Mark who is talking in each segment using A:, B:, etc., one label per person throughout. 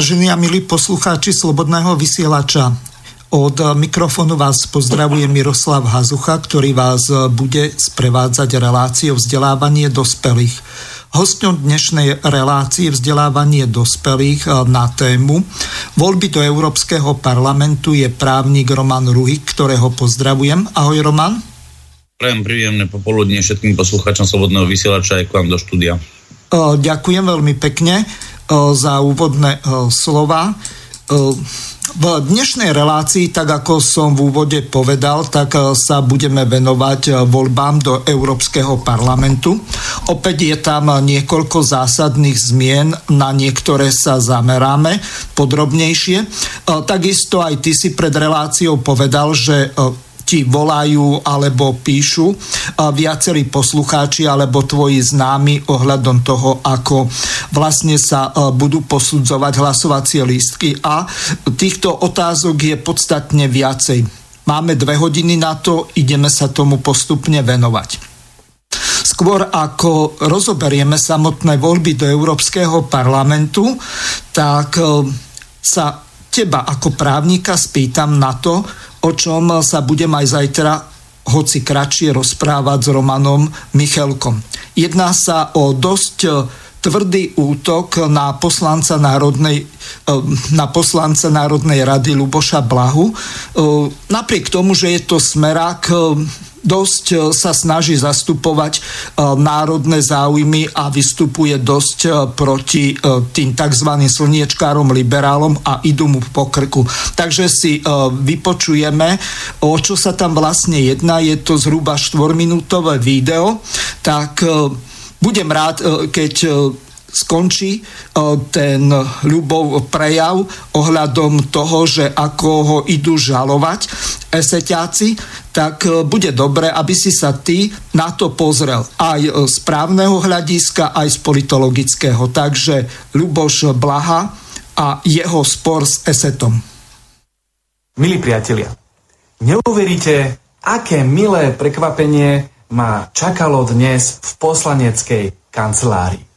A: Vážení a milí poslucháči Slobodného vysielača, od mikrofónu vás pozdravuje Miroslav Hazucha, ktorý vás bude sprevádzať reláciou vzdelávanie dospelých. Hostom dnešnej relácie vzdelávanie dospelých na tému voľby do Európskeho parlamentu je právnik Roman Ruhik, ktorého pozdravujem. Ahoj Roman.
B: Prajem príjemné popoludne všetkým poslucháčom Slobodného vysielača aj k vám do štúdia.
A: Ďakujem veľmi pekne za úvodné slova. V dnešnej relácii, tak ako som v úvode povedal, tak sa budeme venovať voľbám do Európskeho parlamentu. Opäť je tam niekoľko zásadných zmien, na niektoré sa zameráme podrobnejšie. Takisto aj ty si pred reláciou povedal, že ti volajú alebo píšu viacerí poslucháči alebo tvoji známi ohľadom toho, ako vlastne sa budú posudzovať hlasovacie lístky a týchto otázok je podstatne viacej. Máme dve hodiny na to, ideme sa tomu postupne venovať. Skôr ako rozoberieme samotné voľby do Európskeho parlamentu, tak sa teba ako právnika spýtam na to, o čom sa budem aj zajtra hoci kratšie rozprávať s Romanom Michelkom. Jedná sa o dosť e, tvrdý útok na poslanca Národnej, e, na poslanca Národnej rady Luboša Blahu. E, napriek tomu, že je to smerák dosť e, sa snaží zastupovať e, národné záujmy a vystupuje dosť e, proti tým tzv. slniečkárom, liberálom a idú mu po krku. Takže si vypočujeme, o čo sa tam vlastne jedná. Je to zhruba 4-minútové video, tak budem rád, keď skončí ten ľubov prejav ohľadom toho, že ako ho idú žalovať eseťáci, tak e, bude dobre, aby si sa ty na to pozrel aj z právneho hľadiska, aj z politologického. Takže Ľuboš Blaha a jeho spor s esetom.
C: Milí priatelia, neuveríte, aké milé prekvapenie ma čakalo dnes v poslaneckej kancelárii.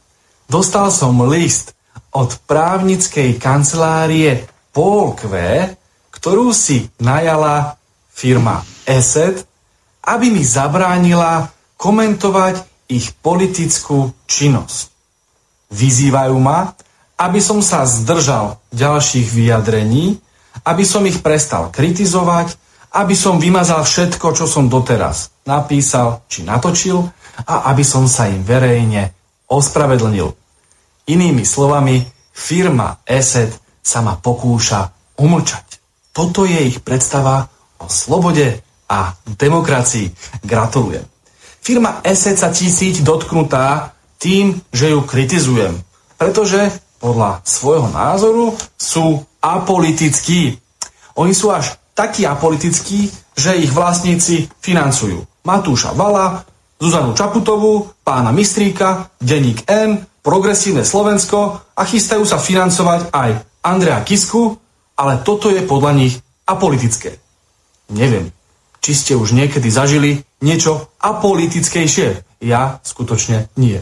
C: Dostal som list od právnickej kancelárie Polkve, ktorú si najala firma ESET, aby mi zabránila komentovať ich politickú činnosť. Vyzývajú ma, aby som sa zdržal ďalších vyjadrení, aby som ich prestal kritizovať, aby som vymazal všetko, čo som doteraz napísal či natočil a aby som sa im verejne ospravedlnil. Inými slovami, firma ESET sa ma pokúša umlčať. Toto je ich predstava o slobode a demokracii. Gratulujem. Firma ESET sa cítiť dotknutá tým, že ju kritizujem. Pretože podľa svojho názoru sú apolitickí. Oni sú až takí apolitickí, že ich vlastníci financujú. Matúša Vala, Zuzanu Čaputovú, pána Mistríka, Deník N, Progresívne Slovensko a chystajú sa financovať aj Andrea Kisku, ale toto je podľa nich apolitické. Neviem, či ste už niekedy zažili niečo apolitickejšie. Ja skutočne nie.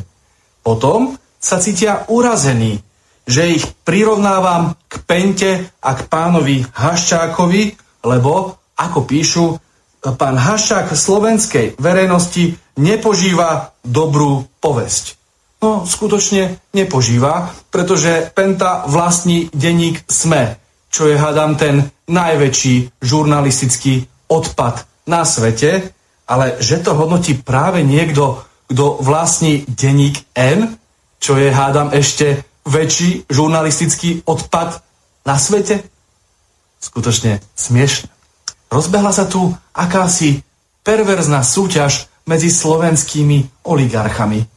C: Potom sa cítia urazení, že ich prirovnávam k Pente a k pánovi Haščákovi, lebo, ako píšu, pán Haščák slovenskej verejnosti nepožíva dobrú povesť. No, skutočne nepožíva, pretože Penta vlastní denník SME, čo je, hádam, ten najväčší žurnalistický odpad na svete, ale že to hodnotí práve niekto, kto vlastní denník N, čo je, hádam, ešte väčší žurnalistický odpad na svete? Skutočne smiešne. Rozbehla sa tu akási perverzná súťaž medzi slovenskými oligarchami.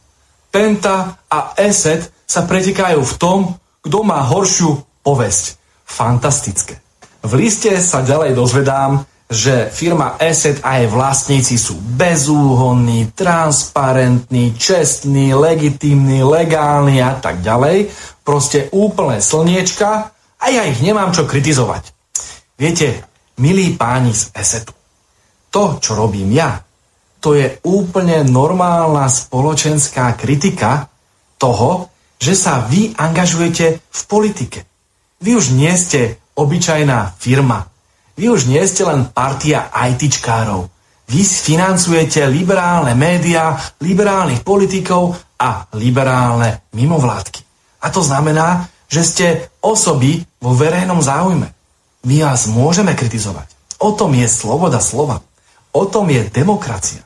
C: Penta a Eset sa pretikajú v tom, kto má horšiu povesť fantastické. V liste sa ďalej dozvedám, že firma Asset a jej vlastníci sú bezúhonní, transparentní, čestní, legitímni, legálni a tak ďalej. Proste úplné slniečka a ja ich nemám čo kritizovať. Viete, milí páni z Assetu, to, čo robím ja, to je úplne normálna spoločenská kritika toho, že sa vy angažujete v politike Vy už nie ste obyčajná firma. Vy už nie ste len partia ITčkárov. Vy financujete liberálne médiá, liberálnych politikov a liberálne mimovládky. A to znamená, že ste osoby vo verejnom záujme. My vás môžeme kritizovať. O tom je sloboda slova. O tom je demokracia.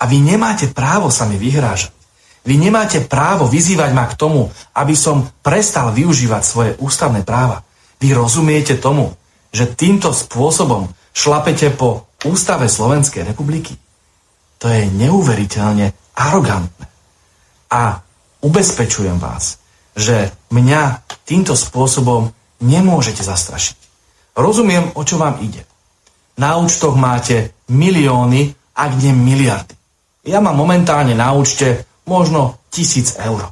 C: A vy nemáte právo sa mi vyhrážať. Vy nemáte právo vyzývať ma k tomu, aby som prestal využívať svoje ústavné práva. Vy rozumiete tomu, že týmto spôsobom šlapete po ústave Slovenskej republiky? To je neuveriteľne arogantné. A ubezpečujem vás, že mňa týmto spôsobom nemôžete zastrašiť. Rozumiem, o čo vám ide. Na účtoch máte milióny, ak nie miliardy. Ja mám momentálne na účte možno tisíc eur.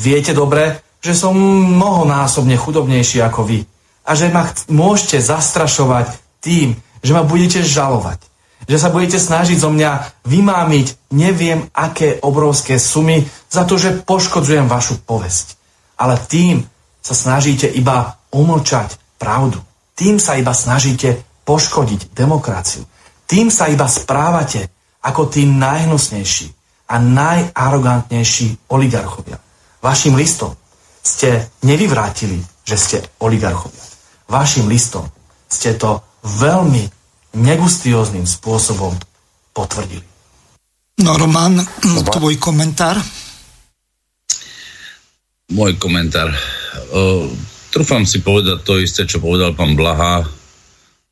C: Viete dobre, že som mnohonásobne chudobnejší ako vy a že ma môžete zastrašovať tým, že ma budete žalovať. Že sa budete snažiť zo mňa vymámiť neviem aké obrovské sumy za to, že poškodzujem vašu povesť ale tým sa snažíte iba umlčať pravdu. Tým sa iba snažíte poškodiť demokraciu. Tým sa iba správate ako tí najhnusnejší a najarogantnejší oligarchovia. Vašim listom ste nevyvrátili, že ste oligarchovia. Vašim listom ste to veľmi negustióznym spôsobom potvrdili.
A: No Roman, tvoj komentár?
B: môj komentár. Uh, trúfam si povedať to isté, čo povedal pán Blaha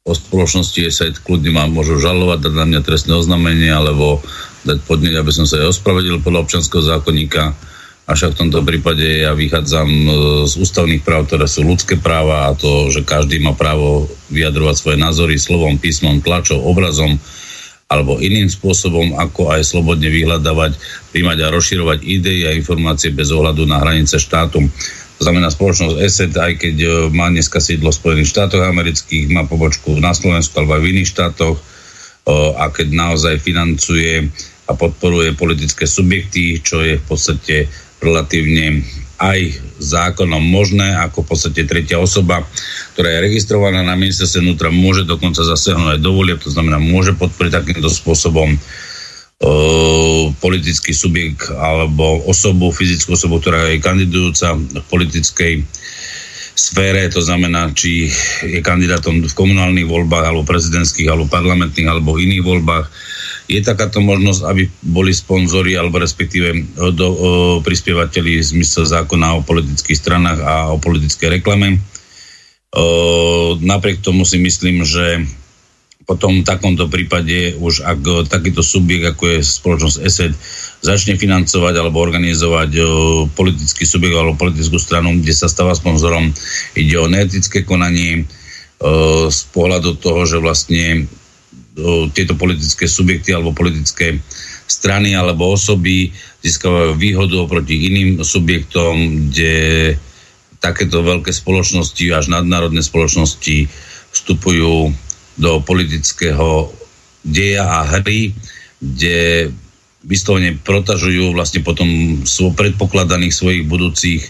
B: o spoločnosti SAID kľudne ma môžu žalovať, dať na mňa trestné oznámenie alebo dať podnieť, aby som sa aj ospravedlil podľa občanského zákonníka. Avšak v tomto prípade ja vychádzam z ústavných práv, ktoré sú ľudské práva a to, že každý má právo vyjadrovať svoje názory slovom, písmom, tlačou, obrazom, alebo iným spôsobom, ako aj slobodne vyhľadávať, príjmať a rozširovať idei a informácie bez ohľadu na hranice štátu. To znamená spoločnosť ESET, aj keď e, má dneska sídlo v Spojených štátoch amerických, má pobočku na Slovensku alebo aj v iných štátoch e, a keď naozaj financuje a podporuje politické subjekty, čo je v podstate relatívne aj zákonom možné, ako v podstate tretia osoba, ktorá je registrovaná na ministerstve vnútra, môže dokonca zasiahnuť aj do volieb, to znamená, môže podporiť takýmto spôsobom e, politický subjekt alebo osobu, fyzickú osobu, ktorá je kandidujúca v politickej sfére, to znamená, či je kandidátom v komunálnych voľbách, alebo prezidentských, alebo parlamentných, alebo iných voľbách, je takáto možnosť, aby boli sponzori alebo respektíve eh, do, o, eh, prispievateľi z zmysel zákona o politických stranách a o politickej reklame. O, napriek tomu si myslím, že potom v takomto prípade už ak takýto subjekt, ako je spoločnosť ESET, začne financovať alebo organizovať o, politický subjekt alebo politickú stranu, kde sa stáva sponzorom, ide o neetické konanie o, z pohľadu toho, že vlastne tieto politické subjekty alebo politické strany alebo osoby získavajú výhodu oproti iným subjektom, kde takéto veľké spoločnosti, až nadnárodné spoločnosti vstupujú do politického deja a hry, kde vyslovene protažujú vlastne potom predpokladaných svojich budúcich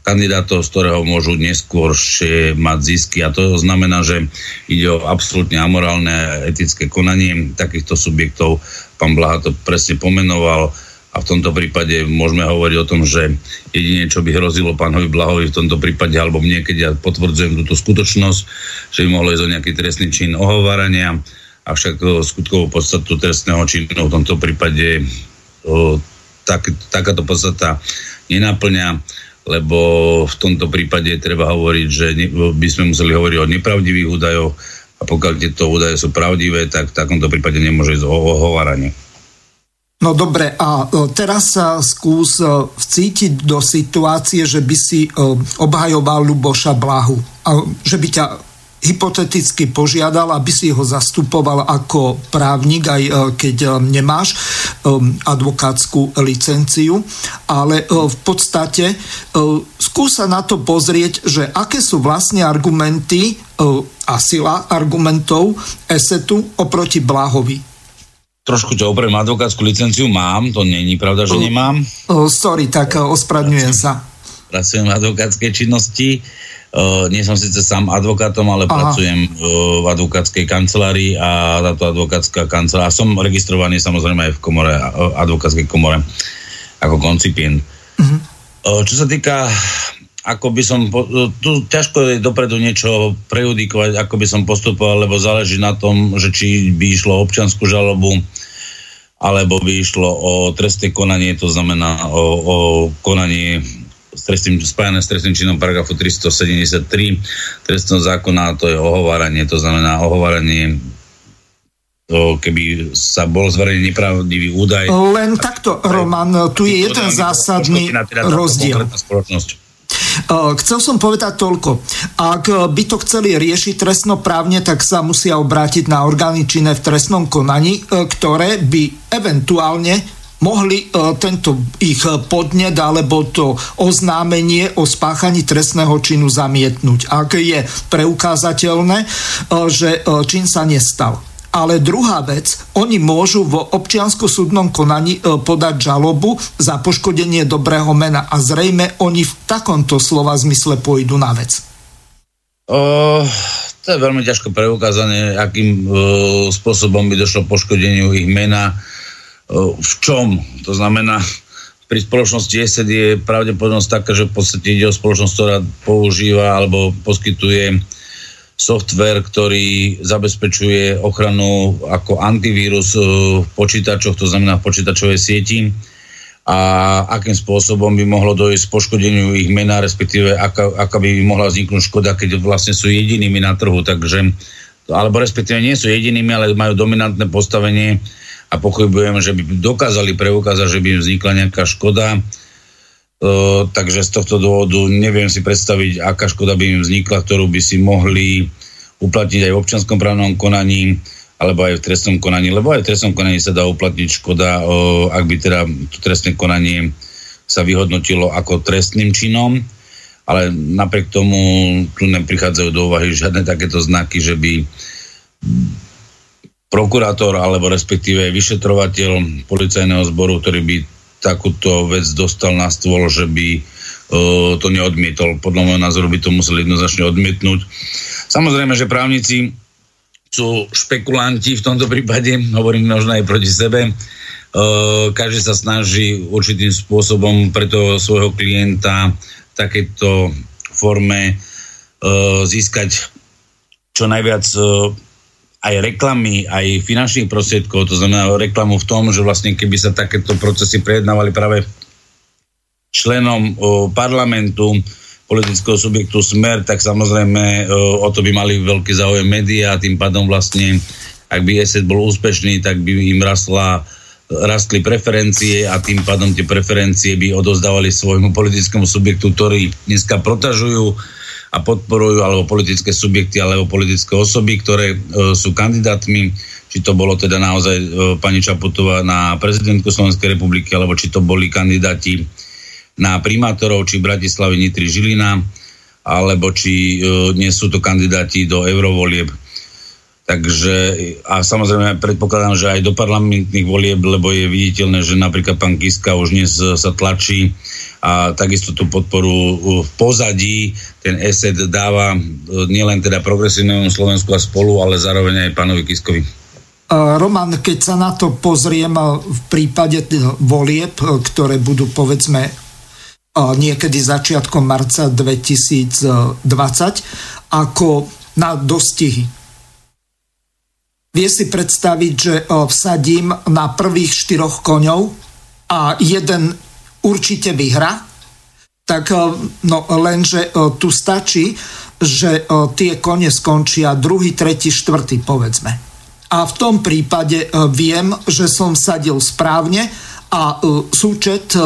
B: kandidátov, z ktorého môžu neskôr mať zisky. A to znamená, že ide o absolútne amorálne etické konanie takýchto subjektov. Pán Blaha to presne pomenoval a v tomto prípade môžeme hovoriť o tom, že jedine, čo by hrozilo pánovi Blahovi v tomto prípade, alebo mne, keď ja potvrdzujem túto skutočnosť, že by mohlo ísť o nejaký trestný čin ohovárania, avšak skutkovú podstatu trestného činu v tomto prípade o, tak, takáto podstata nenaplňa lebo v tomto prípade treba hovoriť, že by sme museli hovoriť o nepravdivých údajoch a pokiaľ tieto údaje sú pravdivé, tak v takomto prípade nemôže ísť o ohováranie.
A: No dobre, a e, teraz sa skús e, vcítiť do situácie, že by si e, obhajoval Luboša Blahu. A že by ťa hypoteticky požiadal, aby si ho zastupoval ako právnik, aj keď nemáš advokátsku licenciu. Ale v podstate skúsa na to pozrieť, že aké sú vlastne argumenty a sila argumentov ESETu oproti Blahovi.
B: Trošku ťa opravím, advokátsku licenciu mám, to není pravda, že nemám.
A: Sorry, tak ospravedlňujem sa.
B: Pracujem v advokátskej činnosti Uh, nie som síce sám advokátom, ale Aha. pracujem uh, v advokátskej kancelárii a táto advokátska kancelária, som registrovaný samozrejme aj v komore, uh, advokátskej komore ako koncipient. Uh-huh. Uh, čo sa týka ako by som, tu ťažko je dopredu niečo prejudikovať, ako by som postupoval, lebo záleží na tom, že či by išlo občanskú žalobu, alebo by išlo o trestné konanie, to znamená o, o konanie s trestným, spájane s trestným činom paragrafu 373 trestného zákona, to je ohováranie, to znamená ohováranie to, keby sa bol zverejný nepravdivý údaj.
A: Len takto, Roman, tu je jeden zásadný rozdiel. Chcel som povedať toľko. Ak by to chceli riešiť trestnoprávne, tak sa musia obrátiť na orgány činné v trestnom konaní, ktoré by eventuálne mohli e, tento ich podnet alebo to oznámenie o spáchaní trestného činu zamietnúť, ak je preukázateľné, e, že e, čin sa nestal. Ale druhá vec, oni môžu v občiansko-súdnom konaní podať žalobu za poškodenie dobrého mena a zrejme oni v takomto slova zmysle pôjdu na vec.
B: Uh, to je veľmi ťažko preukázané, akým uh, spôsobom by došlo poškodeniu ich mena v čom. To znamená, pri spoločnosti ESET je pravdepodobnosť taká, že v podstate ide o spoločnosť, ktorá používa alebo poskytuje software, ktorý zabezpečuje ochranu ako antivírus v počítačoch, to znamená v počítačovej sieti a akým spôsobom by mohlo dojsť poškodeniu ich mena, respektíve aká, aká by mohla vzniknúť škoda, keď vlastne sú jedinými na trhu, takže alebo respektíve nie sú jedinými, ale majú dominantné postavenie a pochybujem, že by dokázali preukázať, že by vznikla nejaká škoda. Uh, takže z tohto dôvodu neviem si predstaviť, aká škoda by im vznikla, ktorú by si mohli uplatniť aj v občanskom právnom konaní alebo aj v trestnom konaní, lebo aj v trestnom konaní sa dá uplatniť škoda, uh, ak by teda to trestné konanie sa vyhodnotilo ako trestným činom, ale napriek tomu tu neprichádzajú do úvahy žiadne takéto znaky, že by prokurátor alebo respektíve vyšetrovateľ policajného zboru, ktorý by takúto vec dostal na stôl, že by uh, to neodmietol. Podľa môjho názoru by to museli jednoznačne odmietnúť. Samozrejme, že právnici sú špekulanti v tomto prípade, hovorím možno aj proti sebe. Uh, každý sa snaží určitým spôsobom pre toho svojho klienta v takejto forme uh, získať čo najviac aj reklamy, aj finančných prostriedkov, to znamená reklamu v tom, že vlastne keby sa takéto procesy prejednávali práve členom parlamentu, politického subjektu Smer, tak samozrejme o to by mali veľký záujem médiá a tým pádom vlastne, ak by ESET bol úspešný, tak by im rastla rastli preferencie a tým pádom tie preferencie by odozdávali svojmu politickému subjektu, ktorý dneska protažujú a podporujú alebo politické subjekty alebo politické osoby, ktoré e, sú kandidátmi, či to bolo teda naozaj e, pani Čaputová na prezidentku Slovenskej republiky, alebo či to boli kandidáti na primátorov, či Bratislavy, Nitry, Žilina, alebo či e, nie sú to kandidáti do eurovolieb. Takže a samozrejme predpokladám, že aj do parlamentných volieb, lebo je viditeľné, že napríklad pán Kiska už dnes sa tlačí a takisto tú podporu v pozadí ten ESET dáva e, nielen teda progresívnemu Slovensku a spolu, ale zároveň aj pánovi Kiskovi.
A: Roman, keď sa na to pozriem v prípade volieb, e, ktoré budú povedzme e, niekedy začiatkom marca 2020, ako na dostihy Vie si predstaviť, že vsadím na prvých štyroch koňov a jeden určite vyhra, tak no lenže tu stačí, že tie kone skončia druhý, tretí, štvrtý, povedzme. A v tom prípade viem, že som sadil správne a súčet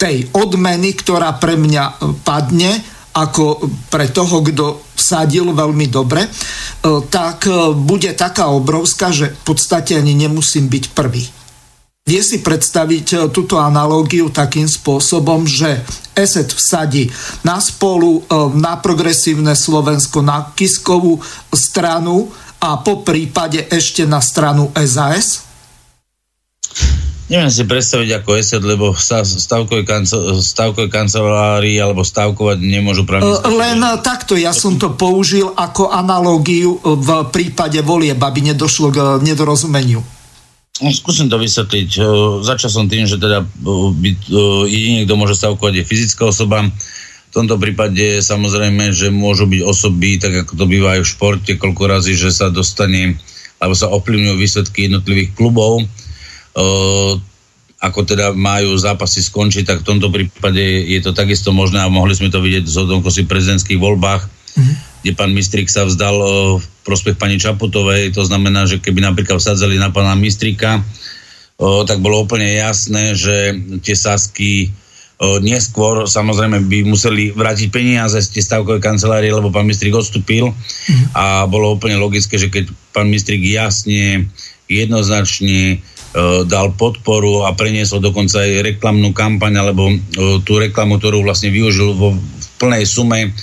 A: tej odmeny, ktorá pre mňa padne, ako pre toho, kto vsadil veľmi dobre, e, tak e, bude taká obrovská, že v podstate ani nemusím byť prvý. Vie si predstaviť e, túto analógiu takým spôsobom, že ESET vsadí na spolu, na progresívne Slovensko, na Kiskovú stranu a po prípade ešte na stranu SAS?
B: Neviem si predstaviť ako ESET, lebo stavkové, kancel, stavkové kancelárii alebo stavkovať nemôžu právnické.
A: Len takto, ja som to použil ako analógiu v prípade volieb, aby nedošlo k nedorozumeniu.
B: No, skúsim to vysvetliť. Začal som tým, že teda jediný, kto môže stavkovať, je fyzická osoba. V tomto prípade samozrejme, že môžu byť osoby, tak ako to býva aj v športe, koľko razy, že sa dostane alebo sa ovplyvňujú výsledky jednotlivých klubov ako teda majú zápasy skončiť, tak v tomto prípade je to takisto možné a mohli sme to vidieť z si prezidentských voľbách, mm-hmm. kde pán Mistrik sa vzdal v prospech pani Čaputovej, to znamená, že keby napríklad vsadzali na pána Mistrika, tak bolo úplne jasné, že tie sásky neskôr samozrejme by museli vrátiť peniaze z tie stavkové kancelárie, lebo pán Mistrik odstúpil mm-hmm. a bolo úplne logické, že keď pán Mistrik jasne, jednoznačne dal podporu a preniesol dokonca aj reklamnú kampaň alebo e, tú reklamu, ktorú vlastne využil vo v plnej sume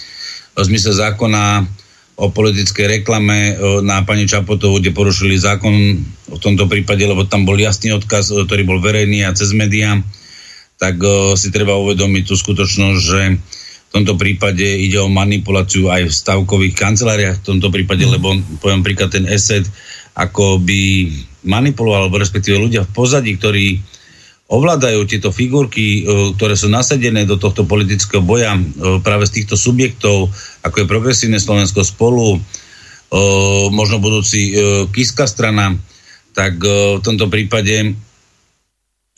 B: v zmysle zákona o politickej reklame e, na pani Čapotovu, kde porušili zákon v tomto prípade, lebo tam bol jasný odkaz, ktorý bol verejný a cez médiá, tak si treba uvedomiť tú skutočnosť, že v tomto prípade ide o manipuláciu aj v stavkových kanceláriách, v tomto prípade, lebo poviem príklad ten ESET, ako by manipuloval, alebo respektíve ľudia v pozadí, ktorí ovládajú tieto figurky, e, ktoré sú nasadené do tohto politického boja e, práve z týchto subjektov, ako je Progresívne Slovensko spolu, e, možno budúci Kiska strana, tak v tomto prípade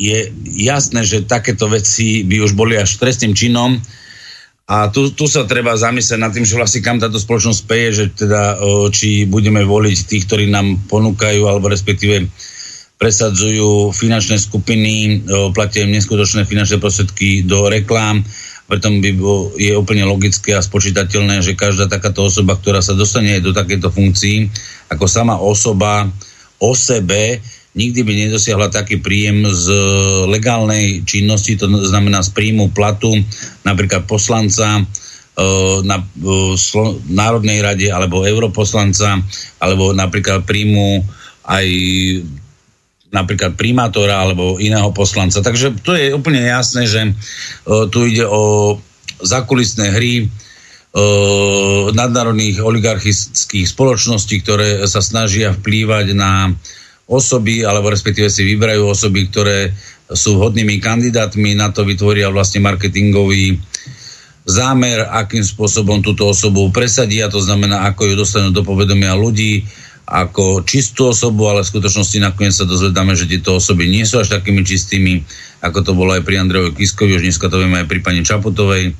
B: je jasné, že takéto veci by už boli až trestným činom, a tu, tu sa treba zamyslieť nad tým, že vlastne kam táto spoločnosť peje, že teda či budeme voliť tých, ktorí nám ponúkajú, alebo respektíve presadzujú finančné skupiny, platia im neskutočné finančné prostriedky do reklám, preto by bol, je úplne logické a spočítateľné, že každá takáto osoba, ktorá sa dostane do takéto funkcií, ako sama osoba o sebe, nikdy by nedosiahla taký príjem z legálnej činnosti, to znamená z príjmu platu napríklad poslanca e, na e, Národnej rade alebo europoslanca alebo napríklad príjmu aj napríklad primátora alebo iného poslanca. Takže to je úplne jasné, že e, tu ide o zakulisné hry nadnárodných oligarchických spoločností, ktoré sa snažia vplývať na osoby, alebo respektíve si vyberajú osoby, ktoré sú vhodnými kandidátmi, na to vytvoria vlastne marketingový zámer, akým spôsobom túto osobu presadia, to znamená, ako ju dostanú do povedomia ľudí, ako čistú osobu, ale v skutočnosti nakoniec sa dozvedáme, že tieto osoby nie sú až takými čistými, ako to bolo aj pri Andrejovi Kiskovi, už dneska to vieme aj pri pani Čaputovej,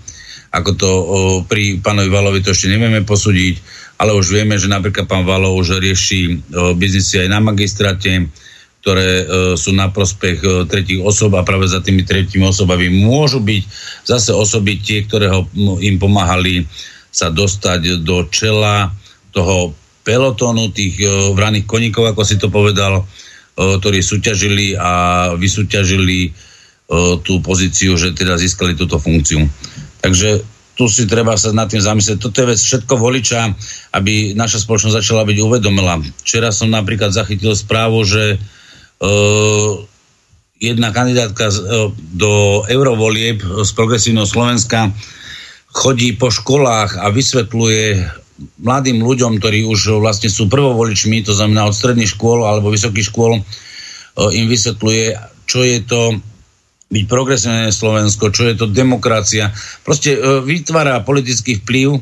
B: ako to o, pri pánovi Valovi to ešte nevieme posúdiť ale už vieme, že napríklad pán Valo už rieši biznisy aj na magistrate, ktoré sú na prospech tretích osob a práve za tými tretími osobami môžu byť zase osoby tie, ktoré ho, im pomáhali sa dostať do čela toho pelotónu tých vraných koníkov, ako si to povedal, ktorí súťažili a vysúťažili tú pozíciu, že teda získali túto funkciu. Takže tu si treba sa nad tým zamyslieť. Toto je vec všetko voliča, aby naša spoločnosť začala byť uvedomila. Včera som napríklad zachytil správu, že uh, jedna kandidátka z, uh, do eurovolieb z progresívneho Slovenska chodí po školách a vysvetľuje mladým ľuďom, ktorí už vlastne sú prvovoličmi, to znamená od stredných škôl alebo vysokých škôl, uh, im vysvetľuje, čo je to byť progresívne Slovensko, čo je to demokracia. Proste e, vytvára politický vplyv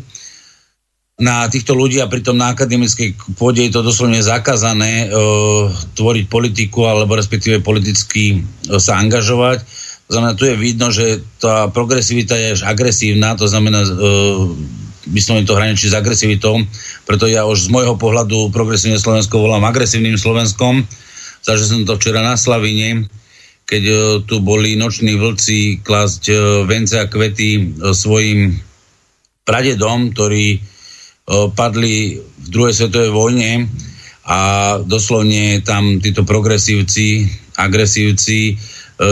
B: na týchto ľudí a pritom na akademickej pôde je to doslovne zakázané e, tvoriť politiku alebo respektíve politicky e, sa angažovať. Znamená, tu je vidno, že tá progresivita je až agresívna, to znamená, e, myslím, to hraničí s agresivitou, preto ja už z môjho pohľadu progresívne Slovensko volám agresívnym Slovenskom. Zažil som to včera na Slavine, keď e, tu boli noční vlci klásť e, vence a kvety e, svojim pradedom, ktorí padli v druhej svetovej vojne a doslovne tam títo progresívci, agresívci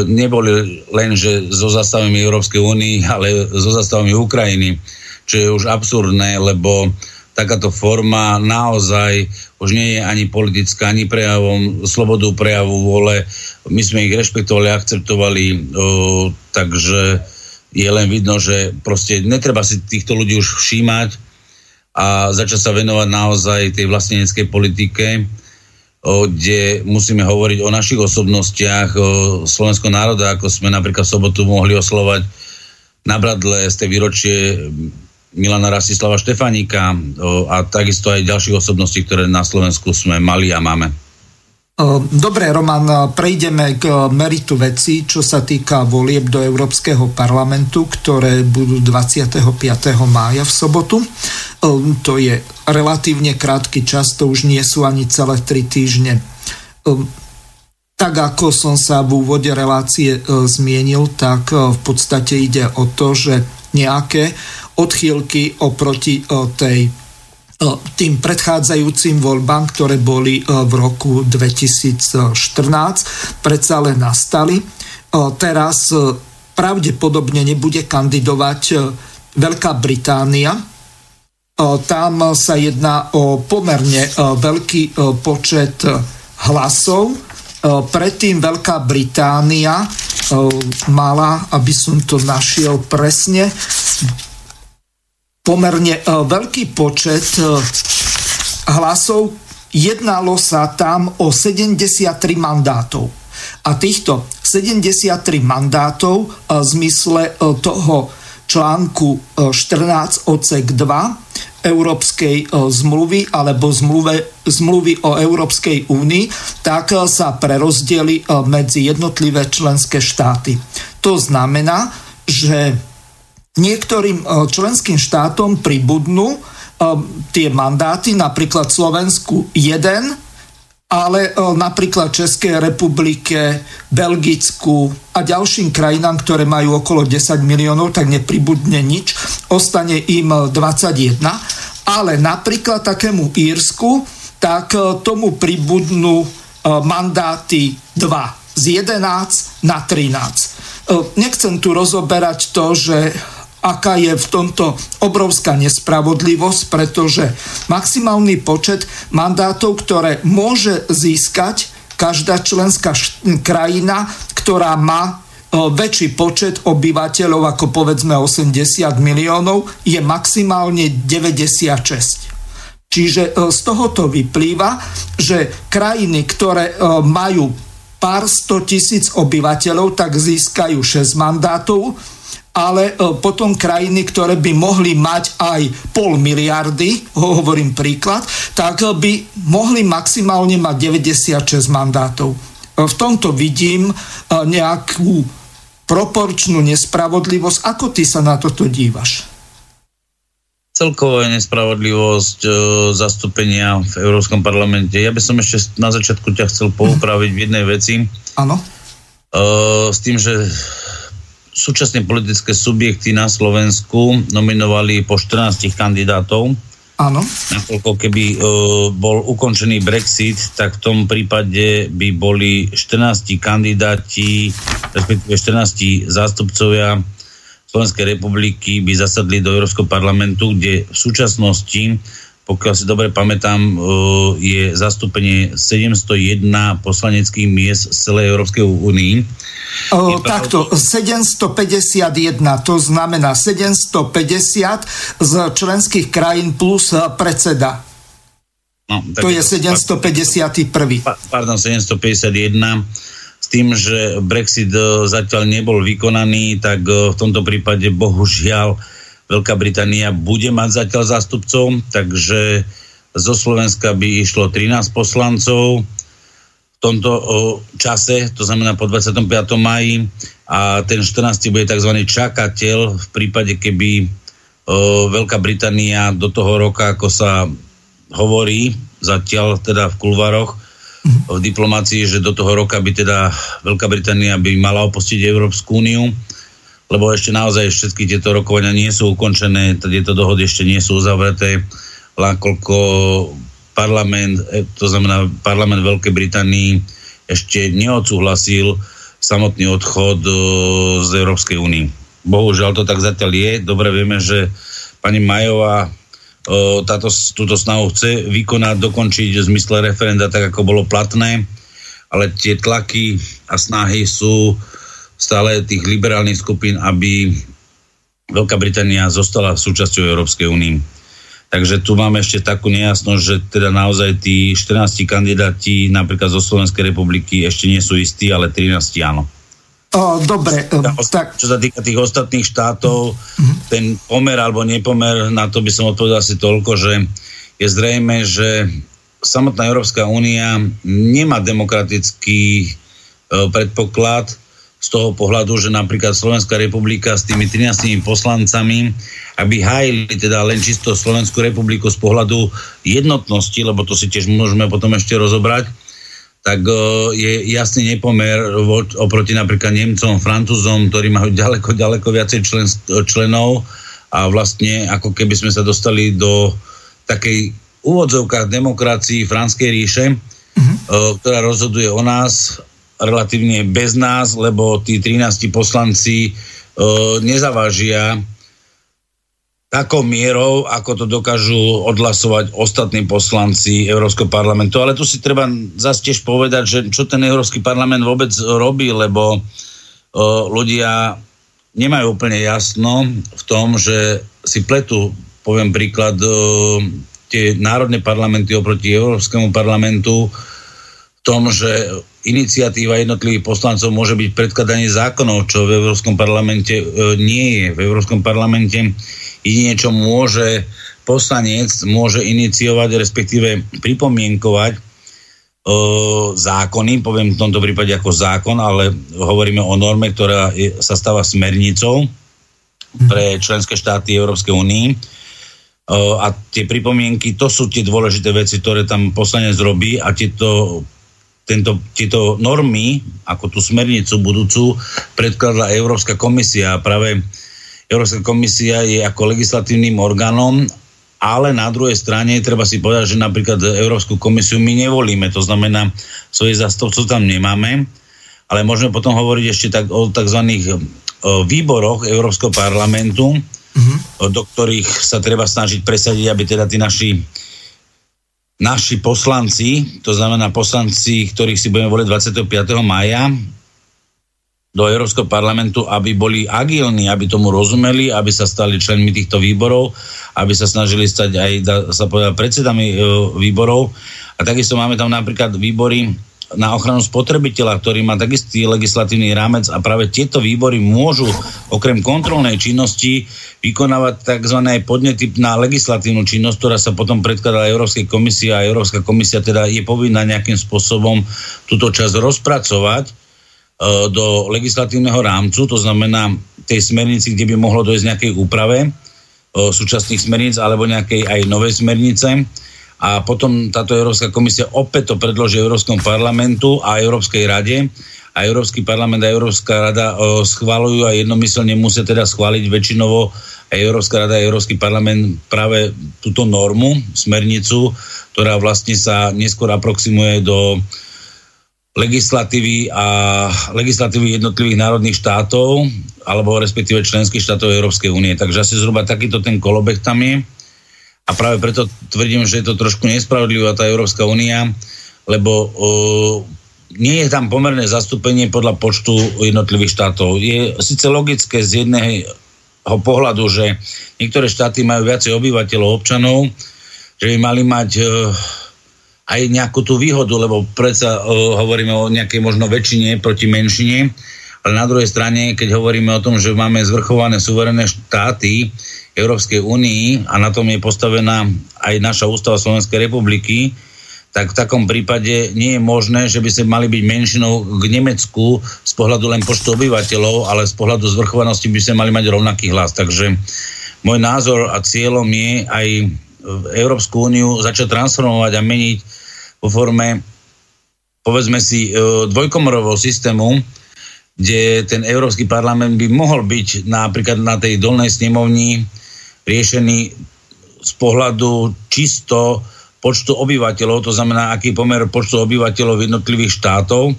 B: neboli len, že so zastavami Európskej únie, ale so zastavami Ukrajiny, čo je už absurdné, lebo takáto forma naozaj už nie je ani politická, ani prejavom, slobodu prejavu vole. My sme ich rešpektovali, akceptovali, o, takže je len vidno, že proste netreba si týchto ľudí už všímať a začať sa venovať naozaj tej vlasteneckej politike, o, kde musíme hovoriť o našich osobnostiach, o slovenského národa, ako sme napríklad v sobotu mohli oslovať na Bradle z tej výročie Milana Rastislava Štefaníka a takisto aj ďalších osobností, ktoré na Slovensku sme mali a máme.
A: Dobre, Roman, prejdeme k meritu veci, čo sa týka volieb do Európskeho parlamentu, ktoré budú 25. mája v sobotu. To je relatívne krátky čas, to už nie sú ani celé tri týždne. Tak ako som sa v úvode relácie zmienil, tak v podstate ide o to, že nejaké odchýlky oproti tej tým predchádzajúcim voľbám, ktoré boli v roku 2014, predsa len nastali. Teraz pravdepodobne nebude kandidovať Veľká Británia. Tam sa jedná o pomerne veľký počet hlasov. Predtým Veľká Británia mala, aby som to našiel presne, pomerne e, veľký počet e, hlasov. Jednalo sa tam o 73 mandátov. A týchto 73 mandátov e, v zmysle toho článku 14 odsek 2 Európskej zmluvy alebo zmluve, zmluvy o Európskej únii, tak sa prerozdeli medzi jednotlivé členské štáty. To znamená, že niektorým e, členským štátom pribudnú e, tie mandáty, napríklad Slovensku jeden, ale e, napríklad Českej republike, Belgicku a ďalším krajinám, ktoré majú okolo 10 miliónov, tak nepribudne nič, ostane im 21. Ale napríklad takému Írsku, tak tomu pribudnú mandáty 2 z 11 na 13. Nechcem tu rozoberať to, že aká je v tomto obrovská nespravodlivosť, pretože maximálny počet mandátov, ktoré môže získať každá členská krajina, ktorá má väčší počet obyvateľov ako povedzme 80 miliónov, je maximálne 96. Čiže z tohoto vyplýva, že krajiny, ktoré majú pár sto tisíc obyvateľov, tak získajú 6 mandátov, ale e, potom krajiny, ktoré by mohli mať aj pol miliardy, hovorím príklad, tak e, by mohli maximálne mať 96 mandátov. E, v tomto vidím nejakú proporčnú nespravodlivosť. Ako ty sa na toto dívaš?
B: Celková nespravodlivosť e, zastúpenia v Európskom parlamente. Ja by som ešte na začiatku ťa chcel poupraviť v jednej veci.
A: Áno.
B: E, s tým, že súčasné politické subjekty na Slovensku nominovali po 14 kandidátov.
A: Áno.
B: Nakoľko keby uh, bol ukončený Brexit, tak v tom prípade by boli 14 kandidáti, respektíve 14 zástupcovia Slovenskej republiky by zasadli do Európskeho parlamentu, kde v súčasnosti pokiaľ si dobre pamätám, e, je zastúpenie 701 poslaneckých miest z celej Európskej únii.
A: O, takto, 751, to znamená 750 z členských krajín plus e, predseda. No, to je 751.
B: Pardon, 751 s tým, že Brexit e, zatiaľ nebol vykonaný, tak v tomto prípade bohužiaľ Veľká Británia bude mať zatiaľ zástupcov, takže zo Slovenska by išlo 13 poslancov v tomto čase, to znamená po 25. maji a ten 14. bude tzv. čakateľ v prípade, keby Veľká Británia do toho roka, ako sa hovorí, zatiaľ teda v kulvaroch, v diplomácii, že do toho roka by teda Veľká Británia by mala opustiť Európsku úniu lebo ešte naozaj všetky tieto rokovania nie sú ukončené, tieto dohody ešte nie sú uzavreté, koľko parlament, e, to znamená parlament Veľkej Británii ešte neodsúhlasil samotný odchod e, z Európskej únie. Bohužiaľ to tak zatiaľ je. Dobre vieme, že pani Majová táto, túto snahu chce vykonať, dokončiť v zmysle referenda tak, ako bolo platné, ale tie tlaky a snahy sú stále tých liberálnych skupín, aby Veľká Británia zostala súčasťou Európskej únie. Takže tu máme ešte takú nejasnosť, že teda naozaj tí 14 kandidáti napríklad zo Slovenskej republiky ešte nie sú istí, ale 13 áno.
A: O, dobre,
B: tak... Čo sa týka tých ostatných štátov, mm-hmm. ten pomer alebo nepomer, na to by som odpovedal asi toľko, že je zrejme, že samotná Európska únia nemá demokratický e, predpoklad z toho pohľadu, že napríklad Slovenská republika s tými 13 poslancami, aby hájili teda len čisto Slovenskú republiku z pohľadu jednotnosti, lebo to si tiež môžeme potom ešte rozobrať, tak uh, je jasný nepomer oproti napríklad Nemcom, Francúzom, ktorí majú ďaleko, ďaleko viacej člen, členov a vlastne ako keby sme sa dostali do takej úvodzovkách demokracii Franskej ríše, uh-huh. uh, ktorá rozhoduje o nás relatívne bez nás, lebo tí 13 poslanci e, nezavážia takou mierou, ako to dokážu odhlasovať ostatní poslanci Európskeho parlamentu. Ale tu si treba zase tiež povedať, že čo ten Európsky parlament vôbec robí, lebo e, ľudia nemajú úplne jasno v tom, že si pletu, poviem príklad, e, tie národné parlamenty oproti Európskemu parlamentu v tom, že iniciatíva jednotlivých poslancov môže byť predkladanie zákonov, čo v Európskom parlamente e, nie je. V Európskom parlamente jedine, čo môže poslanec, môže iniciovať, respektíve pripomienkovať e, zákony, poviem v tomto prípade ako zákon, ale hovoríme o norme, ktorá je, sa stáva smernicou pre členské štáty Európskej únii. E, a tie pripomienky, to sú tie dôležité veci, ktoré tam poslanec robí a tieto tento, tieto normy, ako tú smernicu budúcu, predkladla Európska komisia. A práve Európska komisia je ako legislatívnym orgánom, ale na druhej strane treba si povedať, že napríklad Európsku komisiu my nevolíme, to znamená, svojich zastupcov tam nemáme, ale môžeme potom hovoriť ešte tak o tzv. výboroch Európskeho parlamentu, uh-huh. do ktorých sa treba snažiť presadiť, aby teda tí naši naši poslanci, to znamená poslanci, ktorých si budeme voliť 25. maja do Európskeho parlamentu, aby boli agilní, aby tomu rozumeli, aby sa stali členmi týchto výborov, aby sa snažili stať aj, da sa povedať, predsedami e, výborov. A takisto máme tam napríklad výbory na ochranu spotrebiteľa, ktorý má takistý legislatívny rámec a práve tieto výbory môžu okrem kontrolnej činnosti vykonávať tzv. podnety na legislatívnu činnosť, ktorá sa potom predkladá Európskej komisii a Európska komisia teda je povinná nejakým spôsobom túto časť rozpracovať e, do legislatívneho rámcu, to znamená tej smernici, kde by mohlo dojsť nejakej úprave e, súčasných smerníc alebo nejakej aj novej smernice a potom táto Európska komisia opäť to predloží Európskom parlamentu a Európskej rade a Európsky parlament a Európska rada o, schvalujú a jednomyselne musia teda schváliť väčšinovo Európska rada a Európsky parlament práve túto normu, smernicu, ktorá vlastne sa neskôr aproximuje do legislatívy a legislatívy jednotlivých národných štátov alebo respektíve členských štátov Európskej únie. Takže asi zhruba takýto ten kolobek tam je. A práve preto tvrdím, že je to trošku nespravodlivá tá Európska únia, lebo uh, nie je tam pomerné zastúpenie podľa počtu jednotlivých štátov. Je síce logické z jedného pohľadu, že niektoré štáty majú viacej obyvateľov, občanov, že by mali mať uh, aj nejakú tú výhodu, lebo predsa uh, hovoríme o nejakej možno väčšine proti menšine, ale na druhej strane, keď hovoríme o tom, že máme zvrchované suverené štáty, Európskej únii a na tom je postavená aj naša ústava Slovenskej republiky, tak v takom prípade nie je možné, že by sme mali byť menšinou k Nemecku z pohľadu len počtu obyvateľov, ale z pohľadu zvrchovanosti by sme mali mať rovnaký hlas. Takže môj názor a cieľom je aj Európsku úniu začať transformovať a meniť vo forme povedzme si e, dvojkomorového systému, kde ten Európsky parlament by mohol byť napríklad na tej dolnej snemovni riešený z pohľadu čisto počtu obyvateľov, to znamená, aký pomer počtu obyvateľov jednotlivých štátov,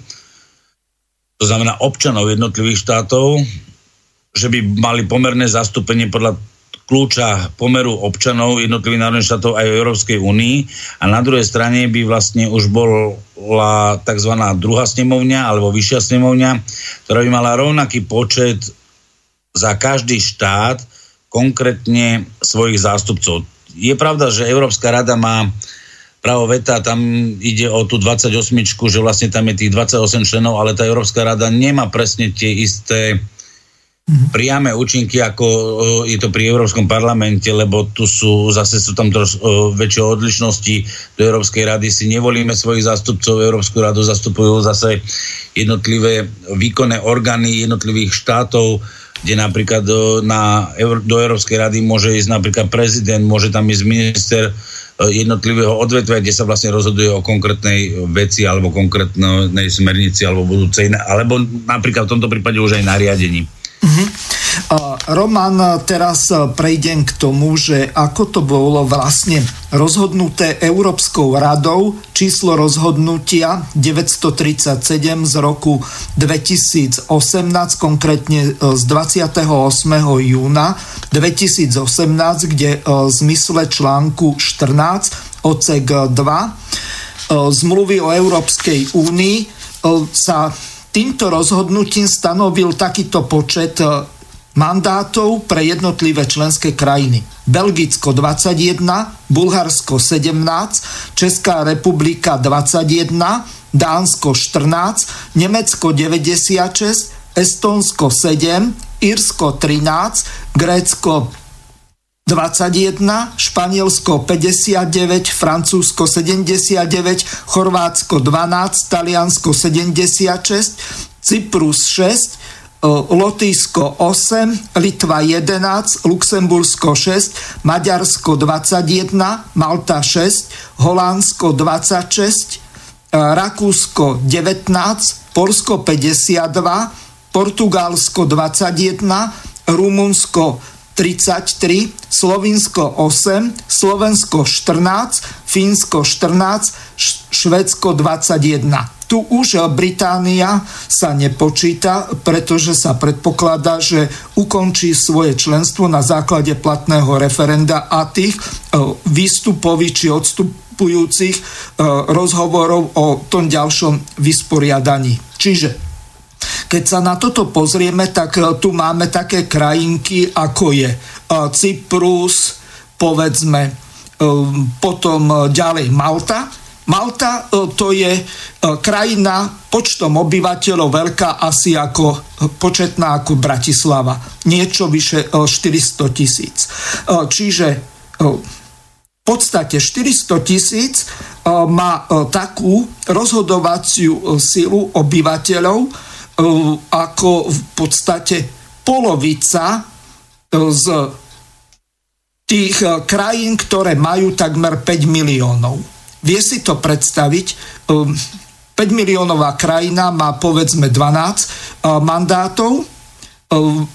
B: to znamená občanov jednotlivých štátov, že by mali pomerné zastúpenie podľa kľúča pomeru občanov jednotlivých národných štátov aj v Európskej únii a na druhej strane by vlastne už bola tzv. druhá snemovňa alebo vyššia snemovňa, ktorá by mala rovnaký počet za každý štát konkrétne svojich zástupcov. Je pravda, že Európska rada má právo veta, tam ide o tú 28, že vlastne tam je tých 28 členov, ale tá Európska rada nemá presne tie isté priame účinky, ako je to pri Európskom parlamente, lebo tu sú, zase sú tam troš, väčšie odlišnosti do Európskej rady. Si nevolíme svojich zástupcov, Európsku radu zastupujú zase jednotlivé výkonné orgány jednotlivých štátov, kde napríklad do, na, do Európskej rady môže ísť napríklad prezident, môže tam ísť minister jednotlivého odvetvia, kde sa vlastne rozhoduje o konkrétnej veci alebo konkrétnej smernici alebo budúcej, alebo napríklad v tomto prípade už aj nariadení.
A: Uh-huh. Roman, teraz prejdem k tomu, že ako to bolo vlastne rozhodnuté Európskou radou, číslo rozhodnutia 937 z roku 2018, konkrétne e, z 28. júna 2018, kde e, v zmysle článku 14 odsek 2 e, zmluvy o Európskej únii sa týmto rozhodnutím stanovil takýto počet e, mandátov pre jednotlivé členské krajiny. Belgicko 21, Bulharsko 17, Česká republika 21, Dánsko 14, Nemecko 96, Estonsko 7, Írsko 13, Grécko 21, Španielsko 59, Francúzsko 79, Chorvátsko 12, Taliansko 76, Cyprus 6, Lotyšsko 8, Litva 11, Luxembursko 6, Maďarsko 21, Malta 6, Holandsko 26, Rakúsko 19, Polsko 52, Portugalsko 21, Rumunsko 33, Slovinsko 8, Slovensko 14, Fínsko 14, Švedsko 21 tu už Británia sa nepočíta, pretože sa predpokladá, že ukončí svoje členstvo na základe platného referenda a tých e, výstupových či odstupujúcich e, rozhovorov o tom ďalšom vysporiadaní. Čiže keď sa na toto pozrieme, tak e, tu máme také krajinky, ako je e, Cyprus, povedzme, e, potom ďalej Malta. Malta to je krajina počtom obyvateľov veľká asi ako početná ako Bratislava. Niečo vyše 400 tisíc. Čiže v podstate 400 tisíc má takú rozhodovaciu silu obyvateľov, ako v podstate polovica eh, z tých eh, krajín, ktoré majú takmer 5 miliónov. Vie si to predstaviť? 5 miliónová krajina má povedzme 12 mandátov,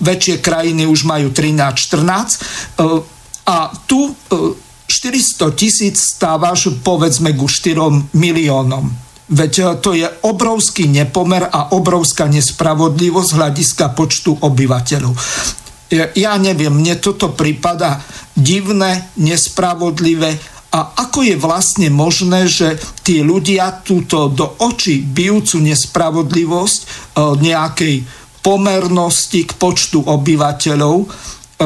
A: väčšie krajiny už majú 13-14 a tu 400 tisíc stávaš povedzme ku 4 miliónom Veď e, to je obrovský nepomer a obrovská nespravodlivosť hľadiska počtu obyvateľov. Ja neviem, mne toto prípada divné, nespravodlivé a ako je vlastne možné, že tí ľudia túto do očí bijúcu nespravodlivosť e, nejakej pomernosti k počtu obyvateľov e,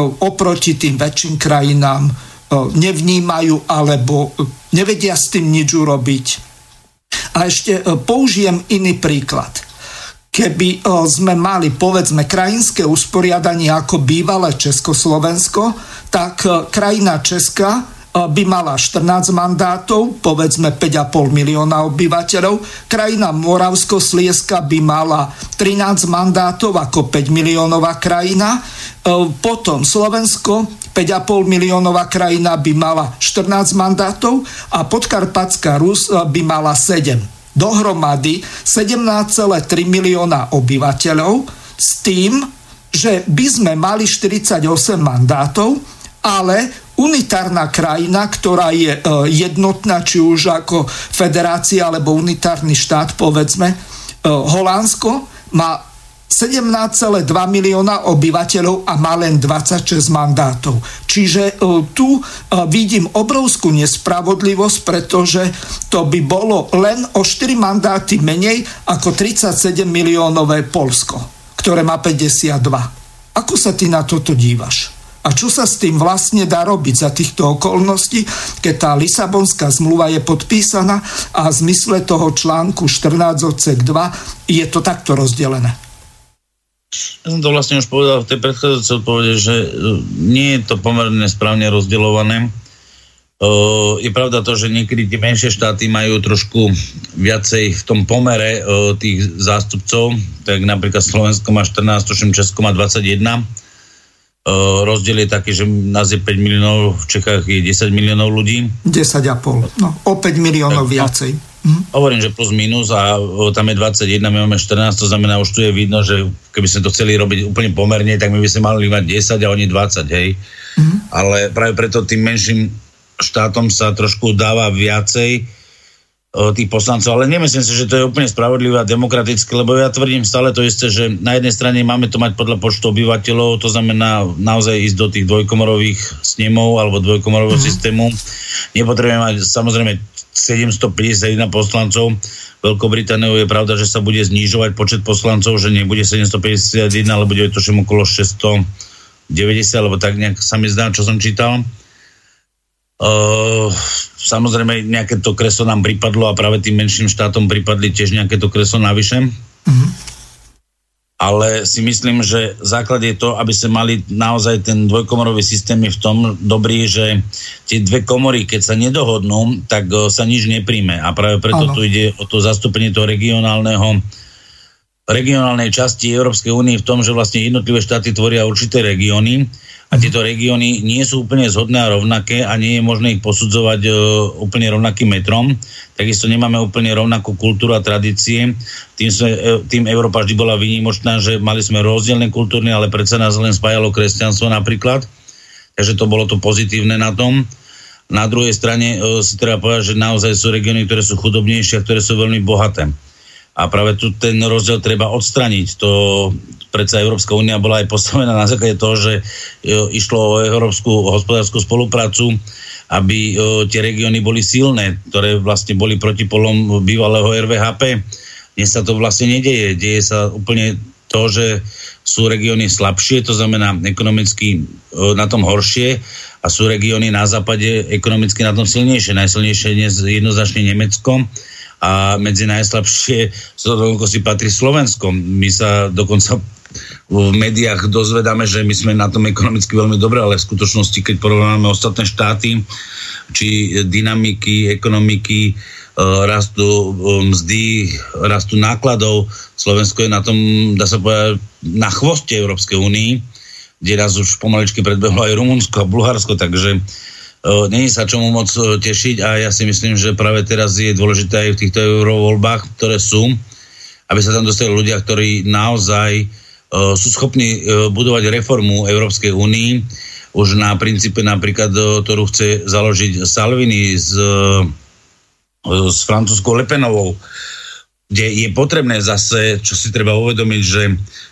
A: oproti tým väčším krajinám nevnímajú alebo nevedia s tým nič urobiť a ešte e, použijem iný príklad. Keby e, sme mali, povedzme, krajinské usporiadanie ako bývalé Československo, tak e, krajina Česka by mala 14 mandátov, povedzme 5,5 milióna obyvateľov. Krajina Moravsko-Slieska by mala 13 mandátov ako 5 miliónová krajina. Potom Slovensko 5,5 miliónová krajina by mala 14 mandátov a podkarpatská Rus eh, by mala 7. Dohromady 17,3 milióna obyvateľov s tým, že by sme mali 48 mandátov, ale unitárna krajina, ktorá je eh, jednotná, či už ako federácia alebo unitárny štát, povedzme, eh, Holandsko má 17,2 milióna obyvateľov a má len 26 mandátov. Čiže tu vidím obrovskú nespravodlivosť, pretože to by bolo len o 4 mandáty menej ako 37 miliónové Polsko, ktoré má 52. Ako sa ty na toto dívaš? A čo sa s tým vlastne dá robiť za týchto okolností, keď tá Lisabonská zmluva je podpísaná a v zmysle toho článku 14 odsek 2 je to takto rozdelené?
B: Ja som to vlastne už povedal v tej predchádzajúcej odpovede, že e, nie je to pomerne správne rozdeľované. E, je pravda to, že niekedy tie menšie štáty majú trošku viacej v tom pomere e, tých zástupcov, tak napríklad Slovensko má 14, tuším Česko má 21 rozdiel je taký, že nás je 5 miliónov, v Čechách je 10 miliónov ľudí.
A: 10,5, no o 5 miliónov tak, no. viacej.
B: Hm. Hovorím, že plus minus a tam je 21, my máme 14, to znamená, už tu je vidno, že keby sme to chceli robiť úplne pomerne, tak my by sme mali mať 10 a oni 20, hej. Hm. Ale práve preto tým menším štátom sa trošku dáva viacej tých poslancov, ale nemyslím si, že to je úplne spravodlivé a demokratické, lebo ja tvrdím stále to isté, že na jednej strane máme to mať podľa počtu obyvateľov, to znamená naozaj ísť do tých dvojkomorových snemov alebo dvojkomorového mm-hmm. systému. Nepotrebujeme mať samozrejme 751 poslancov. Veľkou Britániou je pravda, že sa bude znižovať počet poslancov, že nebude 751, ale bude to okolo 690, alebo tak nejak sa mi zdá, čo som čítal. Uh, samozrejme, nejaké to kreslo nám pripadlo a práve tým menším štátom pripadli tiež nejaké to kreslo navyše. Mm-hmm. Ale si myslím, že základ je to, aby sme mali naozaj ten dvojkomorový systém je v tom dobrý, že tie dve komory, keď sa nedohodnú, tak uh, sa nič nepríjme. A práve preto ano. tu ide o to zastúpenie toho regionálneho regionálnej časti Európskej únie v tom, že vlastne jednotlivé štáty tvoria určité regióny a tieto regióny nie sú úplne zhodné a rovnaké a nie je možné ich posudzovať e, úplne rovnakým metrom. Takisto nemáme úplne rovnakú kultúru a tradície. Tým, sme, e, tým Európa vždy bola výnimočná, že mali sme rozdielne kultúrne, ale predsa nás len spájalo kresťanstvo napríklad. Takže to bolo to pozitívne na tom. Na druhej strane e, si treba povedať, že naozaj sú regióny, ktoré sú chudobnejšie a ktoré sú veľmi bohaté. A práve tu ten rozdiel treba odstraniť. To predsa Európska únia bola aj postavená na základe toho, že e, išlo o európsku hospodárskú spoluprácu, aby e, tie regióny boli silné, ktoré vlastne boli protipolom bývalého RVHP. Dnes sa to vlastne nedeje. Deje sa úplne to, že sú regióny slabšie, to znamená ekonomicky e, na tom horšie a sú regióny na západe ekonomicky na tom silnejšie. Najsilnejšie dnes jednoznačne Nemecko a medzi najslabšie si patrí Slovensko. My sa dokonca v médiách dozvedáme, že my sme na tom ekonomicky veľmi dobre, ale v skutočnosti, keď porovnáme ostatné štáty, či dynamiky, ekonomiky, e, rastu e, mzdy, rastu nákladov. Slovensko je na tom, dá sa povedať, na chvoste Európskej únii, kde nás už pomaličky predbehlo aj Rumunsko a Bulharsko, takže Není sa čomu moc tešiť a ja si myslím, že práve teraz je dôležité aj v týchto eurovoľbách, ktoré sú, aby sa tam dostali ľudia, ktorí naozaj uh, sú schopní uh, budovať reformu Európskej únii, už na princípe napríklad, ktorú chce založiť Salvini s, s francúzskou Lepenovou, kde je potrebné zase, čo si treba uvedomiť, že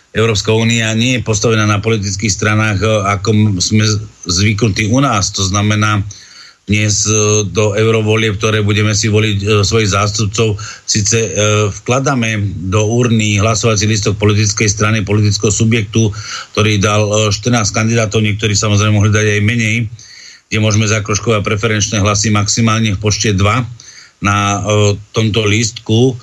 B: Európska únia nie je postavená na politických stranách, e, ako sme zvyknutí u nás. To znamená, dnes e, do eurovolieb, ktoré budeme si voliť e, svojich zástupcov, síce vkladáme do urny hlasovací listok politickej strany, politického subjektu, ktorý dal 14 kandidátov, niektorí samozrejme mohli dať aj menej, kde môžeme zakroškovať preferenčné hlasy maximálne v počte 2 na tomto lístku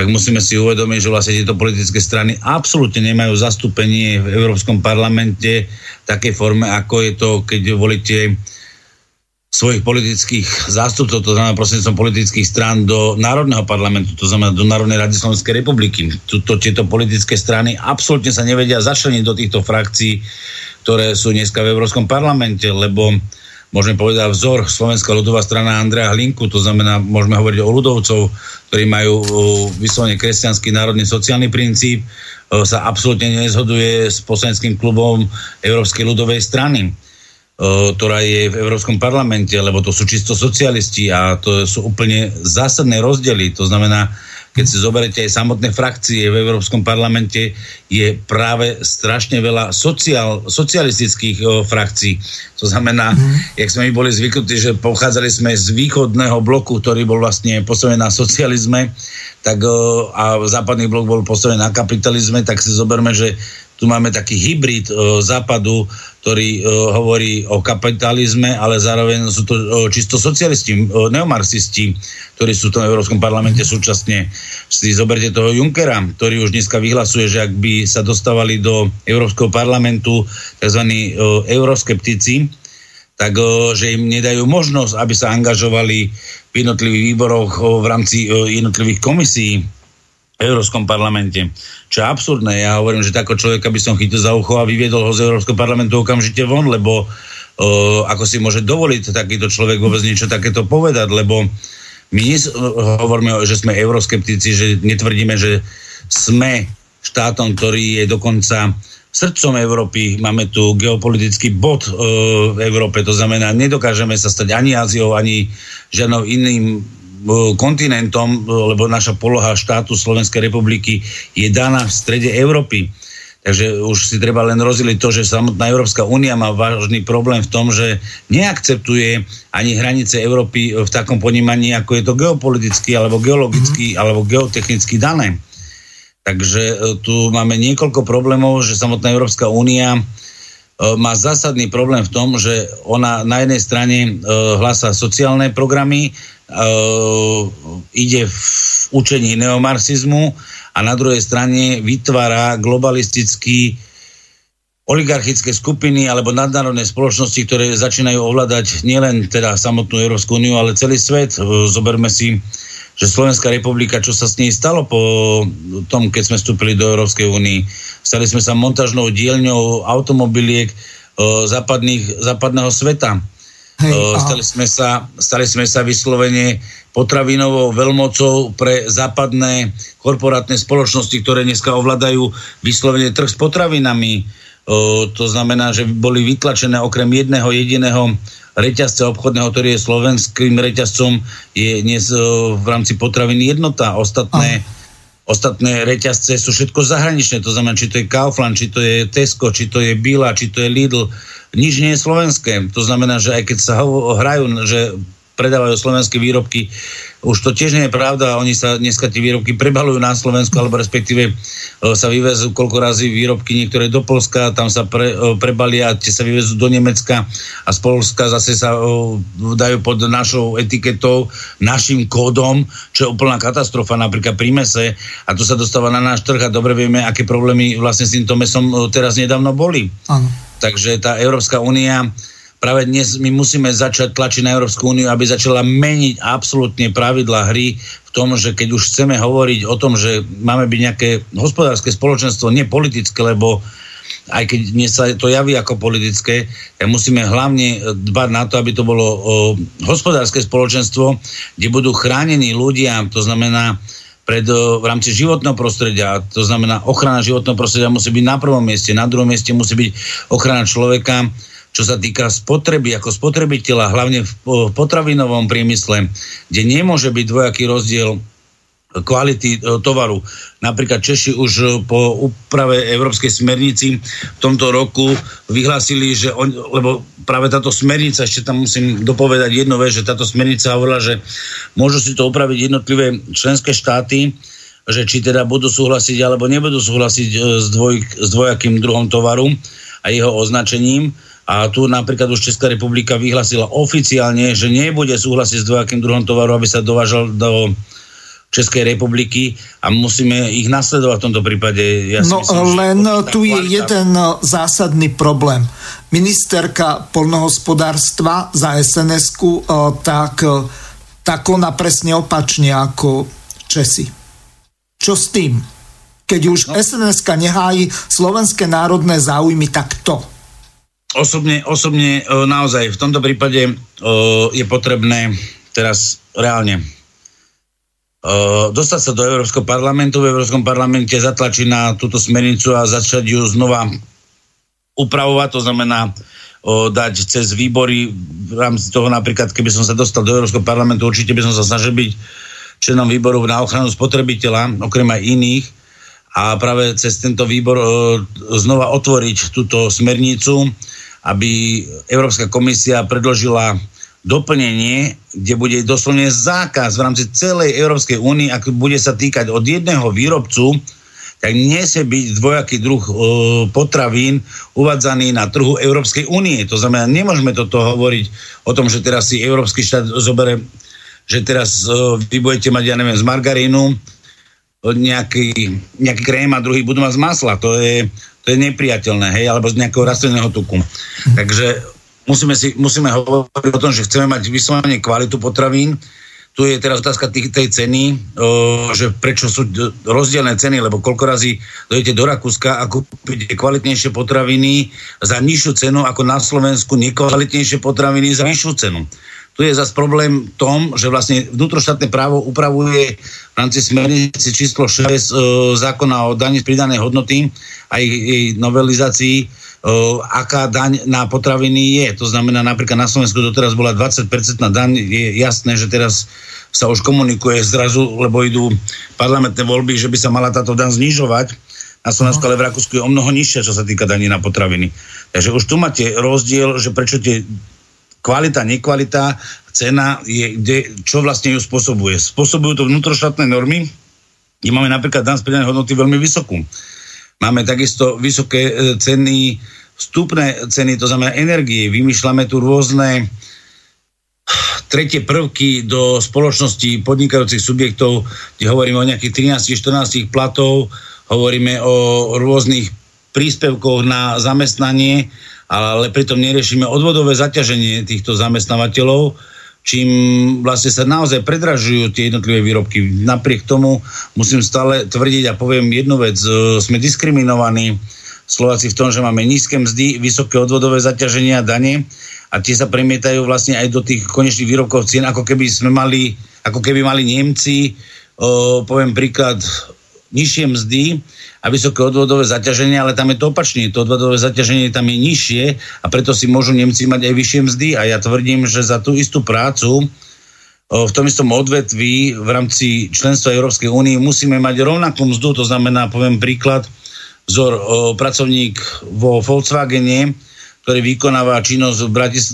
B: tak musíme si uvedomiť, že vlastne tieto politické strany absolútne nemajú zastúpenie v Európskom parlamente v takej forme, ako je to, keď volíte svojich politických zástupcov, to znamená prostredníctvom politických strán do Národného parlamentu, to znamená do Národnej rady Slovenskej republiky. Tuto, tieto politické strany absolútne sa nevedia začleniť do týchto frakcií, ktoré sú dneska v Európskom parlamente, lebo môžeme povedať vzor Slovenská ľudová strana Andrea Hlinku, to znamená, môžeme hovoriť o ľudovcov, ktorí majú vyslovene kresťanský národný sociálny princíp, sa absolútne nezhoduje s poslaneckým klubom Európskej ľudovej strany ktorá je v Európskom parlamente, lebo to sú čisto socialisti a to sú úplne zásadné rozdiely. To znamená, keď si zoberete aj samotné frakcie v Európskom parlamente, je práve strašne veľa sociál, socialistických o, frakcií. To znamená, mm. jak sme my boli zvyknutí, že pochádzali sme z východného bloku, ktorý bol vlastne postavený na socializme, tak, o, a západný blok bol postavený na kapitalizme, tak si zoberme, že tu máme taký hybrid o, západu, ktorý o, hovorí o kapitalizme, ale zároveň sú to o, čisto socialisti, o, neomarxisti, ktorí sú v tom Európskom parlamente súčasne. Si zoberte toho Junckera, ktorý už dneska vyhlasuje, že ak by sa dostávali do Európskeho parlamentu tzv. O, euroskeptici, tak o, že im nedajú možnosť, aby sa angažovali v jednotlivých výboroch o, v rámci o, jednotlivých komisí v Európskom parlamente. Čo je absurdné. Ja hovorím, že takého človeka by som chytil za ucho a vyviedol ho z Európskeho parlamentu okamžite von, lebo uh, ako si môže dovoliť takýto človek vôbec niečo takéto povedať, lebo my nes- hovoríme, že sme euroskeptici, že netvrdíme, že sme štátom, ktorý je dokonca srdcom Európy. Máme tu geopolitický bod uh, v Európe, to znamená, nedokážeme sa stať ani Áziou, ani žiadnou iným kontinentom, lebo naša poloha štátu Slovenskej republiky je daná v strede Európy. Takže už si treba len rozdeliť to, že samotná Európska únia má vážny problém v tom, že neakceptuje ani hranice Európy v takom ponímaní, ako je to geopoliticky, alebo geologicky, mm-hmm. alebo geotechnicky dané. Takže e, tu máme niekoľko problémov, že samotná Európska únia e, má zásadný problém v tom, že ona na jednej strane e, hlása sociálne programy, ide v učení neomarxizmu a na druhej strane vytvára globalistický oligarchické skupiny alebo nadnárodné spoločnosti, ktoré začínajú ovládať nielen teda samotnú Európsku úniu, ale celý svet. Zoberme si, že Slovenská republika, čo sa s nej stalo po tom, keď sme vstúpili do Európskej únie. Stali sme sa montažnou dielňou automobiliek západných, západného sveta. Hej, stali, sme sa, stali sme sa vyslovene potravinovou veľmocou pre západné korporátne spoločnosti, ktoré dneska ovládajú vyslovene trh s potravinami. O, to znamená, že boli vytlačené okrem jedného jediného reťazca obchodného, ktorý je slovenským reťazcom, je dnes o, v rámci potraviny jednota. Ostatné, ostatné reťazce sú všetko zahraničné. To znamená, či to je Kaufland, či to je Tesco, či to je Bila, či to je Lidl nič nie je slovenské. To znamená, že aj keď sa hrajú, že predávajú slovenské výrobky. Už to tiež nie je pravda, oni sa dneska tie výrobky prebalujú na Slovensku, alebo respektíve e, sa vyvezú koľko razy výrobky niektoré do Polska, tam sa pre, e, prebalia, tie sa vyvezú do Nemecka a z Polska zase sa e, dajú pod našou etiketou, našim kódom, čo je úplná katastrofa, napríklad pri mese a to sa dostáva na náš trh a dobre vieme, aké problémy vlastne s týmto mesom teraz nedávno boli. Ano. Takže tá Európska únia práve dnes my musíme začať tlačiť na Európsku úniu, aby začala meniť absolútne pravidla hry v tom, že keď už chceme hovoriť o tom, že máme byť nejaké hospodárske spoločenstvo, nie politické, lebo aj keď dnes sa to javí ako politické, tak musíme hlavne dbať na to, aby to bolo o, hospodárske spoločenstvo, kde budú chránení ľudia, to znamená pred, v rámci životného prostredia, to znamená ochrana životného prostredia musí byť na prvom mieste, na druhom mieste musí byť ochrana človeka, čo sa týka spotreby ako spotrebiteľa, hlavne v potravinovom priemysle, kde nemôže byť dvojaký rozdiel kvality e, tovaru. Napríklad Češi už e, po úprave Európskej smernici v tomto roku vyhlásili, že on, lebo práve táto smernica, ešte tam musím dopovedať jedno vec, že táto smernica hovorila, že môžu si to upraviť jednotlivé členské štáty, že či teda budú súhlasiť alebo nebudú súhlasiť e, s, dvoj, s dvojakým druhom tovaru a jeho označením. A tu napríklad už Česká republika vyhlasila oficiálne, že nebude súhlasiť s dvojakým druhom tovaru, aby sa dovážal do Českej republiky a musíme ich nasledovať v tomto prípade.
A: Ja no myslím, len tu je kvalita... jeden zásadný problém. Ministerka polnohospodárstva za sns e, tak, e, tak ona presne opačne ako Česi. Čo s tým? Keď už no. sns nehájí slovenské národné záujmy, tak to.
B: Osobne, osobne naozaj v tomto prípade je potrebné teraz reálne Uh, dostať sa do Európskeho parlamentu, v Európskom parlamente zatlačiť na túto smernicu a začať ju znova upravovať, to znamená dať cez výbory v rámci toho napríklad, keby som sa dostal do Európskeho parlamentu, určite by som sa snažil byť členom výboru na ochranu spotrebiteľa, okrem aj iných, a práve cez tento výbor e, znova otvoriť túto smernicu, aby Európska komisia predložila doplnenie, kde bude doslovne zákaz v rámci celej Európskej únie, ak bude sa týkať od jedného výrobcu, tak nesie byť dvojaký druh e, potravín uvádzaný na trhu Európskej únie. To znamená, nemôžeme toto hovoriť o tom, že teraz si Európsky štát zobere, že teraz e, vy budete mať, ja neviem, z margarínu nejaký, nejaký krém a druhý budú mať z masla. To je, to je nepriateľné, hej, alebo z nejakého rastlinného tuku. Takže musíme, si, musíme hovoriť o tom, že chceme mať vyslovene kvalitu potravín, tu je teraz otázka tých, tej ceny, o, že prečo sú rozdielne ceny, lebo koľko razy dojdete do Rakúska a kúpite kvalitnejšie potraviny za nižšiu cenu ako na Slovensku nekvalitnejšie potraviny za vyššiu cenu. Tu je zase problém v tom, že vlastne vnútroštátne právo upravuje v rámci smernice číslo 6 e, zákona o daní z pridanej hodnoty a jej, jej novelizácii aká daň na potraviny je. To znamená, napríklad na Slovensku doteraz bola 20% na daň. Je jasné, že teraz sa už komunikuje zrazu, lebo idú parlamentné voľby, že by sa mala táto daň znižovať. Na Slovensku, ale v Rakúsku je o mnoho nižšia, čo sa týka daní na potraviny. Takže už tu máte rozdiel, že prečo tie kvalita, nekvalita, cena, je, kde, čo vlastne ju spôsobuje. Spôsobujú to vnútroštátne normy, kde máme napríklad dan z hodnoty veľmi vysokú. Máme takisto vysoké e, ceny, vstupné ceny, to znamená energie. Vymýšľame tu rôzne tretie prvky do spoločnosti podnikajúcich subjektov, kde hovoríme o nejakých 13-14 platov, hovoríme o rôznych príspevkoch na zamestnanie, ale pritom neriešime odvodové zaťaženie týchto zamestnávateľov, čím vlastne sa naozaj predražujú tie jednotlivé výrobky. Napriek tomu musím stále tvrdiť a poviem jednu vec. E, sme diskriminovaní Slováci v tom, že máme nízke mzdy, vysoké odvodové zaťaženie a dane a tie sa premietajú vlastne aj do tých konečných výrobkov cien, ako keby sme mali, ako keby mali Nemci, o, poviem príklad, nižšie mzdy, a vysoké odvodové zaťaženie, ale tam je to opačne. To odvodové zaťaženie tam je nižšie a preto si môžu Nemci mať aj vyššie mzdy a ja tvrdím, že za tú istú prácu v tom istom odvetví v rámci členstva Európskej únie musíme mať rovnakú mzdu, to znamená, poviem príklad, vzor pracovník vo Volkswagene, ktorý vykonáva činnosť v Bratis-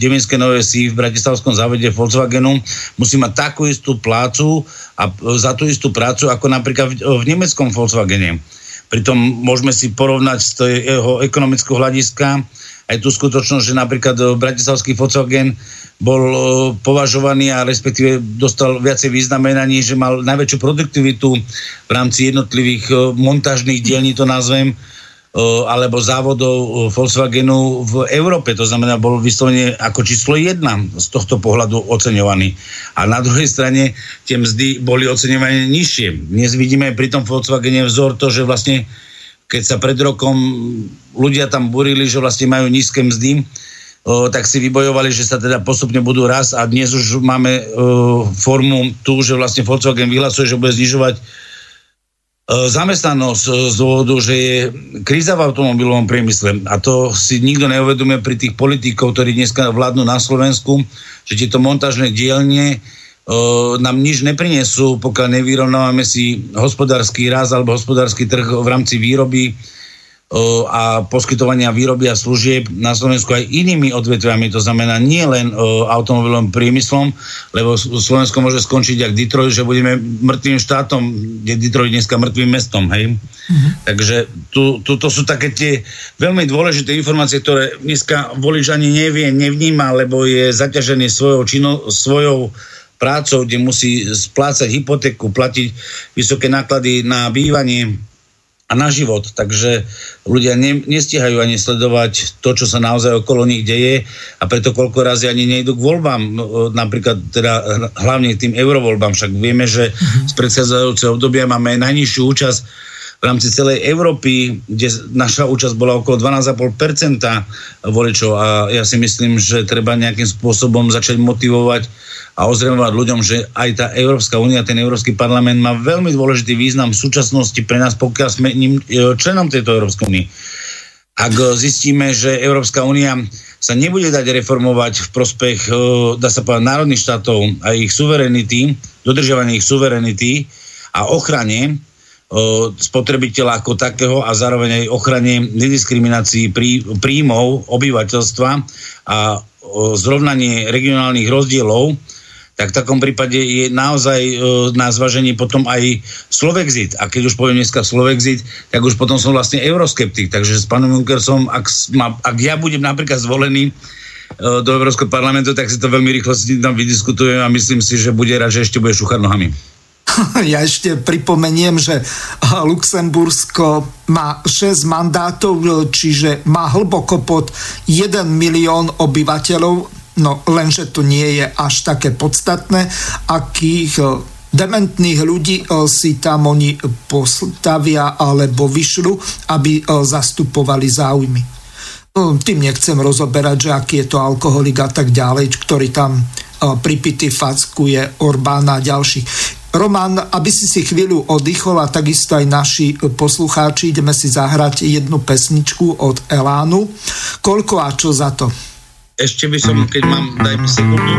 B: Devinskej Novej Si v Bratislavskom závode Volkswagenu, musí mať takú istú plácu a za tú istú prácu ako napríklad v, v nemeckom Volkswagene. Pritom môžeme si porovnať z jeho ekonomického hľadiska aj tú skutočnosť, že napríklad bratislavský Volkswagen bol považovaný a respektíve dostal viacej významenaní, že mal najväčšiu produktivitu v rámci jednotlivých montážnych dielní, to nazvem, alebo závodov Volkswagenu v Európe. To znamená, bol vyslovene ako číslo jedna z tohto pohľadu oceňovaný. A na druhej strane tie mzdy boli oceňované nižšie. Dnes vidíme pri tom Volkswagene vzor to, že vlastne keď sa pred rokom ľudia tam burili, že vlastne majú nízke mzdy, o, tak si vybojovali, že sa teda postupne budú raz a dnes už máme formu tu, že vlastne Volkswagen vyhlasuje, že bude znižovať E, zamestnanosť e, z dôvodu, že je kríza v automobilovom priemysle. A to si nikto neuvedomuje pri tých politikov, ktorí dneska vládnu na Slovensku, že tieto montážne dielne uh, nám nič neprinesú, pokiaľ nevyrovnávame si hospodársky raz alebo hospodársky trh v rámci výroby a poskytovania výroby a služieb na Slovensku aj inými odvetviami, to znamená nie len automobilovým priemyslom, lebo Slovensko môže skončiť ako Detroit, že budeme mŕtvým štátom, kde Detroit dneska mŕtvým mestom, hej. Mm-hmm. Takže tu, tu, to sú také tie veľmi dôležité informácie, ktoré dneska volič ani nevie, nevníma, lebo je zaťažený svojou, čino, svojou prácou, kde musí splácať hypotéku, platiť vysoké náklady na bývanie, na život. Takže ľudia ne, nestihajú ani sledovať to, čo sa naozaj okolo nich deje a preto koľko razy ani nejdu k voľbám, no, napríklad teda hlavne tým eurovoľbám. Však vieme, že z predchádzajúceho obdobia máme najnižšiu účasť v rámci celej Európy, kde naša účasť bola okolo 12,5% voličov a ja si myslím, že treba nejakým spôsobom začať motivovať a ozrejmovať ľuďom, že aj tá Európska únia, ten Európsky parlament má veľmi dôležitý význam v súčasnosti pre nás, pokiaľ sme ním, e, členom tejto Európskej únie. Ak zistíme, že Európska únia sa nebude dať reformovať v prospech, e, dá sa povedať, národných štátov a ich suverenity,
D: dodržiavanie ich suverenity a ochrane spotrebiteľa ako takého a zároveň aj ochrane nediskriminácii prí, príjmov obyvateľstva a zrovnanie regionálnych rozdielov, tak v takom prípade je naozaj e, na zvaženie potom aj Slovexit. A keď už poviem dneska Slovexit, tak už potom som vlastne euroskeptik. Takže s pánom Junckersom, ak, ak ja budem napríklad zvolený e, do Európskeho parlamentu, tak si to veľmi rýchlo s ním tam vydiskutujem a myslím si, že bude rád, že ešte bude šúchať nohami.
A: Ja ešte pripomeniem, že Luxembursko má 6 mandátov, čiže má hlboko pod 1 milión obyvateľov, no lenže to nie je až také podstatné, akých eh, dementných ľudí eh, si tam oni postavia alebo vyšľu, aby zastupovali záujmy. Tým nechcem rozoberať, že aký je to alkoholik a tak ďalej, ktorý tam pripity fackuje Orbána a ďalších. Roman, aby si si chvíľu oddychol a takisto aj naši poslucháči, ideme si zahrať jednu pesničku od Elánu. Koľko a čo za to?
D: Ešte by som, keď mám, daj mi sekundu.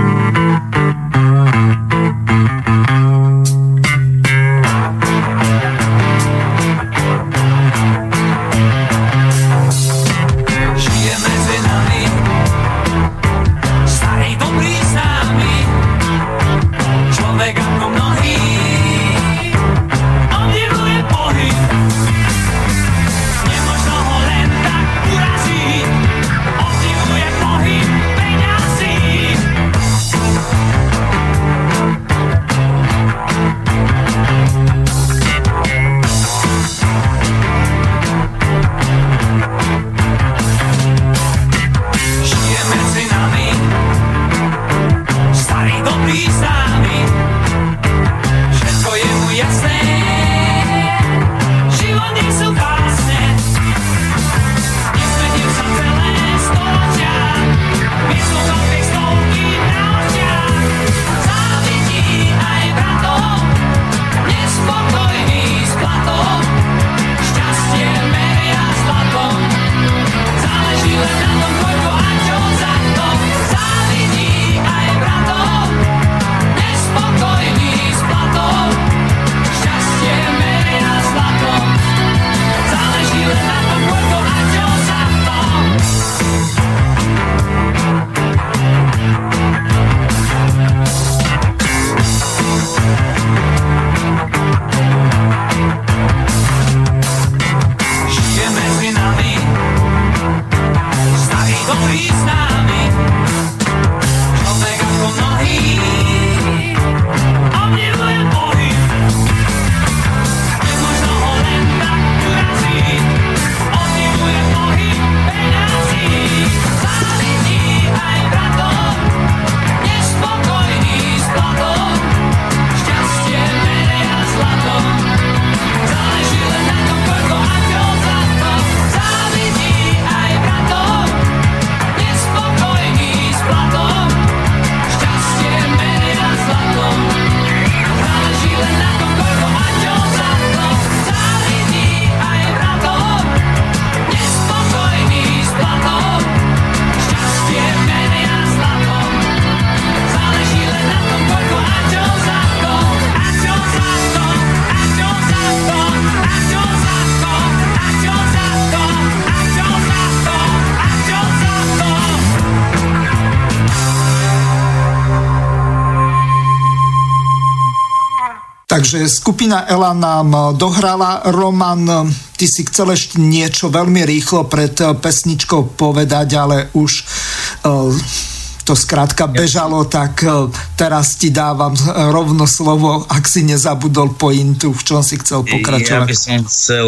A: Takže skupina Ela nám dohrala. Roman, ty si chcel ešte niečo veľmi rýchlo pred pesničkou povedať, ale už to skrátka bežalo, tak teraz ti dávam rovno slovo, ak si nezabudol pointu, v čom si chcel pokračovať.
D: Ja by som chcel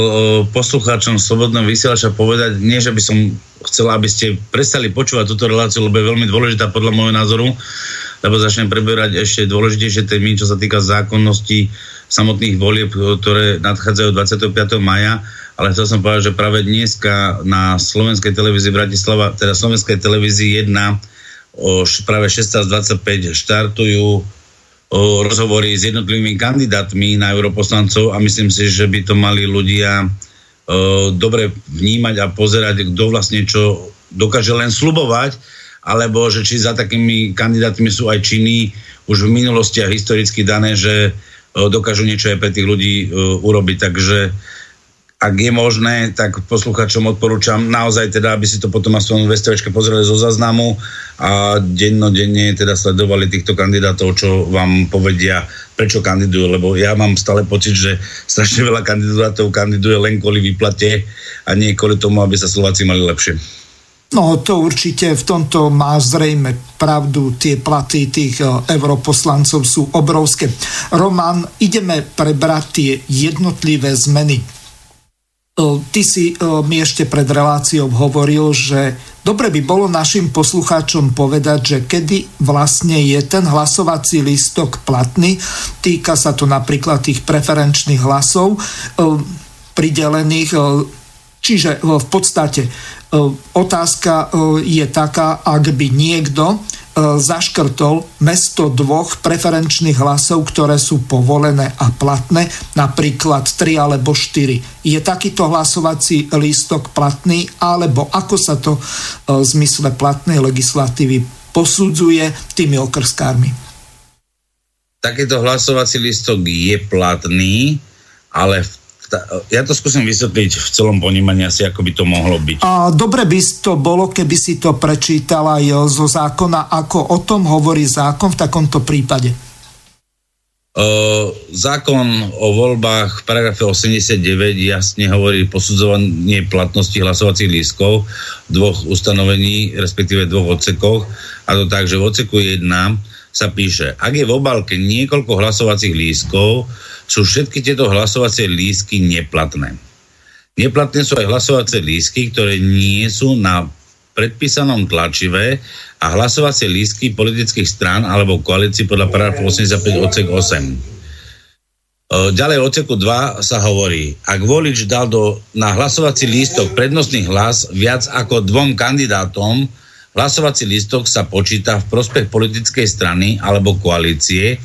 D: poslucháčom Slobodného vysielača povedať, nie že by som chcel, aby ste prestali počúvať túto reláciu, lebo je veľmi dôležitá podľa môjho názoru, lebo začnem preberať ešte dôležitejšie témy, čo sa týka zákonnosti samotných volieb, ktoré nadchádzajú 25. maja, ale chcel som povedať, že práve dneska na slovenskej televízii Bratislava, teda slovenskej televízii 1 o práve 16.25 štartujú o rozhovory s jednotlivými kandidátmi na europoslancov a myslím si, že by to mali ľudia o, dobre vnímať a pozerať, kto vlastne čo dokáže len slubovať
B: alebo že či za takými kandidátmi sú aj činy už v minulosti a historicky dané, že dokážu niečo aj pre tých ľudí urobiť. Takže ak je možné, tak posluchačom odporúčam naozaj teda, aby si to potom aspoň v STVčke pozreli zo zaznamu a dennodenne teda sledovali týchto kandidátov, čo vám povedia, prečo kandidujú, lebo ja mám stále pocit, že strašne veľa kandidátov kandiduje len kvôli výplate a nie kvôli tomu, aby sa Slováci mali lepšie.
A: No to určite v tomto má zrejme pravdu, tie platy tých e, europoslancov sú obrovské. Roman, ideme prebrať tie jednotlivé zmeny Ty si mi ešte pred reláciou hovoril, že dobre by bolo našim poslucháčom povedať, že kedy vlastne je ten hlasovací listok platný. Týka sa to napríklad tých preferenčných hlasov pridelených. Čiže v podstate otázka je taká, ak by niekto E, zaškrtol mesto dvoch preferenčných hlasov, ktoré sú povolené a platné, napríklad 3 alebo 4. Je takýto hlasovací lístok platný, alebo ako sa to e, v zmysle platnej legislatívy posudzuje tými okrskármi?
B: Takýto hlasovací lístok je platný, ale v ja to skúsim vysvetliť v celom ponímaní asi, ako by to mohlo byť.
A: A dobre by to bolo, keby si to prečítala aj zo zákona, ako o tom hovorí zákon v takomto prípade.
B: Uh, zákon o voľbách v paragrafe 89 jasne hovorí posudzovanie platnosti hlasovacích lístkov dvoch ustanovení, respektíve dvoch odsekoch. A to tak, že v odseku 1 sa píše, ak je v obálke niekoľko hlasovacích lístkov, sú všetky tieto hlasovacie lístky neplatné. Neplatné sú aj hlasovacie lístky, ktoré nie sú na predpísanom tlačive a hlasovacie lístky politických strán alebo koalícií podľa paragrafu 85 odsek 8. Ďalej v odseku 2 sa hovorí, ak volič dal do, na hlasovací lístok prednostný hlas viac ako dvom kandidátom, hlasovací lístok sa počíta v prospech politickej strany alebo koalície,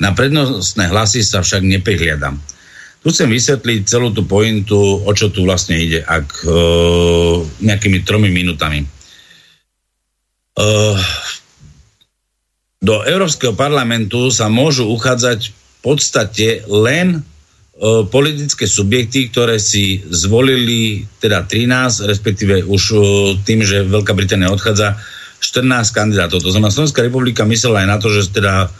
B: na prednostné hlasy sa však neprihliadam. Tu chcem vysvetliť celú tú pointu, o čo tu vlastne ide, ak e, nejakými tromi minutami. E, do Európskeho parlamentu sa môžu uchádzať v podstate len politické subjekty, ktoré si zvolili teda 13, respektíve už e, tým, že Veľká Británia odchádza, 14 kandidátov. To znamená, Slovenská republika myslela aj na to, že teda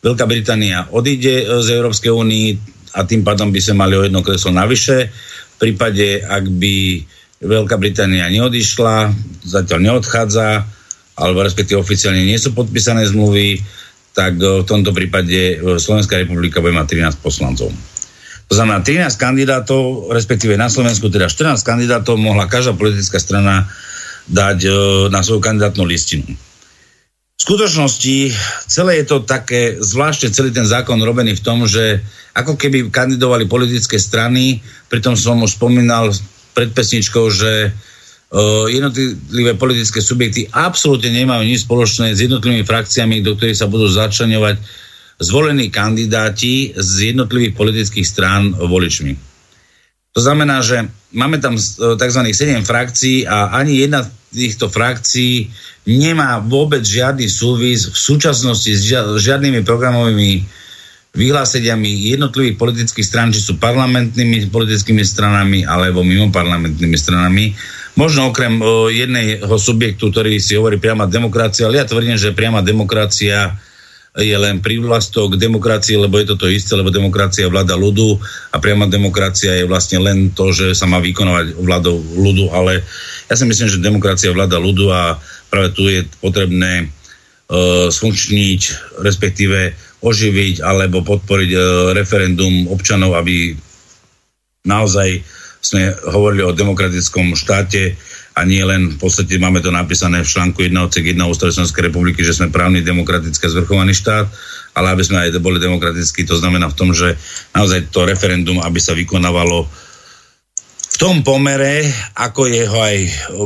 B: Veľká Británia odíde e, z Európskej únii a tým pádom by sme mali o jedno kreslo navyše. V prípade, ak by Veľká Británia neodišla, zatiaľ neodchádza, alebo respektíve oficiálne nie sú podpísané zmluvy, tak e, v tomto prípade e, Slovenská republika bude mať 13 poslancov. To znamená 13 kandidátov, respektíve na Slovensku teda 14 kandidátov mohla každá politická strana dať na svoju kandidátnu listinu. Skutočnosti celé je to také, zvláštne celý ten zákon robený v tom, že ako keby kandidovali politické strany, pritom som už spomínal pred pesničkou, že uh, jednotlivé politické subjekty absolútne nemajú nič spoločné s jednotlivými frakciami, do ktorých sa budú začlenovať zvolení kandidáti z jednotlivých politických strán voličmi. To znamená, že máme tam tzv. 7 frakcií a ani jedna z týchto frakcií nemá vôbec žiadny súvis v súčasnosti s žiadnymi programovými vyhláseniami jednotlivých politických strán, či sú parlamentnými politickými stranami alebo mimo parlamentnými stranami. Možno okrem o, jedného subjektu, ktorý si hovorí priama demokracia, ale ja tvrdím, že priama demokracia je len prívlastok demokracie, lebo je to to isté, lebo demokracia vláda ľudu a priama demokracia je vlastne len to, že sa má vykonovať vládou ľudu, ale ja si myslím, že demokracia vláda ľudu a práve tu je potrebné uh, sfunkčniť, respektíve oživiť alebo podporiť uh, referendum občanov, aby naozaj sme hovorili o demokratickom štáte a nie len v podstate máme to napísané v článku 1 odsek 1 Ústavy Slovenskej republiky, že sme právny, demokratický a zvrchovaný štát, ale aby sme aj boli demokratickí, to znamená v tom, že naozaj to referendum, aby sa vykonávalo v tom pomere, ako je ho aj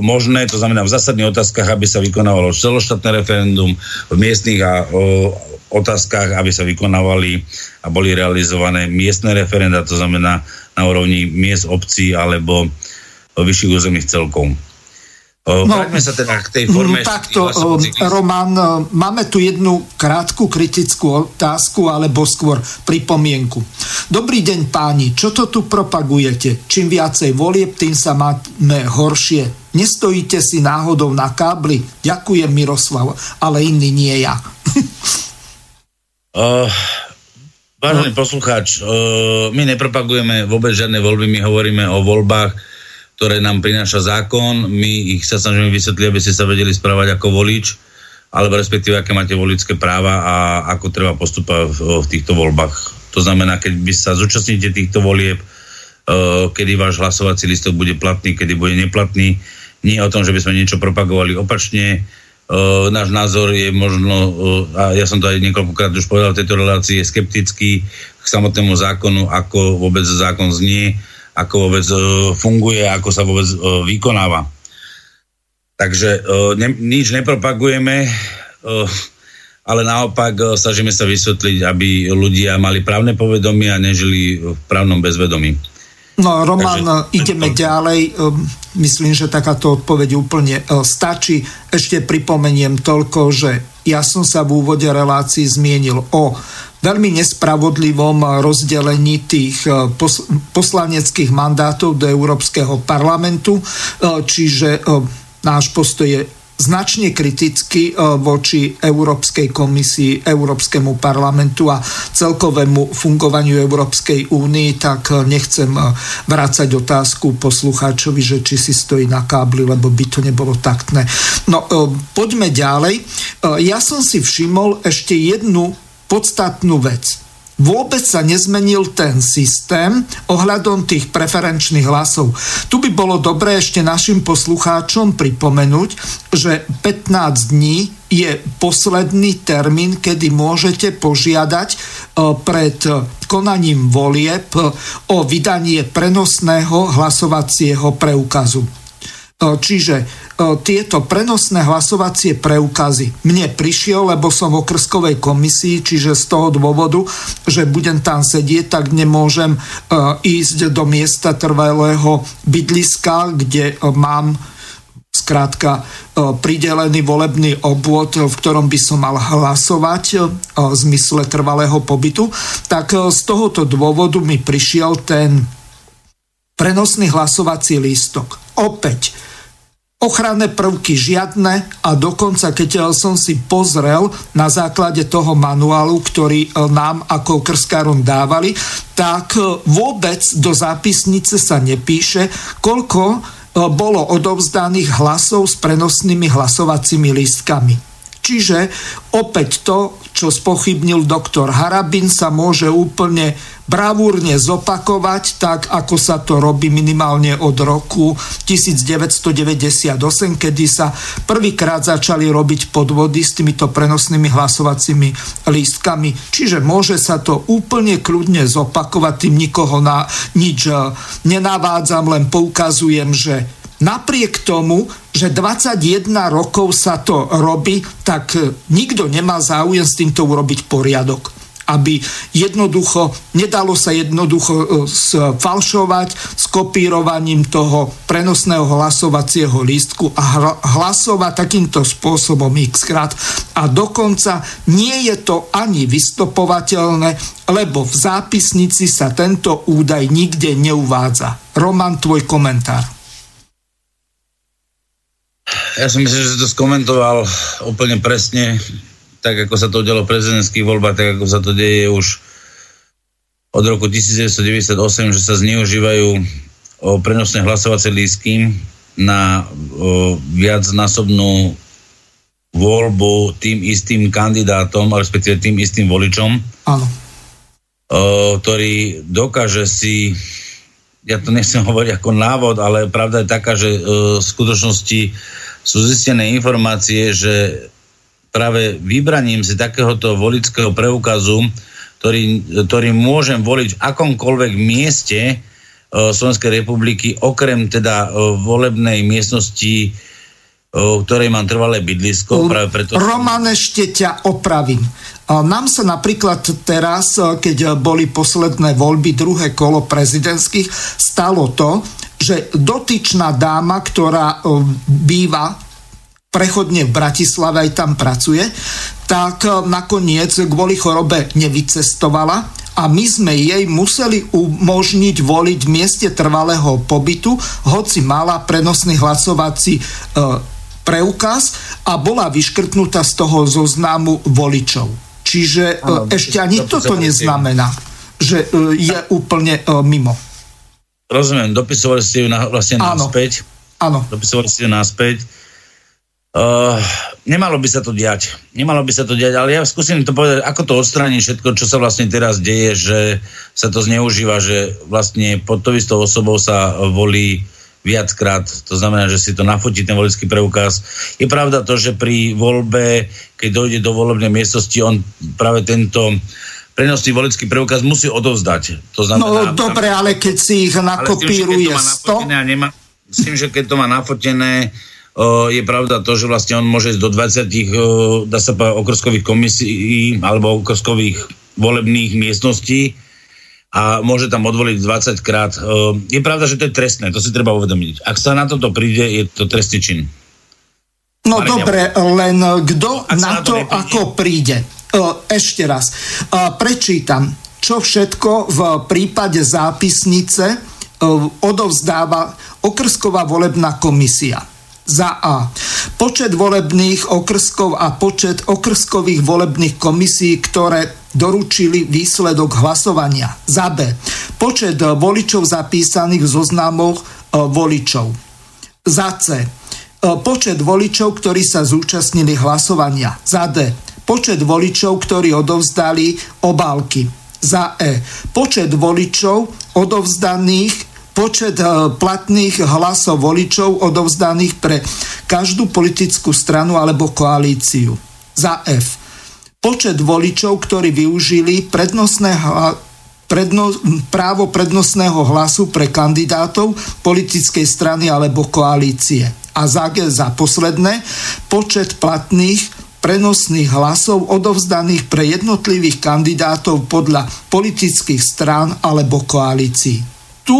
B: možné, to znamená v zásadných otázkach, aby sa vykonávalo celoštátne referendum, v miestnych a o, otázkach, aby sa vykonávali a boli realizované miestne referenda, to znamená na úrovni miest obcí alebo vyšších územných celkov. No, Vráťme sa teda k tej forme.
A: Takto, Roman, máme tu jednu krátku kritickú otázku, alebo skôr pripomienku. Dobrý deň páni, čo to tu propagujete? Čím viacej volieb, tým sa máme horšie. Nestojíte si náhodou na kábli? Ďakujem Miroslav, ale iný nie ja.
B: uh, vážený no. poslucháč, uh, my nepropagujeme vôbec žiadne voľby, my hovoríme o voľbách, ktoré nám prináša zákon. My ich sa snažíme vysvetliť, aby ste sa vedeli správať ako volič, alebo respektíve, aké máte voličské práva a ako treba postupovať v, v týchto voľbách. To znamená, keď vy sa zúčastníte týchto volieb, uh, kedy váš hlasovací listok bude platný, kedy bude neplatný. Nie o tom, že by sme niečo propagovali opačne. Uh, náš názor je možno, uh, a ja som to aj niekoľkokrát už povedal v tejto relácii, je skeptický k samotnému zákonu, ako vôbec zákon znie ako vôbec e, funguje, ako sa vôbec e, vykonáva. Takže e, ne, nič nepropagujeme, ale naopak snažíme sa vysvetliť, aby ľudia mali právne povedomie a nežili v právnom bezvedomí.
A: No, Roman, Takže, ideme to... ďalej. Myslím, že takáto odpoveď úplne stačí. Ešte pripomeniem toľko, že ja som sa v úvode relácií zmienil o veľmi nespravodlivom rozdelení tých eh, poslaneckých mandátov do Európskeho parlamentu, eh, čiže eh, náš postoj je značne kriticky voči Európskej komisii, Európskemu parlamentu a celkovému fungovaniu Európskej únii, tak nechcem vrácať otázku poslucháčovi, že či si stojí na kábli, lebo by to nebolo taktné. No, poďme ďalej. Ja som si všimol ešte jednu podstatnú vec. Vôbec sa nezmenil ten systém ohľadom tých preferenčných hlasov. Tu by bolo dobré ešte našim poslucháčom pripomenúť, že 15 dní je posledný termín, kedy môžete požiadať e, pred konaním volieb o vydanie prenosného hlasovacieho preukazu. E, čiže tieto prenosné hlasovacie preukazy. Mne prišiel, lebo som v okrskovej komisii, čiže z toho dôvodu, že budem tam sedieť, tak nemôžem ísť do miesta trvalého bydliska, kde mám skrátka pridelený volebný obvod, v ktorom by som mal hlasovať v zmysle trvalého pobytu, tak z tohoto dôvodu mi prišiel ten prenosný hlasovací lístok. Opäť, ochranné prvky žiadne a dokonca keď som si pozrel na základe toho manuálu, ktorý e, nám ako krskárom dávali, tak e, vôbec do zápisnice sa nepíše, koľko bolo odovzdaných hlasov s prenosnými hlasovacími lístkami. Čiže opäť to, čo spochybnil doktor Harabin, sa môže úplne bravúrne zopakovať, tak ako sa to robí minimálne od roku 1998, kedy sa prvýkrát začali robiť podvody s týmito prenosnými hlasovacími lístkami. Čiže môže sa to úplne kľudne zopakovať, tým nikoho na nič eh, nenavádzam, len poukazujem, že napriek tomu, že 21 rokov sa to robí, tak eh, nikto nemá záujem s týmto urobiť poriadok aby jednoducho, nedalo sa jednoducho e, falšovať s kopírovaním toho prenosného hlasovacieho lístku a hlasovať takýmto spôsobom x krát. A dokonca nie je to ani vystopovateľné, lebo v zápisnici sa tento údaj nikde neuvádza. Roman, tvoj komentár.
B: Ja si myslím, že si to skomentoval úplne presne tak ako sa to udialo v prezidentských voľbách, tak ako sa to deje už od roku 1998, že sa zneužívajú o prenosné hlasovacie lístky na o, viacnásobnú voľbu tým istým kandidátom, respektíve tým istým voličom,
A: Áno.
B: O, ktorý dokáže si ja to nechcem hovoriť ako návod, ale pravda je taká, že o, v skutočnosti sú zistené informácie, že práve vybraním si takéhoto volického preukazu, ktorý, ktorý môžem voliť v akomkoľvek mieste e, Slovenskej republiky, okrem teda e, volebnej miestnosti, e, ktorej mám trvalé bydlisko. Práve preto...
A: Roman, ešte ťa opravím. Nám sa napríklad teraz, keď boli posledné voľby, druhé kolo prezidentských, stalo to, že že dotyčná dáma, ktorá býva prechodne v Bratislave, aj tam pracuje, tak nakoniec kvôli chorobe nevycestovala a my sme jej museli umožniť voliť v mieste trvalého pobytu, hoci mala prenosný hlasovací e, preukaz a bola vyškrtnutá z toho zoznamu voličov. Čiže ano, e, ešte ani toto neznamená, že e, je úplne e, mimo.
B: Rozumiem, dopisovali ste ju na, vlastne náspäť.
A: Áno.
B: Dopisovali ste ju náspäť. Uh, nemalo by sa to diať. Nemalo by sa to diať, ale ja skúsim to povedať, ako to odstrániť všetko, čo sa vlastne teraz deje, že sa to zneužíva, že vlastne pod to istou osobou sa volí viackrát, to znamená, že si to nafotí ten volický preukaz. Je pravda to, že pri voľbe, keď dojde do volebnej miestnosti, on práve tento prenosný volický preukaz musí odovzdať. To
A: znamená, no dobre, ale keď si ich nakopíruje 100...
B: Nemá, tým, že keď to má nafotené, je pravda to, že vlastne on môže ísť do 20, dá sa povedať, okrskových komisí alebo okrskových volebných miestností a môže tam odvoliť 20 krát. Je pravda, že to je trestné, to si treba uvedomiť. Ak sa na toto príde, je to trestný čin.
A: No Marenia. dobre, len kto na, na to, nepríde? ako príde? Ešte raz. Prečítam, čo všetko v prípade zápisnice odovzdáva okrsková volebná komisia za A. Počet volebných okrskov a počet okrskových volebných komisí, ktoré doručili výsledok hlasovania. Za B. Počet voličov zapísaných v zoznamoch e, voličov. Za C. E, počet voličov, ktorí sa zúčastnili hlasovania. Za D. Počet voličov, ktorí odovzdali obálky. Za E. Počet voličov odovzdaných počet eh, platných hlasov voličov odovzdaných pre každú politickú stranu alebo koalíciu. Za F. Počet voličov, ktorí využili prednostné predno, právo prednostného hlasu pre kandidátov politickej strany alebo koalície. A za, za posledné, počet platných prenosných hlasov odovzdaných pre jednotlivých kandidátov podľa politických strán alebo koalícií. Tu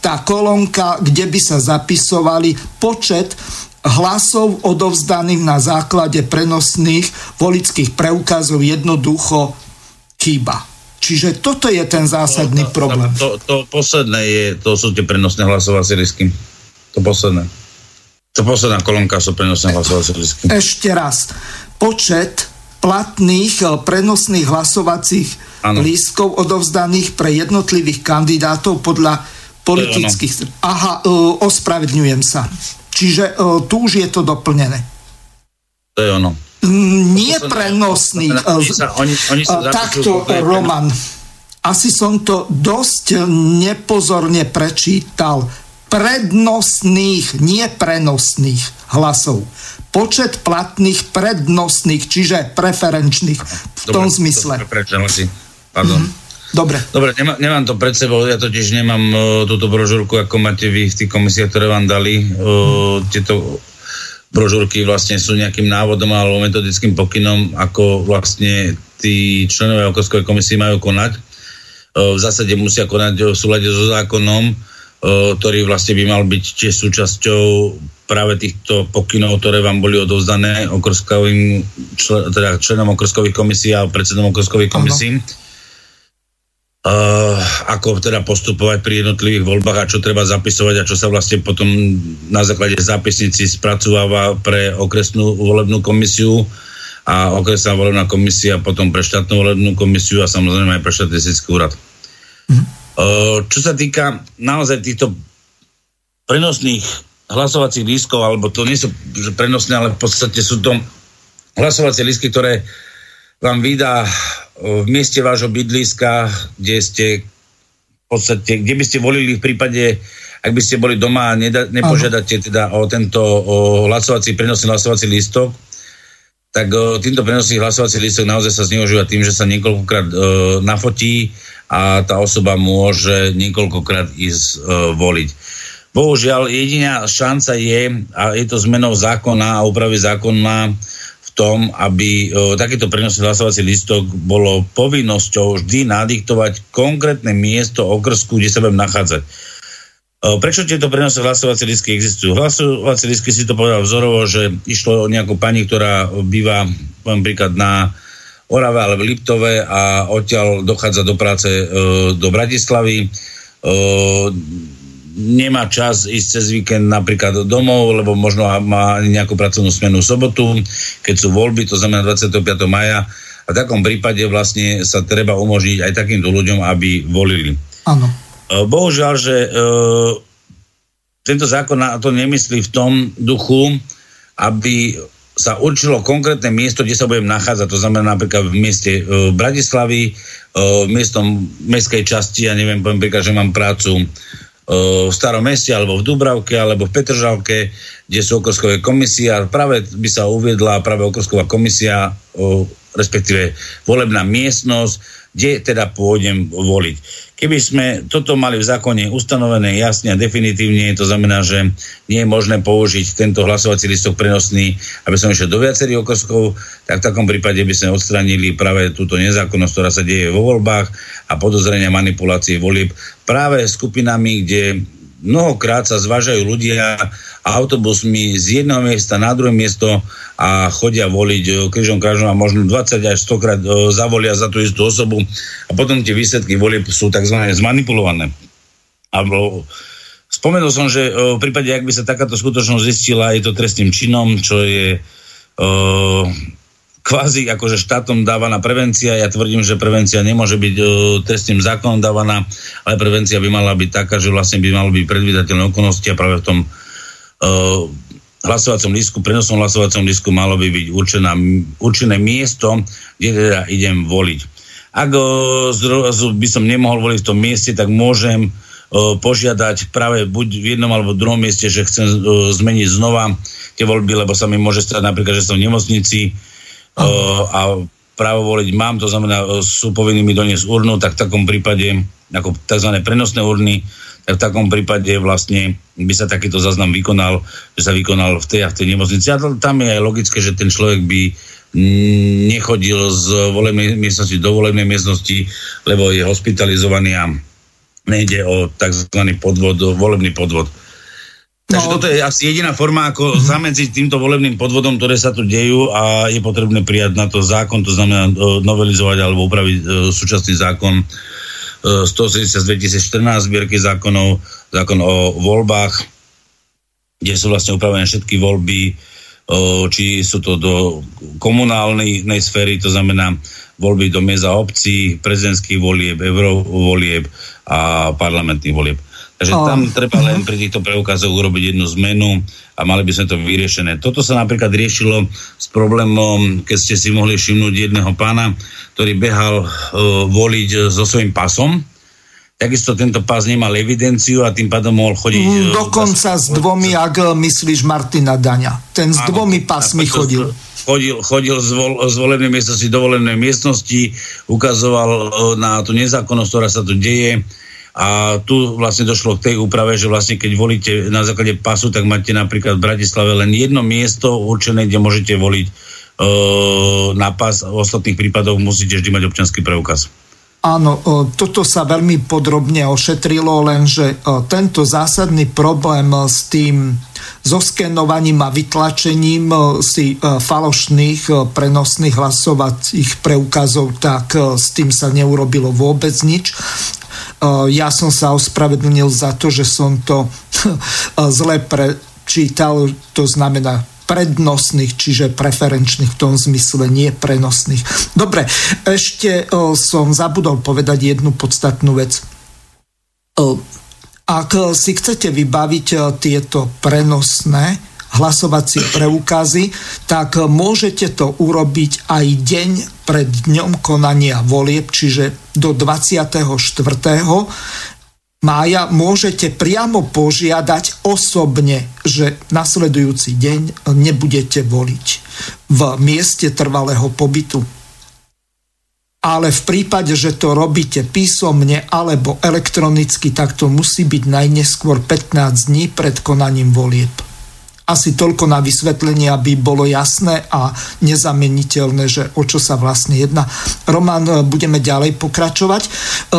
A: tá kolónka, kde by sa zapisovali počet hlasov odovzdaných na základe prenosných volických preukazov jednoducho chýba. Čiže toto je ten zásadný
B: to,
A: problém.
B: To, to, to posledné je, to sú tie prenosné hlasovacie listy. To posledné. To posledná kolónka sú prenosné hlasovacie listy.
A: Ešte raz. Počet platných eh, prenosných hlasovacích ano. lístkov odovzdaných pre jednotlivých kandidátov podľa politických. Aha, uh, ospravedňujem sa. Čiže uh, tu už je to doplnené.
B: To je ono.
A: Nie prenosný. Takto, Roman. Asi som to dosť nepozorne prečítal. Prednostných, nie prenosných hlasov. Počet platných prednostných, čiže preferenčných v tom Dobre, zmysle.
B: Pardon. Mm-hmm.
A: Dobre.
B: Dobre, nemá, nemám to pred sebou, ja totiž nemám uh, túto brožúrku, ako máte vy v tých komisiách, ktoré vám dali. Uh, tieto brožúrky vlastne sú nejakým návodom alebo metodickým pokynom, ako vlastne tí členovia okreskovej komisie majú konať. Uh, v zásade musia konať v súlade so zákonom, uh, ktorý vlastne by mal byť tiež súčasťou práve týchto pokynov, ktoré vám boli odovzdané okrskovým, člen, teda členom okrskových komisí a predsedom okrskových komisí. Ano Uh, ako teda postupovať pri jednotlivých voľbách a čo treba zapisovať a čo sa vlastne potom na základe zápisnici spracováva pre okresnú volebnú komisiu a okresná volebná komisia potom pre štátnu volebnú komisiu a samozrejme aj pre štatistický úrad. Mm. Uh, čo sa týka naozaj týchto prenosných hlasovacích lístkov, alebo to nie sú prenosné, ale v podstate sú to hlasovacie lístky, ktoré vám vydá v mieste vášho bydliska, kde ste v podstate, kde by ste volili v prípade, ak by ste boli doma a neda, nepožiadate teda o tento o hlasovací, prenosný hlasovací lístok, tak o, týmto prenosný hlasovací lístok naozaj sa zneužíva tým, že sa niekoľkokrát o, nafotí a tá osoba môže niekoľkokrát ísť o, voliť. Bohužiaľ, jediná šanca je, a je to zmenou zákona a úpravy zákona, tom, aby o, takýto prenosný hlasovací listok bolo povinnosťou vždy nadiktovať konkrétne miesto okrsku, kde sa budem nachádzať. Prečo tieto prenosy hlasovacie lístky existujú? Hlasovacie lístky si to povedal vzorovo, že išlo o nejakú pani, ktorá býva, poviem príklad, na Orave alebo Liptove a odtiaľ dochádza do práce e, do Bratislavy. E, nemá čas ísť cez víkend napríklad domov, lebo možno má nejakú pracovnú smenu v sobotu, keď sú voľby, to znamená 25. maja. A v takom prípade vlastne sa treba umožniť aj takýmto ľuďom, aby volili.
A: Áno.
B: E, bohužiaľ, že e, tento zákon na to nemyslí v tom duchu, aby sa určilo konkrétne miesto, kde sa budem nachádzať. To znamená napríklad v mieste e, Bratislavy, e, miestom mestskej časti, ja neviem, poviem príklad, že mám prácu v starom meste, alebo v Dubravke, alebo v Petržalke, kde sú okrskové komisie a práve by sa uviedla práve okrsková komisia, e, respektíve volebná miestnosť, kde teda pôjdem voliť. Keby sme toto mali v zákone ustanovené jasne a definitívne, to znamená, že nie je možné použiť tento hlasovací listok prenosný, aby som išiel do viacerých okrskov, tak v takom prípade by sme odstranili práve túto nezákonnosť, ktorá sa deje vo voľbách a podozrenia manipulácie volieb práve skupinami, kde mnohokrát sa zvážajú ľudia autobusmi z jedného miesta na druhé miesto a chodia voliť e, križom krážom a možno 20 až 100 krát e, zavolia za tú istú osobu a potom tie výsledky volieb sú tzv. zmanipulované. A spomenul som, že e, v prípade, ak by sa takáto skutočnosť zistila, je to trestným činom, čo je kvázi akože štátom dávaná prevencia. Ja tvrdím, že prevencia nemôže byť uh, trestným zákonom dávaná, ale prevencia by mala byť taká, že vlastne by malo byť predvydateľné okolnosti a práve v tom uh, hlasovacom lístku, prenosnom hlasovacom lístku malo by byť určená, určené miesto, kde teda idem voliť. Ak uh, zrazu by som nemohol voliť v tom mieste, tak môžem požiadať práve buď v jednom alebo v druhom mieste, že chcem zmeniť znova tie voľby, lebo sa mi môže stať napríklad, že som v nemocnici a právo voliť mám, to znamená, sú povinní mi doniesť urnu, tak v takom prípade, ako tzv. prenosné urny, tak v takom prípade vlastne by sa takýto záznam vykonal, že sa vykonal v tej a v tej nemocnici. A tam je aj logické, že ten človek by nechodil z volebnej miestnosti do volebnej miestnosti, lebo je hospitalizovaný a nejde o tzv. podvod, volebný podvod. Takže no. toto je asi jediná forma, ako mm-hmm. zamedziť týmto volebným podvodom, ktoré sa tu dejú a je potrebné prijať na to zákon, to znamená e, novelizovať alebo upraviť e, súčasný zákon 180 z 2014 zbierky zákonov, zákon o voľbách, kde sú vlastne upravené všetky voľby, či sú to do komunálnej sféry, to znamená voľby do mieza obcí, prezidentských volieb, eurovolieb a parlamentných volieb. Takže oh. tam treba len pri týchto preukazoch urobiť jednu zmenu a mali by sme to vyriešené. Toto sa napríklad riešilo s problémom, keď ste si mohli všimnúť jedného pána, ktorý behal uh, voliť so svojím pasom. Takisto tento pás nemal evidenciu a tým pádom mohol chodiť... Mm,
A: dokonca s dvomi, ak myslíš Martina Daňa. Ten s áno, dvomi pásmi chodil.
B: Chodil, chodil z, vol, z volebnej miestnosti do volebnej miestnosti, ukazoval na tú nezákonnosť, ktorá sa tu deje a tu vlastne došlo k tej úprave, že vlastne keď volíte na základe pasu, tak máte napríklad v Bratislave len jedno miesto určené, kde môžete voliť e, na pas. V ostatných prípadoch musíte vždy mať občanský preukaz.
A: Áno, e, toto sa veľmi podrobne ošetrilo, lenže e, tento zásadný problém s tým zoskenovaním a vytlačením si falošných prenosných hlasovacích preukazov, tak s tým sa neurobilo vôbec nič. Ja som sa ospravedlnil za to, že som to zle prečítal, to znamená prednostných, čiže preferenčných v tom zmysle, nie prenosných. Dobre, ešte som zabudol povedať jednu podstatnú vec. Ak si chcete vybaviť tieto prenosné hlasovacie preukazy, tak môžete to urobiť aj deň pred dňom konania volieb, čiže do 24 mája môžete priamo požiadať osobne, že nasledujúci deň nebudete voliť v mieste trvalého pobytu. Ale v prípade, že to robíte písomne alebo elektronicky, tak to musí byť najneskôr 15 dní pred konaním volieb asi toľko na vysvetlenie, aby bolo jasné a nezameniteľné, že o čo sa vlastne jedná. Roman, e, budeme ďalej pokračovať. E,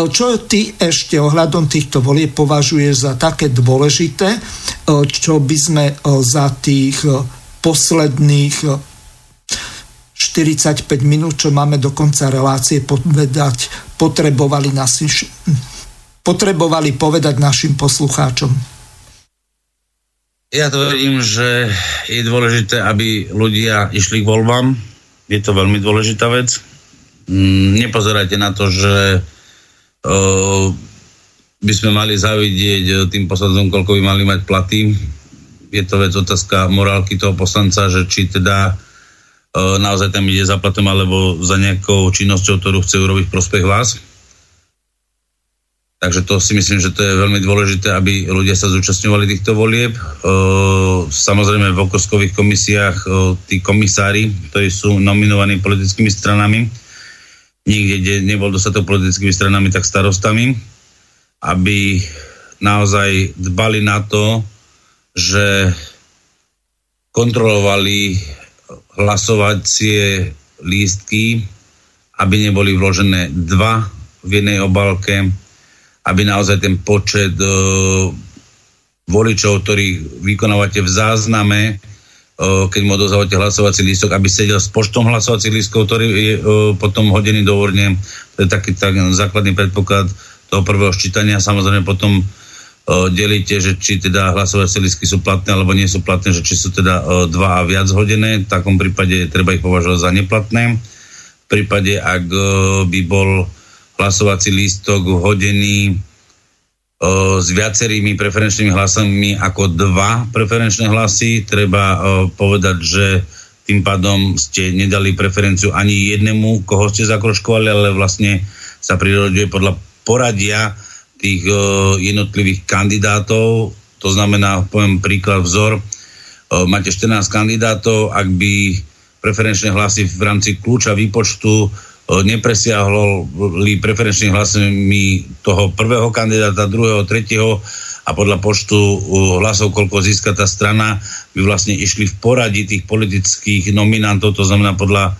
A: čo ty ešte ohľadom týchto volie považuješ za také dôležité, e, čo by sme za tých posledných 45 minút, čo máme do konca relácie povedať, potrebovali, nasi, potrebovali povedať našim poslucháčom?
B: Ja to verím, že je dôležité, aby ľudia išli k voľbám. Je to veľmi dôležitá vec. Mm, nepozerajte na to, že uh, by sme mali zavidieť tým poslancom, koľko by mali mať platy. Je to vec otázka morálky toho poslanca, že či teda uh, naozaj tam ide za platom alebo za nejakou činnosťou, ktorú chce urobiť prospech vás Takže to si myslím, že to je veľmi dôležité, aby ľudia sa zúčastňovali týchto volieb. Samozrejme v okoskových komisiách tí komisári, ktorí sú nominovaní politickými stranami, niekde, kde nebol dostatok politickými stranami, tak starostami, aby naozaj dbali na to, že kontrolovali hlasovacie lístky, aby neboli vložené dva v jednej obalke, aby naozaj ten počet uh, voličov, ktorých vykonávate v zázname, uh, keď mu odozávate hlasovací lístok, aby sedel s počtom hlasovacích lístkov, ktorý je uh, potom hodený do urne. To je taký tak, základný predpoklad toho prvého ščítania. Samozrejme potom uh, delíte, že či teda hlasovacie lístky sú platné alebo nie sú platné, že či sú teda uh, dva a viac hodené. V takom prípade treba ich považovať za neplatné. V prípade, ak uh, by bol hlasovací lístok hodený s viacerými preferenčnými hlasami ako dva preferenčné hlasy. Treba povedať, že tým pádom ste nedali preferenciu ani jednému, koho ste zakroškovali, ale vlastne sa prirodzuje podľa poradia tých jednotlivých kandidátov. To znamená, poviem príklad, vzor, máte 14 kandidátov, ak by preferenčné hlasy v rámci kľúča výpočtu nepresiahli preferenčnými hlasmi toho prvého kandidáta, druhého, tretieho a podľa počtu hlasov, koľko získa tá strana, by vlastne išli v poradí tých politických nominantov, to znamená podľa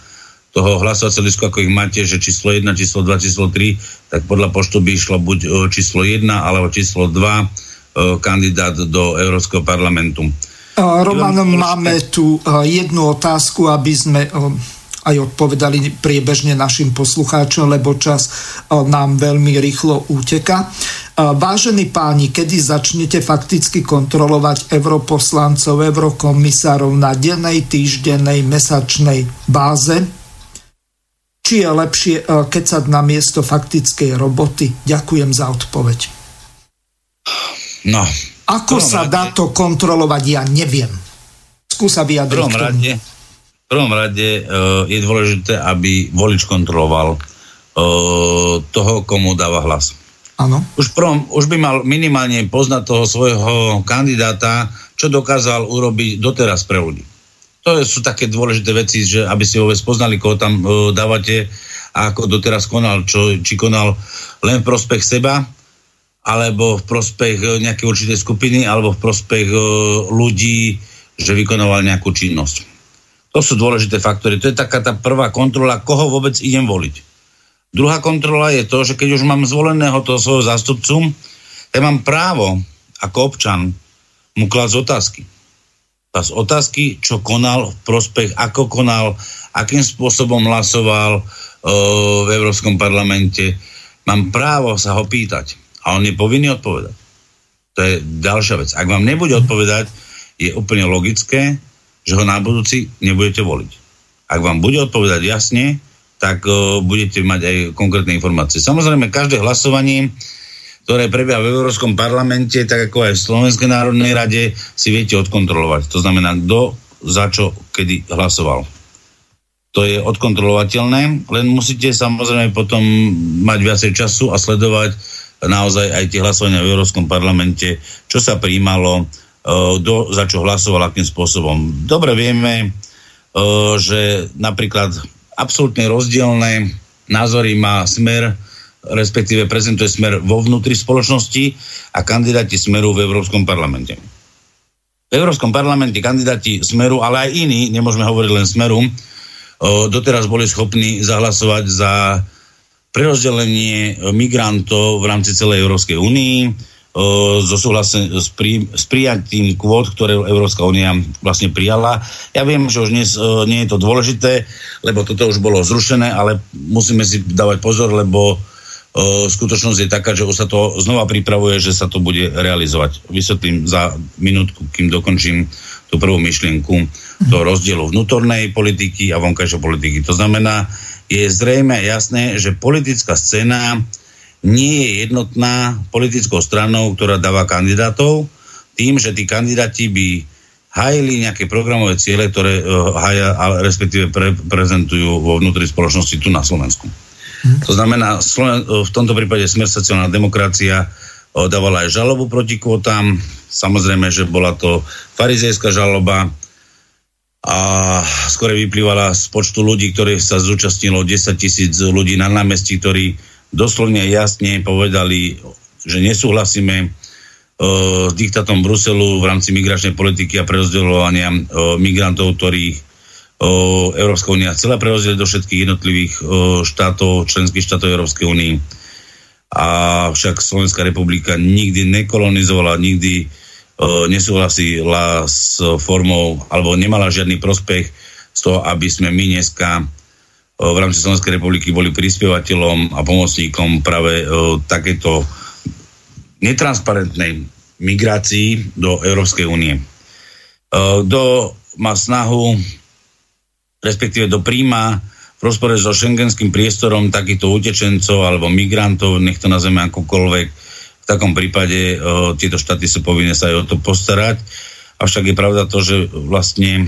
B: toho hlasovacieho lisku, ako ich máte, že číslo 1, číslo 2, číslo 3, tak podľa počtu by išlo buď číslo 1 alebo číslo 2 kandidát do Európskeho parlamentu.
A: Roman, máme tu jednu otázku, aby sme aj odpovedali priebežne našim poslucháčom, lebo čas e, nám veľmi rýchlo úteka. E, vážení páni, kedy začnete fakticky kontrolovať europoslancov, eurokomisárov na dennej, týždennej, mesačnej báze? Či je lepšie e, sa na miesto faktickej roboty? Ďakujem za odpoveď.
B: No.
A: Ako sa rade, dá to kontrolovať, ja neviem. Skúsa vyjadriť.
B: V prvom rade, prvom rade uh, je dôležité, aby volič kontroloval uh, toho, komu dáva hlas.
A: Áno.
B: Už, prvom, už by mal minimálne poznať toho svojho kandidáta, čo dokázal urobiť doteraz pre ľudí. To sú také dôležité veci, že aby ste vôbec poznali, koho tam uh, dávate a ako doteraz konal, čo, či konal len v prospech seba, alebo v prospech nejakej určitej skupiny, alebo v prospech ľudí, že vykonoval nejakú činnosť. To sú dôležité faktory. To je taká tá prvá kontrola, koho vôbec idem voliť. Druhá kontrola je to, že keď už mám zvoleného toho svojho zástupcu, ja mám právo ako občan mu klásť otázky. Klásť otázky, čo konal v prospech, ako konal, akým spôsobom hlasoval o, v Európskom parlamente. Mám právo sa ho pýtať. A on je povinný odpovedať. To je ďalšia vec. Ak vám nebude odpovedať, je úplne logické, že ho na budúci nebudete voliť. Ak vám bude odpovedať jasne, tak uh, budete mať aj konkrétne informácie. Samozrejme, každé hlasovanie, ktoré prebieha v Európskom parlamente, tak ako aj v Slovenskej národnej rade, si viete odkontrolovať. To znamená, kto za čo kedy hlasoval. To je odkontrolovateľné, len musíte samozrejme potom mať viacej času a sledovať naozaj aj tie hlasovania v Európskom parlamente, čo sa príjmalo, kto e, za čo hlasoval, akým spôsobom. Dobre vieme, e, že napríklad absolútne rozdielne názory má smer, respektíve prezentuje smer vo vnútri spoločnosti a kandidáti smeru v Európskom parlamente. v Európskom parlamente kandidáti Smeru, ale aj iní, nemôžeme hovoriť len Smeru, doteraz boli schopní zahlasovať za prerozdelenie migrantov v rámci celej Európskej únii so súhlasen, s, pri, s prijatím kvót, ktoré Európska únia vlastne prijala. Ja viem, že už dnes nie je to dôležité, lebo toto už bolo zrušené, ale musíme si dávať pozor, lebo skutočnosť je taká, že už sa to znova pripravuje, že sa to bude realizovať. Vysvetlím za minútku, kým dokončím tú prvú myšlienku do rozdielu vnútornej politiky a vonkajšej politiky. To znamená, je zrejme jasné, že politická scéna nie je jednotná politickou stranou, ktorá dáva kandidátov, tým, že tí kandidáti by hajili nejaké programové ciele, ktoré uh, haja, ale respektíve pre, prezentujú vo vnútri spoločnosti tu na Slovensku. To znamená, v tomto prípade Smer sociálna demokracia dávala aj žalobu proti kvotám. Samozrejme, že bola to farizejská žaloba a skôr vyplývala z počtu ľudí, ktorí sa zúčastnilo 10 tisíc ľudí na námestí, ktorí doslovne jasne povedali, že nesúhlasíme s diktátom Bruselu v rámci migračnej politiky a prerozdeľovania migrantov, ktorých Európska únia chcela prerozdeliť do všetkých jednotlivých štátov, členských štátov Európskej únie. A však Slovenská republika nikdy nekolonizovala, nikdy nesúhlasila s formou, alebo nemala žiadny prospech z toho, aby sme my dneska v rámci Slovenskej republiky boli prispievateľom a pomocníkom práve takéto netransparentnej migrácii do Európskej únie. Kto má snahu respektíve do príjma v rozpore so šengenským priestorom takýchto utečencov alebo migrantov, nech to nazveme akokoľvek, v takom prípade o, tieto štáty sú povinné sa aj o to postarať. Avšak je pravda to, že vlastne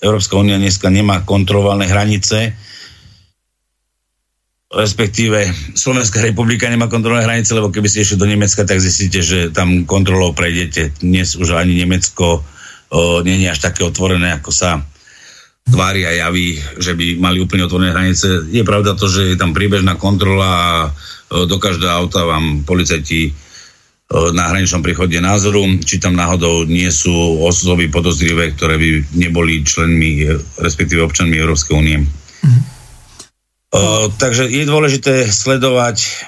B: Európska únia dneska nemá kontrolované hranice, respektíve Slovenská republika nemá kontrolované hranice, lebo keby ste išli do Nemecka, tak zistíte, že tam kontrolou prejdete. Dnes už ani Nemecko o, nie je až také otvorené, ako sa tvári a javí, že by mali úplne otvorené hranice. Je pravda to, že je tam príbežná kontrola a do každého auta vám policajti na hraničnom príchode názoru, či tam náhodou nie sú osoby podozrivé, ktoré by neboli členmi, e, respektíve občanmi Európskej únie. Mm-hmm. Uh, takže je dôležité sledovať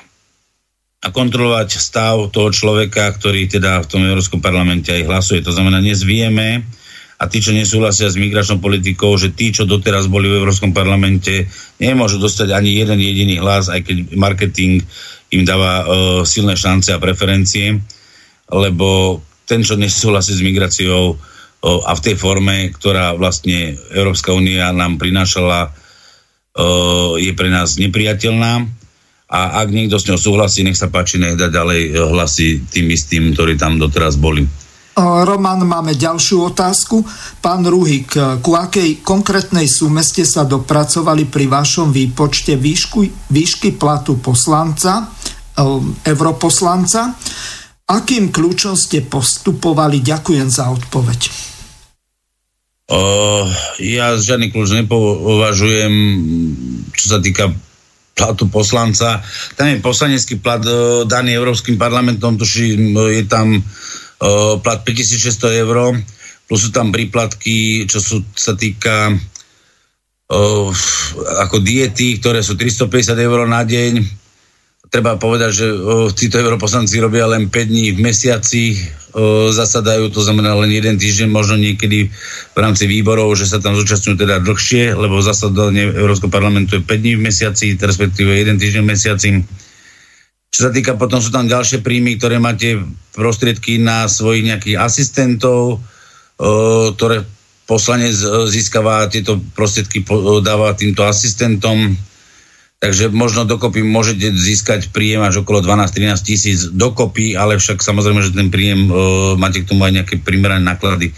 B: a kontrolovať stav toho človeka, ktorý teda v tom Európskom parlamente aj hlasuje. To znamená, dnes vieme, a tí, čo nesúhlasia s migračnou politikou, že tí, čo doteraz boli v Európskom parlamente, nemôžu dostať ani jeden jediný hlas, aj keď marketing im dáva uh, silné šance a preferencie, lebo ten, čo nesúhlasí s migráciou uh, a v tej forme, ktorá vlastne Európska únia nám prinášala, uh, je pre nás nepriateľná a ak niekto s ňou súhlasí, nech sa páči, nech dá ďalej hlasy tým istým, ktorí tam doteraz boli.
A: Roman, máme ďalšiu otázku. Pán Ruhik, ku akej konkrétnej sume ste sa dopracovali pri vašom výpočte výšku, výšky platu poslanca, europoslanca? Akým kľúčom ste postupovali? Ďakujem za odpoveď.
B: Uh, ja žiadny kľúč nepovažujem, čo sa týka platu poslanca. Tam je poslanecký plat uh, daný Európskym parlamentom, tuším, je tam plat 5600 eur, plus sú tam príplatky, čo sú, sa týka uh, ako diety, ktoré sú 350 eur na deň. Treba povedať, že uh, títo europoslanci robia len 5 dní v mesiaci, uh, zasadajú, to znamená len jeden týždeň, možno niekedy v rámci výborov, že sa tam zúčastňujú teda dlhšie, lebo zasadanie Európskeho parlamentu je 5 dní v mesiaci, respektíve jeden týždeň v mesiaci. Čo sa týka, potom sú tam ďalšie príjmy, ktoré máte prostriedky na svojich nejakých asistentov, ktoré poslanec získava tieto prostriedky, dáva týmto asistentom. Takže možno dokopy môžete získať príjem až okolo 12-13 tisíc dokopy, ale však samozrejme, že ten príjem máte k tomu aj nejaké primerané náklady.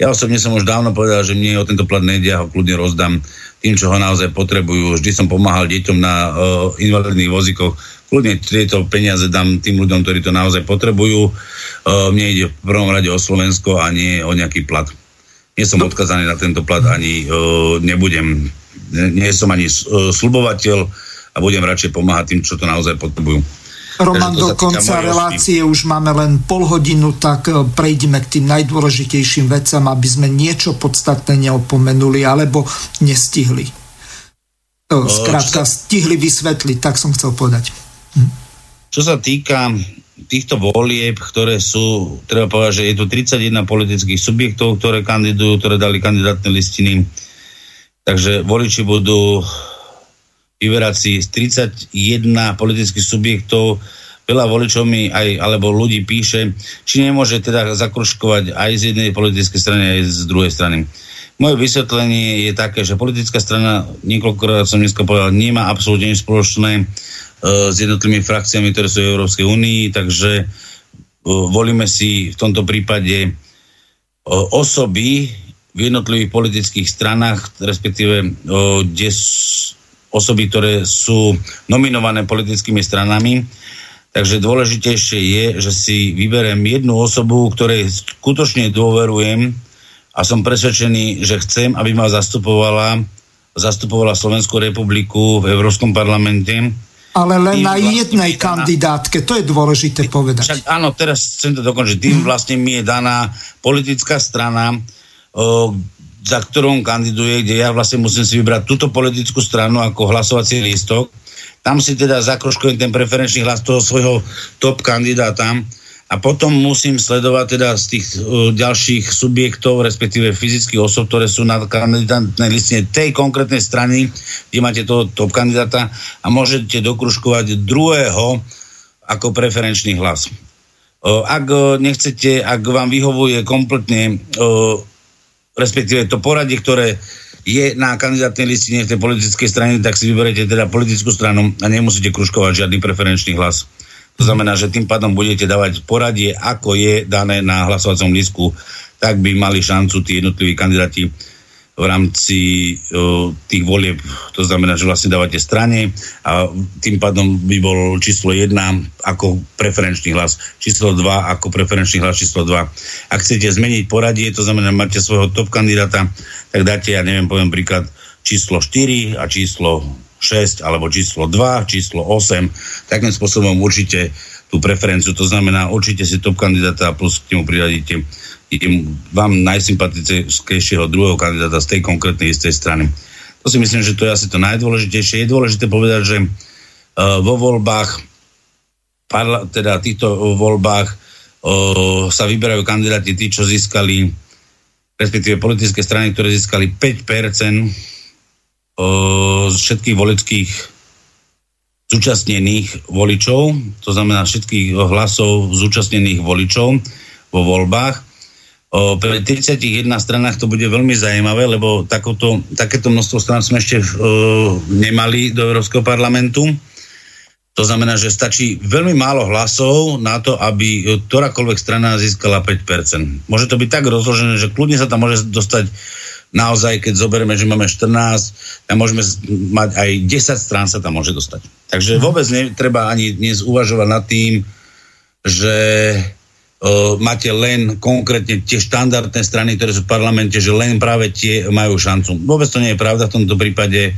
B: Ja osobne som už dávno povedal, že mne o tento plat nejde, ja ho kľudne rozdám tým, čo ho naozaj potrebujú. Vždy som pomáhal deťom na uh, invalidných vozíkoch kľudne tieto peniaze dám tým ľuďom, ktorí to naozaj potrebujú. Uh, mne ide v prvom rade o Slovensko a nie o nejaký plat. Nie som odkazaný na tento plat, ani uh, nebudem. Nie, som ani uh, slubovateľ a budem radšej pomáhať tým, čo to naozaj potrebujú.
A: Roman, do konca relácie už máme len pol hodinu, tak e, prejdeme k tým najdôležitejším vecam, aby sme niečo podstatné neopomenuli alebo nestihli. Skrátka, stihli vysvetliť, tak som chcel povedať. Hm.
B: Čo sa týka týchto volieb, ktoré sú, treba povedať, že je tu 31 politických subjektov, ktoré kandidujú, ktoré dali kandidátne listiny. Takže voliči budú vyberať si z 31 politických subjektov. Veľa voličov mi aj, alebo ľudí píše, či nemôže teda zakruškovať aj z jednej politickej strany, aj z druhej strany. Moje vysvetlenie je také, že politická strana, niekoľkokrát som dneska povedal, nemá absolútne nič spoločné s jednotlivými frakciami, ktoré sú v Európskej únii, takže volíme si v tomto prípade osoby v jednotlivých politických stranách, respektíve kde osoby, ktoré sú nominované politickými stranami. Takže dôležitejšie je, že si vyberiem jednu osobu, ktorej skutočne dôverujem a som presvedčený, že chcem, aby ma zastupovala, zastupovala Slovenskú republiku v Európskom parlamente
A: ale len na jednej kandidátke, to je dôležité povedať. Však
B: áno, teraz chcem to dokončiť. Tým vlastne mi je daná politická strana, za ktorou kandiduje, kde ja vlastne musím si vybrať túto politickú stranu ako hlasovací lístok. Tam si teda zakroškujem ten preferenčný hlas toho svojho top kandidáta a potom musím sledovať teda z tých uh, ďalších subjektov, respektíve fyzických osob, ktoré sú na kandidátnej listine tej konkrétnej strany, kde máte toho top kandidáta a môžete dokružkovať druhého ako preferenčný hlas. Uh, ak uh, nechcete, ak vám vyhovuje kompletne, uh, respektíve to poradie, ktoré je na kandidátnej listine v tej politickej strane, tak si vyberete teda politickú stranu a nemusíte kružkovať žiadny preferenčný hlas. To znamená, že tým pádom budete dávať poradie, ako je dané na hlasovacom lístku, tak by mali šancu tí jednotliví kandidáti v rámci uh, tých volieb, to znamená, že vlastne dávate strane a tým pádom by bol číslo 1 ako preferenčný hlas, číslo 2 ako preferenčný hlas, číslo 2. Ak chcete zmeniť poradie, to znamená, máte svojho top kandidáta, tak dáte, ja neviem, poviem príklad, číslo 4 a číslo 6 alebo číslo 2, číslo 8. Takým spôsobom určite tú preferenciu. To znamená, určite si top kandidáta plus k nemu priradíte vám najsympatickejšieho druhého kandidáta z tej konkrétnej istej strany. To si myslím, že to je asi to najdôležitejšie. Je dôležité povedať, že uh, vo voľbách, parla, teda týchto voľbách uh, sa vyberajú kandidáti tí, čo získali respektíve politické strany, ktoré získali 5% z všetkých volických zúčastnených voličov, to znamená všetkých hlasov zúčastnených voličov vo voľbách. O, pri 31 stranách to bude veľmi zaujímavé, lebo takoto, takéto množstvo stran sme ešte o, nemali do Európskeho parlamentu. To znamená, že stačí veľmi málo hlasov na to, aby ktorákoľvek strana získala 5%. Môže to byť tak rozložené, že kľudne sa tam môže dostať naozaj, keď zoberieme, že máme 14, tam môžeme mať aj 10 strán sa tam môže dostať. Takže mhm. vôbec netreba ani dnes uvažovať nad tým, že máte len konkrétne tie štandardné strany, ktoré sú v parlamente, že len práve tie majú šancu. Vôbec to nie je pravda v tomto prípade.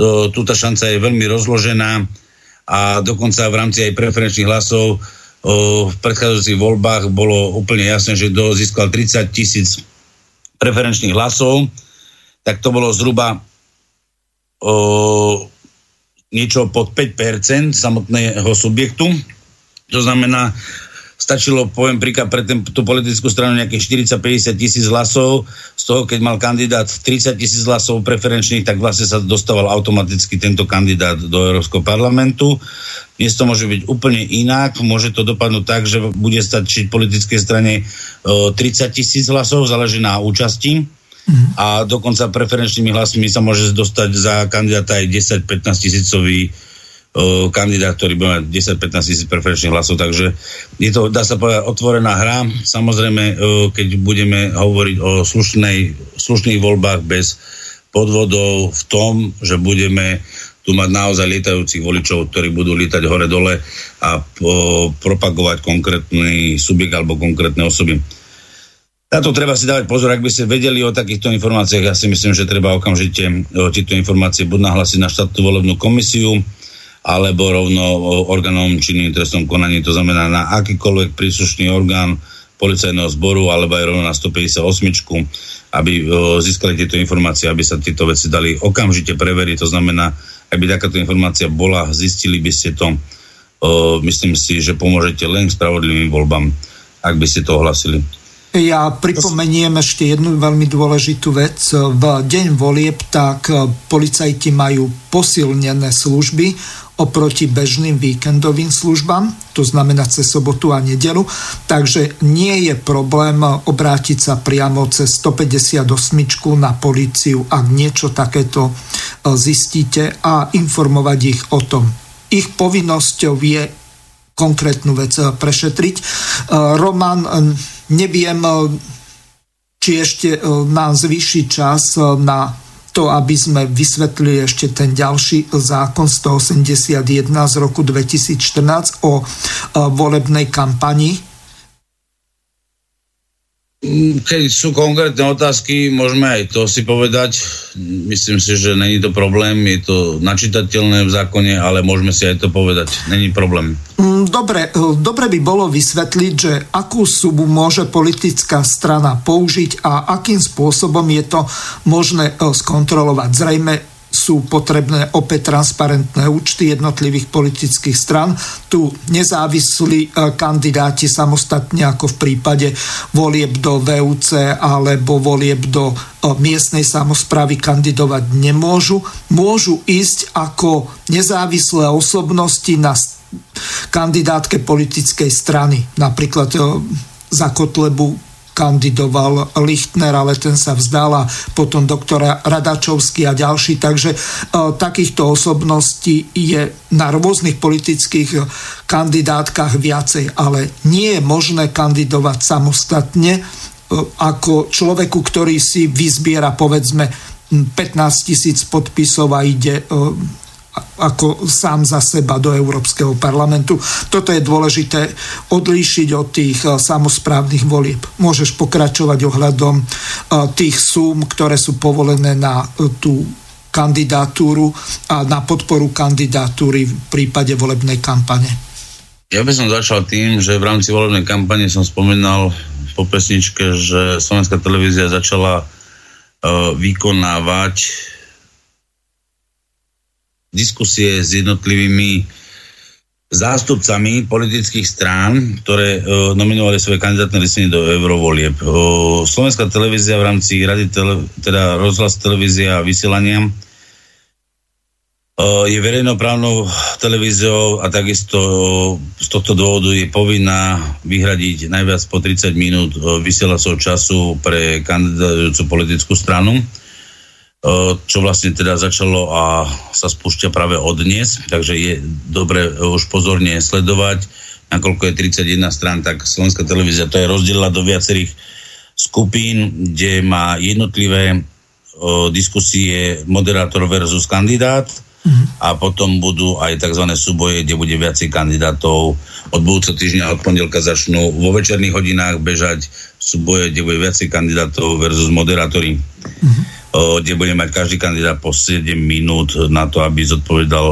B: To, túta šanca je veľmi rozložená a dokonca v rámci aj preferenčných hlasov uh, v predchádzajúcich voľbách bolo úplne jasné, že kto získal 30 tisíc preferenčných hlasov, tak to bolo zhruba o, niečo pod 5% samotného subjektu. To znamená, stačilo, poviem príklad, pre ten, tú politickú stranu nejakých 40-50 tisíc hlasov, z toho, keď mal kandidát 30 tisíc hlasov preferenčných, tak vlastne sa dostával automaticky tento kandidát do Európskeho parlamentu. Dnes to môže byť úplne inak, môže to dopadnúť tak, že bude stačiť politickej strane 30 tisíc hlasov, záleží na účasti. A dokonca preferenčnými hlasmi sa môže dostať za kandidáta aj 10-15 tisícový kandidát, ktorý bude mať 10-15 tisíc preferenčných hlasov, takže je to, dá sa povedať, otvorená hra. Samozrejme, keď budeme hovoriť o slušnej, slušných voľbách bez podvodov v tom, že budeme tu mať naozaj lietajúcich voličov, ktorí budú lietať hore-dole a po, propagovať konkrétny subjekt alebo konkrétne osoby. Na to treba si dávať pozor, ak by ste vedeli o takýchto informáciách, ja si myslím, že treba okamžite tieto informácie buď nahlásiť na štátnu volebnú komisiu, alebo rovno orgánom činným trestnom konaní, to znamená na akýkoľvek príslušný orgán policajného zboru alebo aj rovno na 158, aby získali tieto informácie, aby sa tieto veci dali okamžite preveriť. To znamená, aby takáto informácia bola, zistili by ste to. Myslím si, že pomôžete len k spravodlivým voľbám, ak by ste to ohlasili.
A: Ja pripomeniem ešte jednu veľmi dôležitú vec. V deň volieb tak policajti majú posilnené služby oproti bežným víkendovým službám, to znamená cez sobotu a nedelu, takže nie je problém obrátiť sa priamo cez 158 na políciu, ak niečo takéto e, zistíte a informovať ich o tom. Ich povinnosťou je konkrétnu vec e, prešetriť. E, Roman, neviem, či ešte nám zvýši čas na to, aby sme vysvetlili ešte ten ďalší zákon 181 z roku 2014 o volebnej kampani.
B: Mm, keď sú konkrétne otázky, môžeme aj to si povedať. Myslím si, že není to problém, je to načítateľné v zákone, ale môžeme si aj to povedať. Není problém.
A: Mm, dobre, e, dobre by bolo vysvetliť, že akú sumu môže politická strana použiť a akým spôsobom je to možné e, skontrolovať. Zrejme sú potrebné opäť transparentné účty jednotlivých politických stran. Tu nezávislí e, kandidáti samostatne ako v prípade volieb do VUC alebo volieb do e, miestnej samozprávy kandidovať nemôžu. Môžu ísť ako nezávislé osobnosti na kandidátke politickej strany. Napríklad e, za Kotlebu kandidoval Lichtner, ale ten sa vzdal a potom doktora Radačovský a ďalší. Takže e, takýchto osobností je na rôznych politických e, kandidátkach viacej, ale nie je možné kandidovať samostatne e, ako človeku, ktorý si vyzbiera povedzme 15 tisíc podpisov a ide ako sám za seba do Európskeho parlamentu. Toto je dôležité odlíšiť od tých eh, samozprávnych volieb. Môžeš pokračovať ohľadom eh, tých súm, ktoré sú povolené na eh, tú kandidatúru a na podporu kandidatúry v prípade volebnej kampane.
B: Ja by som začal tým, že v rámci volebnej kampane som spomínal po pesničke, že Slovenská televízia začala vykonávať diskusie s jednotlivými zástupcami politických strán, ktoré uh, nominovali svoje kandidátne listiny do eurovolieb. Uh, Slovenská televízia v rámci rady tele, teda rozhlas televízia a vysielania uh, je verejnoprávnou televíziou a takisto z tohto dôvodu je povinná vyhradiť najviac po 30 minút vysielacov času pre kandidátujúcu politickú stranu čo vlastne teda začalo a sa spúšťa práve od dnes, takže je dobre už pozorne sledovať, nakoľko je 31 strán, tak Slovenská televízia to je rozdielila do viacerých skupín, kde má jednotlivé o, diskusie moderátor versus kandidát mm-hmm. a potom budú aj tzv. súboje, kde bude viacej kandidátov. Od budúceho týždňa, od pondelka začnú vo večerných hodinách bežať súboje, kde bude viacej kandidátov versus moderátori. Mm-hmm kde bude mať každý kandidát po 7 minút na to, aby zodpovedal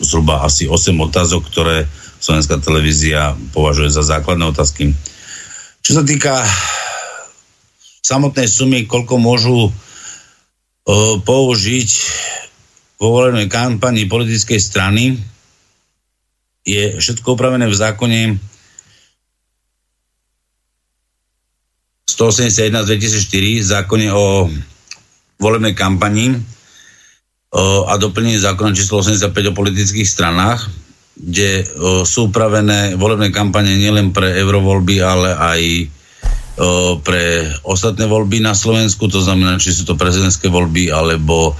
B: zhruba asi 8 otázok, ktoré Slovenská televízia považuje za základné otázky. Čo sa týka samotnej sumy, koľko môžu použiť vo volenej kampani politickej strany, je všetko upravené v zákone 181 z 2004, zákone o volebnej kampani a doplnenie zákona číslo 85 o politických stranách, kde sú upravené volebné kampane nielen pre eurovoľby, ale aj pre ostatné voľby na Slovensku, to znamená, či sú to prezidentské voľby alebo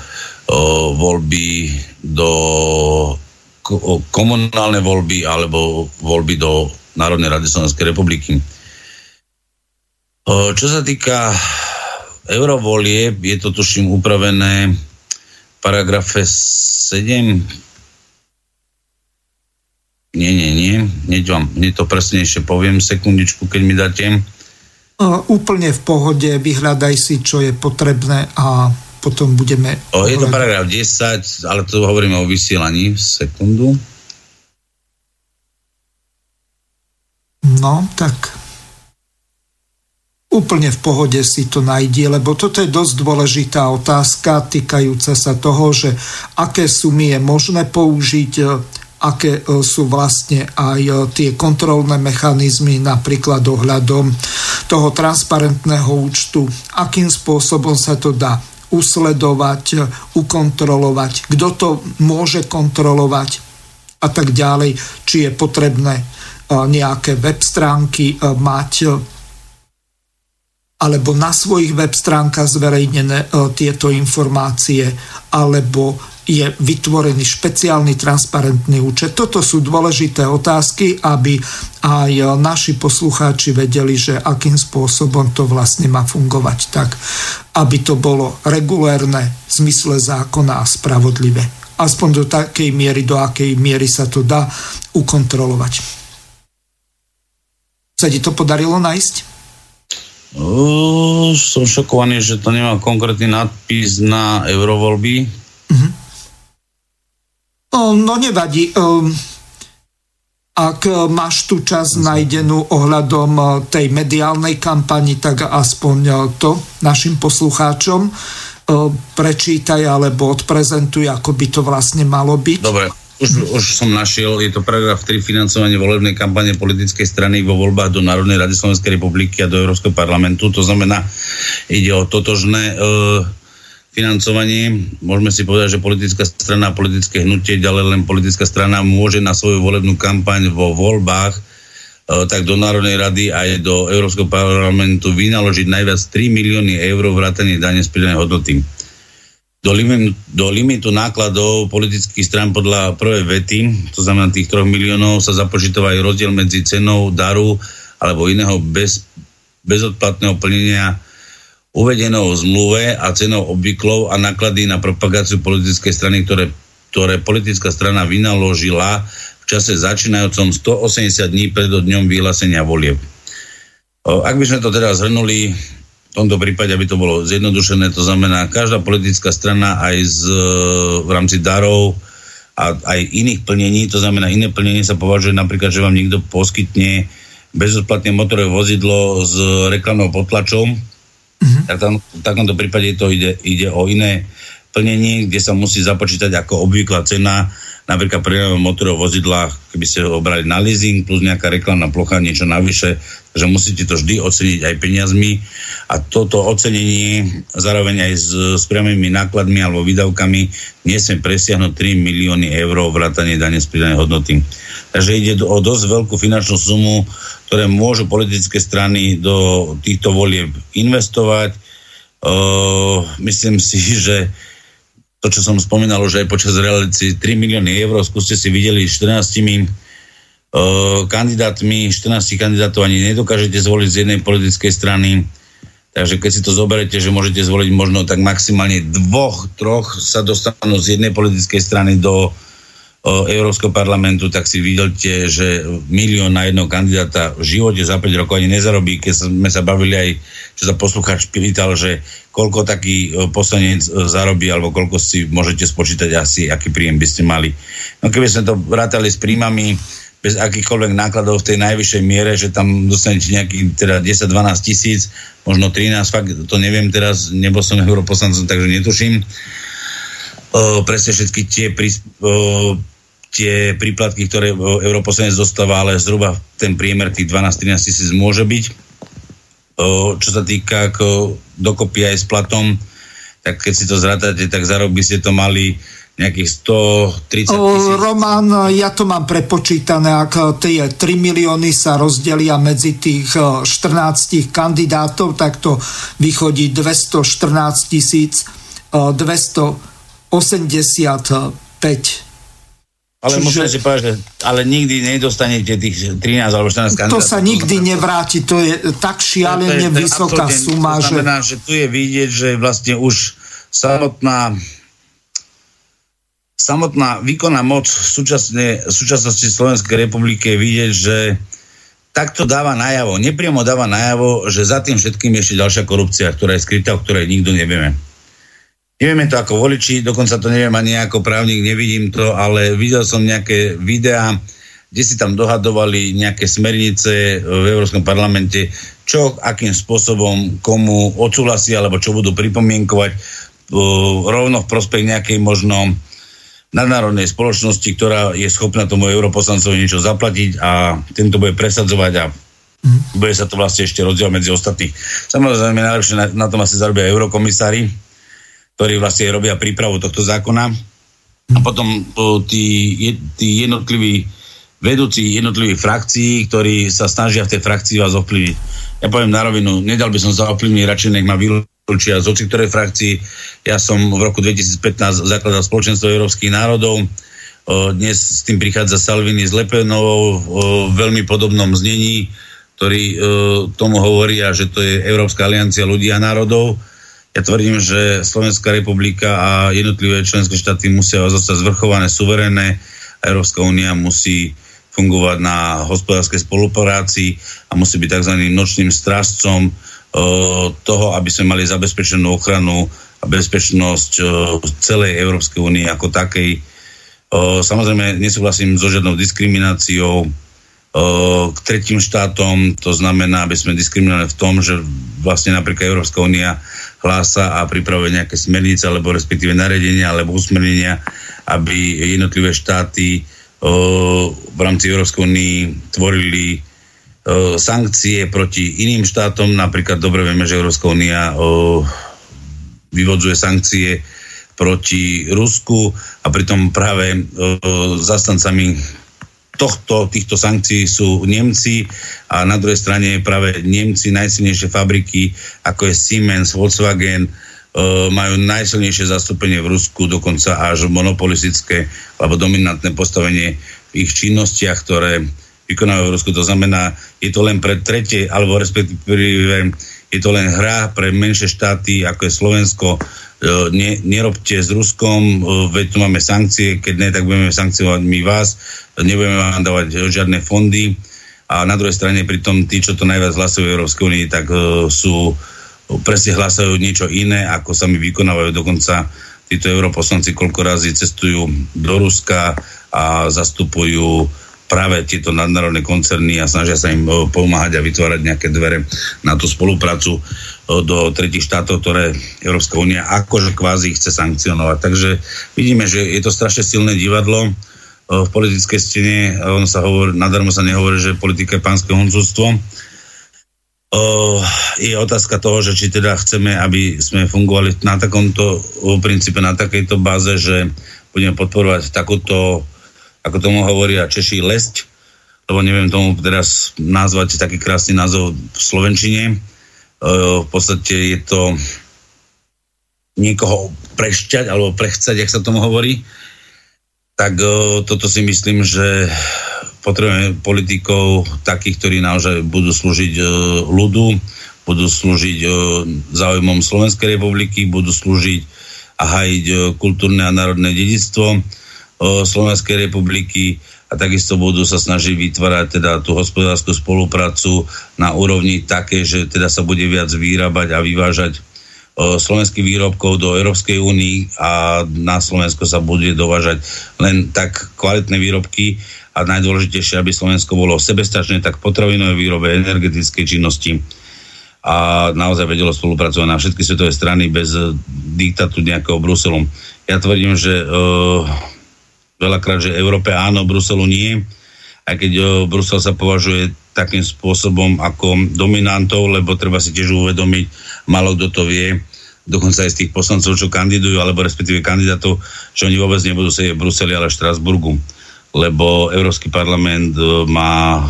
B: voľby do komunálne voľby alebo voľby do Národnej rady Slovenskej republiky. Čo sa týka eurovolie, je to tuším upravené v paragrafe 7. Nie, nie, nie, hneď vám hneď to presnejšie poviem, sekundičku, keď mi dáte.
A: Úplne v pohode, vyhľadaj si, čo je potrebné a potom budeme...
B: O, je to paragraf 10, ale to hovoríme o vysielaní. Sekundu.
A: No, tak úplne v pohode si to nájdie, lebo toto je dosť dôležitá otázka týkajúca sa toho, že aké sumy je možné použiť, e, aké e, sú vlastne aj e, tie kontrolné mechanizmy, napríklad ohľadom toho transparentného účtu, akým spôsobom sa to dá usledovať, ukontrolovať, kto to môže kontrolovať a tak ďalej, či je potrebné nejaké web stránky mať alebo na svojich web stránkach zverejnené e, tieto informácie, alebo je vytvorený špeciálny transparentný účet. Toto sú dôležité otázky, aby aj naši poslucháči vedeli, že akým spôsobom to vlastne má fungovať tak, aby to bolo regulérne v zmysle zákona a spravodlivé. Aspoň do takej miery, do akej miery sa to dá ukontrolovať. Sa ti to podarilo nájsť?
B: Uh, som šokovaný, že to nemá konkrétny nadpis na eurovoľby. Uh-huh.
A: No nevadí. Ak máš tú čas nájdenú ohľadom tej mediálnej kampani, tak aspoň to našim poslucháčom prečítaj alebo odprezentuj, ako by to vlastne malo byť.
B: Dobre, už, už som našiel, je to paragraf 3 financovanie volebnej kampane politickej strany vo voľbách do Národnej rady Slovenskej republiky a do Európskeho parlamentu. To znamená, ide o totožné e, financovanie. Môžeme si povedať, že politická strana a politické hnutie, ďalej len politická strana môže na svoju volebnú kampaň vo voľbách e, tak do Národnej rady aj do Európskeho parlamentu vynaložiť najviac 3 milióny eur vrátane dane z pridanej hodnoty do, lim, do limitu nákladov politických strán podľa prvej vety, to znamená tých 3 miliónov, sa započítava aj rozdiel medzi cenou daru alebo iného bez, bezodplatného plnenia uvedenou v zmluve a cenou obvyklov a náklady na propagáciu politickej strany, ktoré, ktoré politická strana vynaložila v čase začínajúcom 180 dní pred dňom vyhlásenia volieb. Ak by sme to teda zhrnuli, tomto prípade, aby to bolo zjednodušené, to znamená, každá politická strana aj z, v rámci darov a aj iných plnení, to znamená, iné plnenie sa považuje napríklad, že vám niekto poskytne bezodplatné motorové vozidlo s reklamnou potlačom, mm-hmm. tak tam, v takomto prípade to ide, ide o iné plnenie, kde sa musí započítať ako obvyklá cena napríklad pre motorové vozidla, keby ste ho obrali na leasing, plus nejaká reklamná plocha, niečo navyše, že musíte to vždy oceniť aj peniazmi a toto ocenenie zároveň aj s, s priamými nákladmi alebo výdavkami nesmie presiahnuť 3 milióny eur vrátanie dane z pridanej hodnoty. Takže ide o dosť veľkú finančnú sumu, ktoré môžu politické strany do týchto volieb investovať. Uh, myslím si, že to, čo som spomínal už aj počas relácie, 3 milióny eur, skúste si videli 14 uh, kandidátmi, 14 kandidátov ani nedokážete zvoliť z jednej politickej strany, takže keď si to zoberete, že môžete zvoliť možno tak maximálne dvoch, troch sa dostanú z jednej politickej strany do Európskeho parlamentu, tak si vidíte, že milión na jedného kandidáta v živote za 5 rokov ani nezarobí. Keď sme sa bavili aj, čo sa poslucháč pýtal, že koľko taký poslanec e, zarobí, alebo koľko si môžete spočítať asi, aký príjem by ste mali. No keby sme to vrátali s príjmami, bez akýchkoľvek nákladov v tej najvyššej miere, že tam dostanete nejakých teda 10-12 tisíc, možno 13, fakt to neviem teraz, nebol som europoslancom, takže netuším. O, presne všetky tie prí, o, tie príplatky, ktoré europoslanec dostáva, ale zhruba ten priemer tých 12-13 tisíc môže byť. Čo sa týka ako dokopy aj s platom, tak keď si to zrátate, tak za rok by ste to mali nejakých 130 tisíc.
A: Roman, ja to mám prepočítané, ak tie 3 milióny sa rozdelia medzi tých 14 kandidátov, tak to vychodí 214 tisíc 285
B: ale Čiže... musím si povedať, že ale nikdy nedostanete tých 13 alebo 14 kandidátov.
A: To sa nikdy nevráti, to je tak šialene vysoká suma,
B: to znamená, že... že tu je vidieť, že vlastne už samotná samotná výkonná moc súčasne, súčasnosti Slovenskej republiky je vidieť, že takto dáva najavo, nepriamo dáva najavo, že za tým všetkým je ešte ďalšia korupcia, ktorá je skrytá, o ktorej nikto nevieme. Nevieme to ako voliči, dokonca to neviem ani ako právnik, nevidím to, ale videl som nejaké videá, kde si tam dohadovali nejaké smernice v Európskom parlamente, čo, akým spôsobom, komu odsúhlasí, alebo čo budú pripomienkovať rovno v prospech nejakej možno nadnárodnej spoločnosti, ktorá je schopná tomu europoslancovi niečo zaplatiť a tento bude presadzovať a mm. bude sa to vlastne ešte rozdiel medzi ostatných. Samozrejme, najlepšie na, na tom asi zarobia eurokomisári, ktorí vlastne robia prípravu tohto zákona. A potom o, tí, tí jednotliví vedúci jednotlivých frakcií, ktorí sa snažia v tej frakcii vás ovplyvniť. Ja poviem na rovinu, nedal by som za ovplyvniť, radšej nech ma vylúčia z ktorej frakcii. Ja som v roku 2015 zakladal spoločenstvo európskych národov, o, dnes s tým prichádza Salvini s Lepenovou v veľmi podobnom znení, ktorí tomu hovoria, že to je Európska aliancia ľudí a národov ja tvrdím, že Slovenská republika a jednotlivé členské štáty musia zostať zvrchované, suverénne Európska únia musí fungovať na hospodárskej spolupráci a musí byť tzv. nočným strážcom toho, aby sme mali zabezpečenú ochranu a bezpečnosť celej Európskej únie ako takej. Samozrejme, nesúhlasím so žiadnou diskrimináciou k tretím štátom, to znamená, aby sme diskriminovali v tom, že vlastne napríklad Európska únia hlása a pripravuje nejaké smernice alebo respektíve naredenia alebo usmernenia, aby jednotlivé štáty v rámci Európskej únii tvorili sankcie proti iným štátom. Napríklad dobre vieme, že Európska únia vyvodzuje sankcie proti Rusku a pritom práve zastancami tohto, týchto sankcií sú Nemci a na druhej strane práve Nemci najsilnejšie fabriky, ako je Siemens, Volkswagen, e, majú najsilnejšie zastúpenie v Rusku, dokonca až monopolistické alebo dominantné postavenie v ich činnostiach, ktoré vykonávajú v Rusku. To znamená, je to len pre tretie, alebo respektíve je to len hra pre menšie štáty, ako je Slovensko, E, ne, nerobte s Ruskom, e, veď tu máme sankcie, keď ne, tak budeme sankciovať my vás, nebudeme vám dávať žiadne fondy. A na druhej strane pritom tí, čo to najviac hlasujú v Európskej únii, tak uh, sú presne hlasujú niečo iné, ako sa mi vykonávajú. Dokonca títo europoslanci koľko razy cestujú do Ruska a zastupujú práve tieto nadnárodné koncerny a snažia sa im pomáhať a vytvárať nejaké dvere na tú spoluprácu do tretich štátov, ktoré Európska únia akože kvázi chce sankcionovať. Takže vidíme, že je to strašne silné divadlo v politickej stene. On sa hovorí, nadarmo sa nehovorí, že politika je pánske honzústvo. Je otázka toho, že či teda chceme, aby sme fungovali na takomto princípe, na takejto báze, že budeme podporovať takúto, ako tomu hovoria Češi, lesť, lebo neviem tomu teraz nazvať taký krásny názov v Slovenčine, v podstate je to niekoho prešťať alebo prechcať, jak sa tomu hovorí, tak toto si myslím, že potrebujeme politikov takých, ktorí naozaj budú slúžiť ľudu, budú slúžiť záujmom Slovenskej republiky, budú slúžiť a hajiť kultúrne a národné dedictvo Slovenskej republiky a takisto budú sa snažiť vytvárať teda tú hospodárskú spoluprácu na úrovni také, že teda sa bude viac vyrábať a vyvážať slovenských výrobkov do Európskej únii a na Slovensko sa bude dovážať len tak kvalitné výrobky a najdôležitejšie, aby Slovensko bolo sebestačné, tak potravinové výrobe, energetickej činnosti a naozaj vedelo spolupracovať na všetky svetové strany bez diktatu nejakého Bruselu. Ja tvrdím, že uh, veľakrát, že Európe áno, Bruselu nie, aj keď o, Brusel sa považuje takým spôsobom ako dominantov, lebo treba si tiež uvedomiť, malo kto to vie, dokonca aj z tých poslancov, čo kandidujú, alebo respektíve kandidátov, že oni vôbec nebudú sedieť v Bruseli, ale v Štrasburgu, lebo Európsky parlament má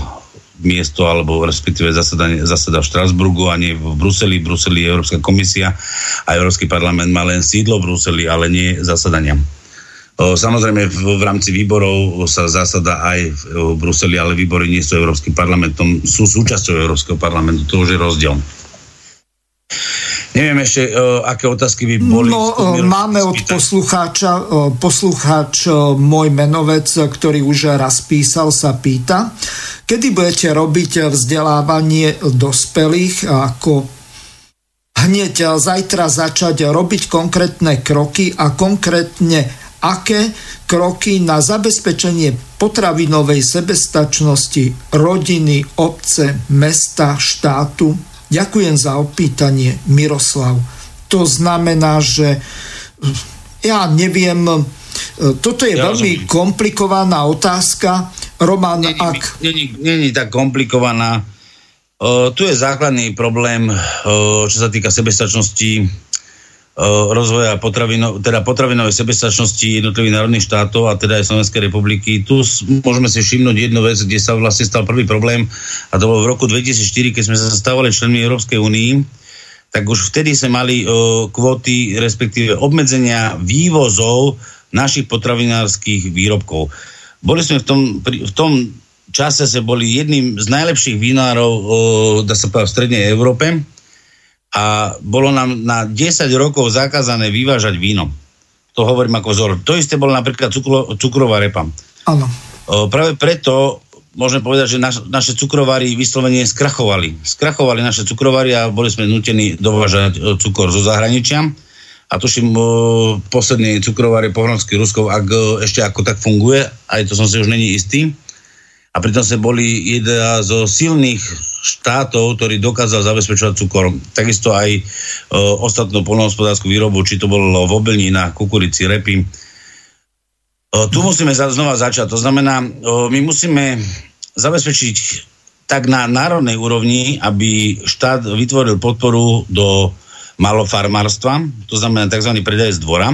B: miesto alebo respektíve zasada v Štrasburgu a nie v Bruseli. V Bruseli je Európska komisia a Európsky parlament má len sídlo v Bruseli, ale nie zasadania. Samozrejme v, v rámci výborov sa zásada aj v Bruseli, ale výbory nie sú Európskym parlamentom, sú súčasťou Európskeho parlamentu, to už je rozdiel. Neviem ešte, uh, aké otázky by boli.
A: No, máme od poslucháča, uh, poslucháč uh, môj menovec, ktorý už raz písal, sa pýta, kedy budete robiť vzdelávanie dospelých ako hneď zajtra začať robiť konkrétne kroky a konkrétne aké kroky na zabezpečenie potravinovej sebestačnosti rodiny, obce, mesta, štátu? Ďakujem za opýtanie, Miroslav. To znamená, že ja neviem, toto je ja veľmi rozumiem. komplikovaná otázka. Roman,
B: není,
A: ak...
B: Není, není tak komplikovaná. Uh, tu je základný problém, uh, čo sa týka sebestačnosti rozvoja potravino, teda potravinovej sebestačnosti jednotlivých národných štátov a teda aj Slovenskej republiky. Tu môžeme si všimnúť jednu vec, kde sa vlastne stal prvý problém a to bolo v roku 2004, keď sme sa stávali členmi Európskej únii, tak už vtedy sme mali uh, kvóty, respektíve obmedzenia vývozov našich potravinárskych výrobkov. Boli sme v tom, v tom čase sa boli jedným z najlepších vinárov, uh, dá sa povedať, v strednej Európe a bolo nám na 10 rokov zakázané vyvážať víno. To hovorím ako vzor. To isté bolo napríklad cukro, cukrová repa.
A: Áno.
B: Práve preto môžeme povedať, že naš, naše cukrovary vyslovene skrachovali. Skrachovali naše cukrovary a boli sme nutení dovážať cukor zo zahraničia. A tuším, posledný cukrovár je Pohronský Ruskov, ak ešte ako tak funguje, aj to som si už není istý. A pritom sme boli jedna zo silných štátov, ktorý dokázal zabezpečovať cukor. Takisto aj e, ostatnú polnohospodárskú výrobu, či to bolo v obilninách, kukurici, repy. E, tu musíme za, znova začať. To znamená, e, my musíme zabezpečiť tak na národnej úrovni, aby štát vytvoril podporu do malofarmárstva, to znamená tzv. predaj z dvora,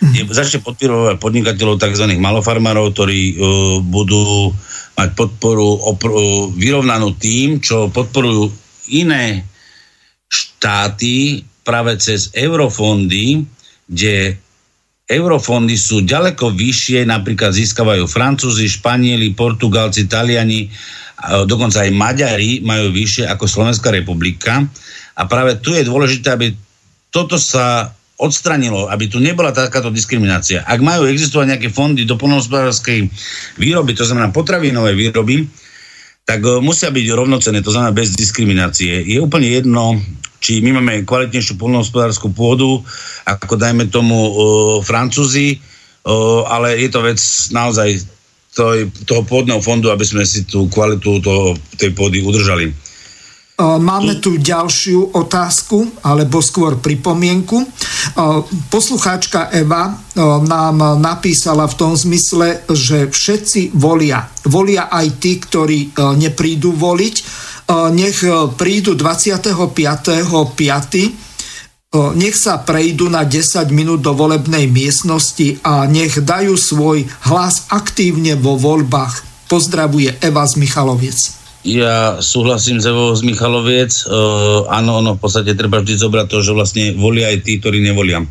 B: kde začne podporovať podnikateľov tzv. malofarmárov, ktorí uh, budú mať podporu opr- vyrovnanú tým, čo podporujú iné štáty práve cez eurofondy, kde eurofondy sú ďaleko vyššie, napríklad získavajú Francúzi, Španieli, Portugalci, Taliani, dokonca aj Maďari majú vyššie ako Slovenská republika. A práve tu je dôležité, aby toto sa odstranilo, aby tu nebola takáto diskriminácia. Ak majú existovať nejaké fondy do polnohospodárskej výroby, to znamená potravinové výroby, tak uh, musia byť rovnocené, to znamená bez diskriminácie. Je úplne jedno, či my máme kvalitnejšiu polnohospodárskú pôdu, ako dajme tomu uh, Francúzi, uh, ale je to vec naozaj toho, toho pôdneho fondu, aby sme si tú kvalitu toho, tej pôdy udržali.
A: Máme tu ďalšiu otázku, alebo skôr pripomienku. Poslucháčka Eva nám napísala v tom zmysle, že všetci volia. Volia aj tí, ktorí neprídu voliť. Nech prídu 25.5. Nech sa prejdú na 10 minút do volebnej miestnosti a nech dajú svoj hlas aktívne vo voľbách. Pozdravuje Eva z Michaloviec.
B: Ja súhlasím s Evou z Michaloviec. Uh, áno, ono v podstate treba vždy zobrať to, že vlastne volia aj tí, ktorí nevolia.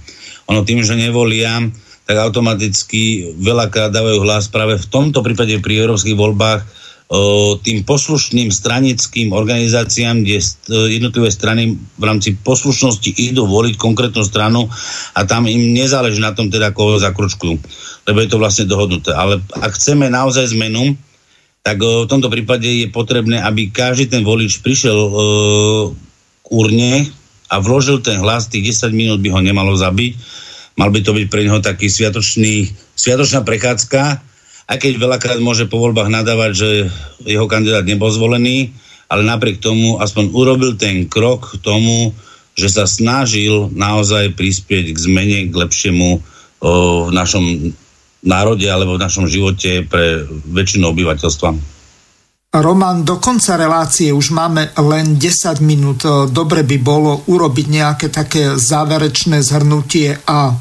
B: Ono tým, že nevolia, tak automaticky veľakrát dávajú hlas práve v tomto prípade pri európskych voľbách uh, tým poslušným stranickým organizáciám, kde jednotlivé strany v rámci poslušnosti idú voliť konkrétnu stranu a tam im nezáleží na tom teda, koho zakručkujú. Lebo je to vlastne dohodnuté. Ale ak chceme naozaj zmenu, tak v tomto prípade je potrebné, aby každý ten volič prišiel e, k urne a vložil ten hlas, tých 10 minút by ho nemalo zabiť. Mal by to byť pre neho taký sviatočný, sviatočná prechádzka, aj keď veľakrát môže po voľbách nadávať, že jeho kandidát nebol zvolený, ale napriek tomu aspoň urobil ten krok k tomu, že sa snažil naozaj prispieť k zmene, k lepšiemu o, v našom národe alebo v našom živote pre väčšinu obyvateľstva.
A: Roman, do konca relácie už máme len 10 minút. Dobre by bolo urobiť nejaké také záverečné zhrnutie a e,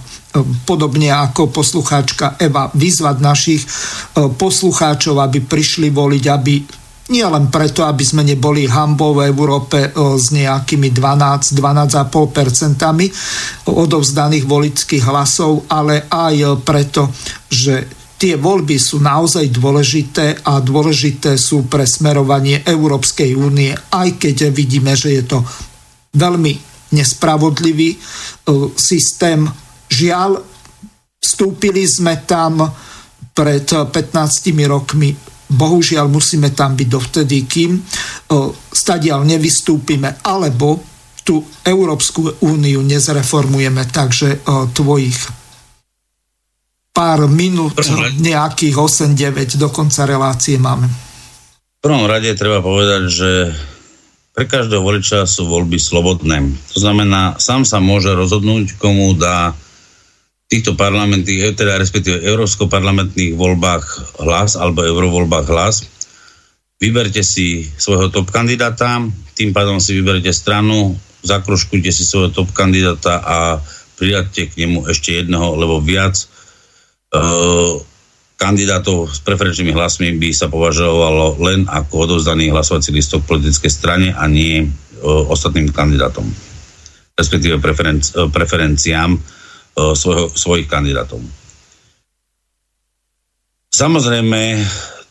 A: podobne ako poslucháčka Eva, vyzvať našich e, poslucháčov, aby prišli voliť, aby nie len preto, aby sme neboli hambou v Európe s nejakými 12, 12,5% odovzdaných volických hlasov, ale aj preto, že tie voľby sú naozaj dôležité a dôležité sú pre smerovanie Európskej únie, aj keď vidíme, že je to veľmi nespravodlivý systém. Žiaľ, vstúpili sme tam pred 15 rokmi Bohužiaľ musíme tam byť dovtedy, kým stadiaľ nevystúpime, alebo tú Európsku úniu nezreformujeme, takže tvojich pár minút, nejakých 8-9 do konca relácie máme.
B: V prvom rade treba povedať, že pre každého voliča sú voľby slobodné. To znamená, sám sa môže rozhodnúť, komu dá týchto parlamentných, teda respektíve európsko-parlamentných voľbách hlas alebo eurovoľbách hlas. Vyberte si svojho top kandidáta, tým pádom si vyberte stranu, zakruškujte si svojho top kandidáta a pridáte k nemu ešte jedného, lebo viac Eh, kandidátov s preferenčnými hlasmi by sa považovalo len ako odovzdaný hlasovací listok politickej strane a nie uh, ostatným kandidátom, respektíve preferenci- uh, preferenciám svojho, svojich kandidátov. Samozrejme,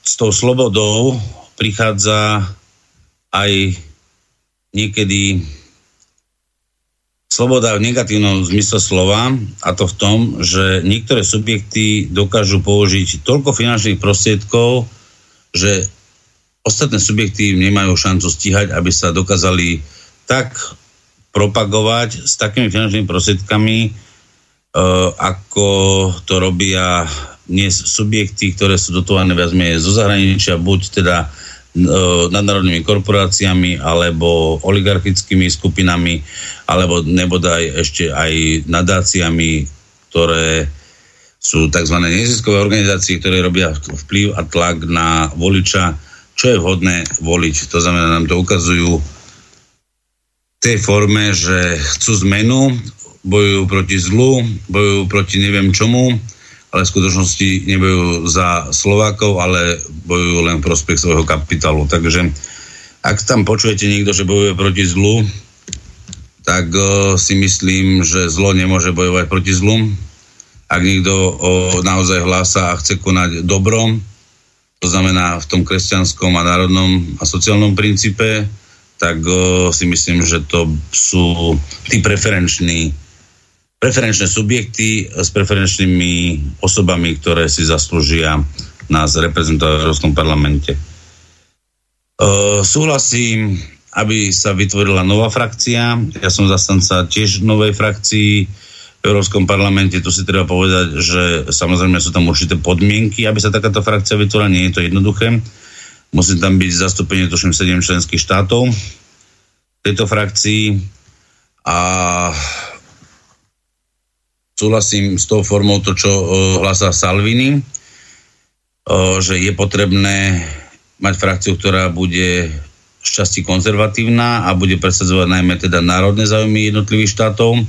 B: s tou slobodou prichádza aj niekedy sloboda v negatívnom zmysle slova a to v tom, že niektoré subjekty dokážu použiť toľko finančných prostriedkov, že ostatné subjekty nemajú šancu stíhať, aby sa dokázali tak propagovať s takými finančnými prostriedkami, e, ako to robia dnes subjekty, ktoré sú dotované viac menej zo zahraničia, buď teda E, nadnárodnými korporáciami alebo oligarchickými skupinami alebo nebodaj ešte aj nadáciami, ktoré sú tzv. neziskové organizácie, ktoré robia vplyv a tlak na voliča, čo je vhodné voliť. To znamená, nám to ukazujú v tej forme, že chcú zmenu, bojujú proti zlu, bojujú proti neviem čomu, ale v skutočnosti nebojujú za Slovákov, ale bojujú len v prospech svojho kapitálu. Takže ak tam počujete niekto, že bojuje proti zlu, tak uh, si myslím, že zlo nemôže bojovať proti zlu. Ak niekto uh, naozaj hlása a chce konať dobrom, to znamená v tom kresťanskom a národnom a sociálnom princípe, tak uh, si myslím, že to sú tí preferenční preferenčné subjekty s preferenčnými osobami, ktoré si zaslúžia nás reprezentovať v Európskom parlamente. Uh, súhlasím, aby sa vytvorila nová frakcia. Ja som zastanca tiež novej frakcii v Európskom parlamente. Tu si treba povedať, že samozrejme sú tam určité podmienky, aby sa takáto frakcia vytvorila. Nie je to jednoduché. Musí tam byť zastúpenie, tuším, 7 členských štátov tejto frakcii. A súhlasím s tou formou to, čo uh, hlasá Salvini, uh, že je potrebné mať frakciu, ktorá bude šťastí konzervatívna a bude presadzovať najmä teda národné záujmy jednotlivých štátov.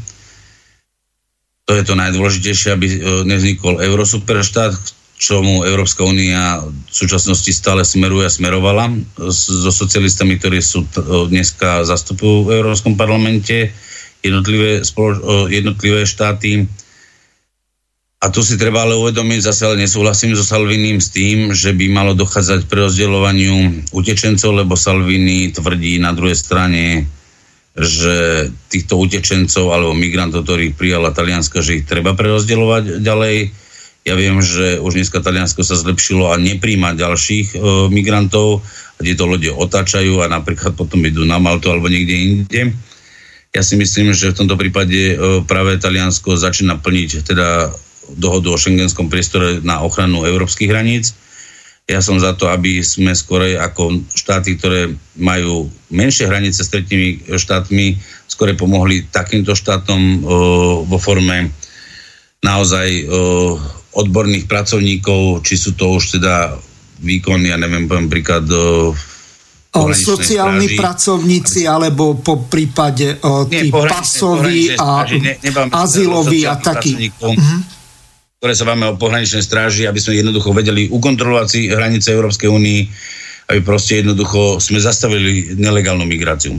B: To je to najdôležitejšie, aby uh, nevznikol eurosuperštát, čomu Európska únia v súčasnosti stále smeruje a smerovala so socialistami, ktorí sú dneska zastupujú v Európskom parlamente jednotlivé, spolo- jednotlivé štáty. A tu si treba ale uvedomiť, zase ale nesúhlasím so Salvinim s tým, že by malo dochádzať pre rozdeľovaniu utečencov, lebo Salvini tvrdí na druhej strane, že týchto utečencov alebo migrantov, ktorých prijala Talianska, že ich treba prerozdeľovať ďalej. Ja viem, že už dneska Taliansko sa zlepšilo a nepríjma ďalších e, migrantov, kde to lode otáčajú a napríklad potom idú na Maltu alebo niekde inde. Ja si myslím, že v tomto prípade e, práve Taliansko začína plniť teda dohodu o šengenskom priestore na ochranu európskych hraníc. Ja som za to, aby sme skôr ako štáty, ktoré majú menšie hranice s tretími štátmi, skôr pomohli takýmto štátom e, vo forme naozaj e, odborných pracovníkov, či sú to už teda výkon, ja neviem, poviem príklad e,
A: sociálni stráži, pracovníci, alebo po prípade o, tí pasoví a ne, azyloví a takí. Uh-huh.
B: Ktoré sa máme o pohraničnej stráži, aby sme jednoducho vedeli ukontrolovať si hranice Európskej únii, aby proste jednoducho sme zastavili nelegálnu migráciu.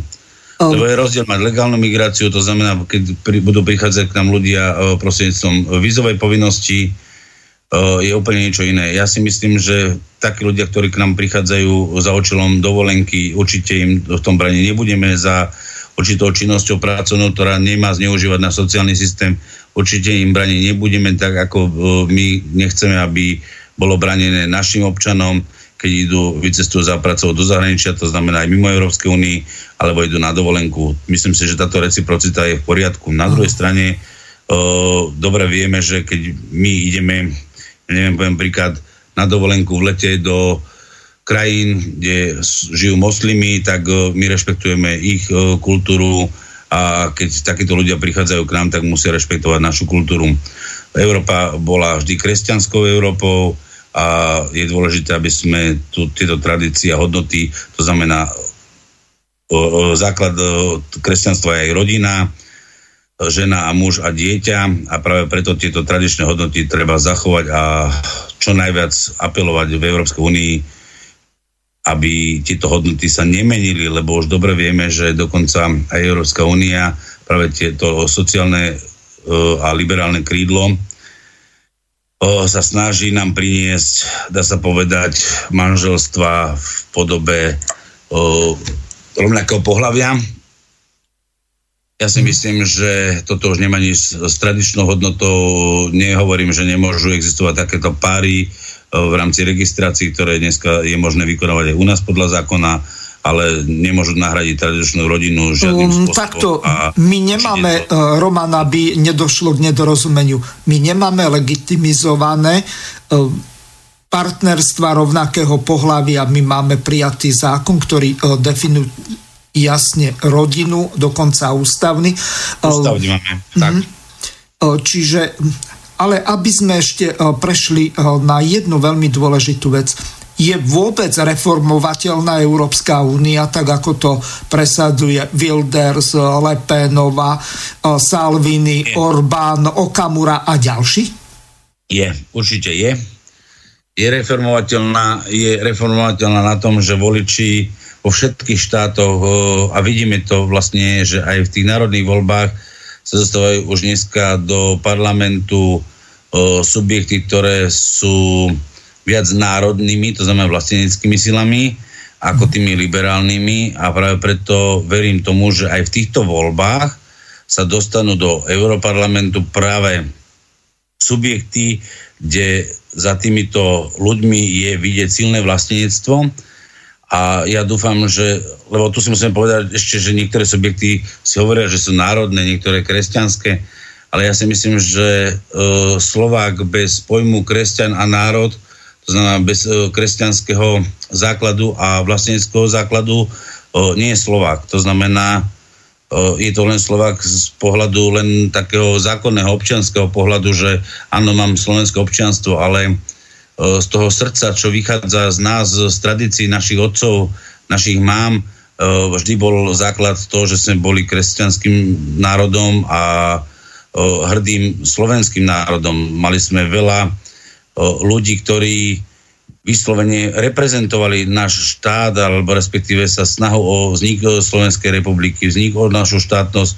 B: Um. Lebo je rozdiel mať legálnu migráciu, to znamená, keď pri, budú prichádzať k nám ľudia prostredníctvom vízovej povinnosti, je úplne niečo iné. Ja si myslím, že takí ľudia, ktorí k nám prichádzajú za očilom dovolenky, určite im v tom brane nebudeme za určitou činnosťou pracovnou, ktorá nemá zneužívať na sociálny systém, určite im brane nebudeme tak, ako my nechceme, aby bolo branené našim občanom. keď idú, vycestujú za pracou do zahraničia, to znamená aj mimo Európskej únii, alebo idú na dovolenku. Myslím si, že táto reciprocita je v poriadku. Na druhej strane uh, dobre vieme, že keď my ideme, neviem, poviem príklad, na dovolenku v lete do krajín, kde žijú moslimy, tak uh, my rešpektujeme ich uh, kultúru a keď takíto ľudia prichádzajú k nám, tak musia rešpektovať našu kultúru. Európa bola vždy kresťanskou Európou, a je dôležité, aby sme tu tieto tradície a hodnoty, to znamená o, základ kresťanstva je aj rodina, žena a muž a dieťa a práve preto tieto tradičné hodnoty treba zachovať a čo najviac apelovať v Európskej únii, aby tieto hodnoty sa nemenili, lebo už dobre vieme, že dokonca aj Európska únia práve tieto sociálne a liberálne krídlo o, sa snaží nám priniesť, dá sa povedať, manželstva v podobe o, rovnakého pohľavia. Ja si myslím, že toto už nemá nič s tradičnou hodnotou. Nehovorím, že nemôžu existovať takéto páry v rámci registrácií, ktoré dneska je možné vykonávať aj u nás podľa zákona ale nemôžu nahradiť tradičnú rodinu žiadnym um, spôsobom.
A: Takto, a my nemáme, to... E, Roman, aby nedošlo k nedorozumeniu, my nemáme legitimizované e, partnerstva rovnakého pohľavia. My máme prijatý zákon, ktorý e, definuje jasne rodinu, dokonca ústavný.
B: Ústavný máme, tak. Mhm.
A: Čiže, ale aby sme ešte prešli na jednu veľmi dôležitú vec je vôbec reformovateľná Európska únia, tak ako to presaduje Wilders, Lepenova, Salvini, je. Orbán, Okamura a ďalší?
B: Je, určite je. Je reformovateľná, je reformovateľná na tom, že voliči vo všetkých štátoch, a vidíme to vlastne, že aj v tých národných voľbách sa dostávajú už dneska do parlamentu subjekty, ktoré sú viac národnými, to znamená vlasteneckými silami, ako tými liberálnymi. A práve preto verím tomu, že aj v týchto voľbách sa dostanú do Európarlamentu práve subjekty, kde za týmito ľuďmi je vidieť silné vlastenectvo a ja dúfam, že, lebo tu si musím povedať ešte, že niektoré subjekty si hovoria, že sú národné, niektoré kresťanské, ale ja si myslím, že e, Slovák bez pojmu kresťan a národ to znamená bez e, kresťanského základu a vlasteneckého základu, e, nie je Slovák. To znamená, e, je to len Slovák z pohľadu len takého zákonného občianského pohľadu, že áno, mám slovenské občianstvo, ale z toho srdca, čo vychádza z nás, z tradícií našich otcov, našich mám, vždy bol základ to, že sme boli kresťanským národom a hrdým slovenským národom. Mali sme veľa ľudí, ktorí vyslovene reprezentovali náš štát, alebo respektíve sa snahu o vznik Slovenskej republiky, vznik o našu štátnosť,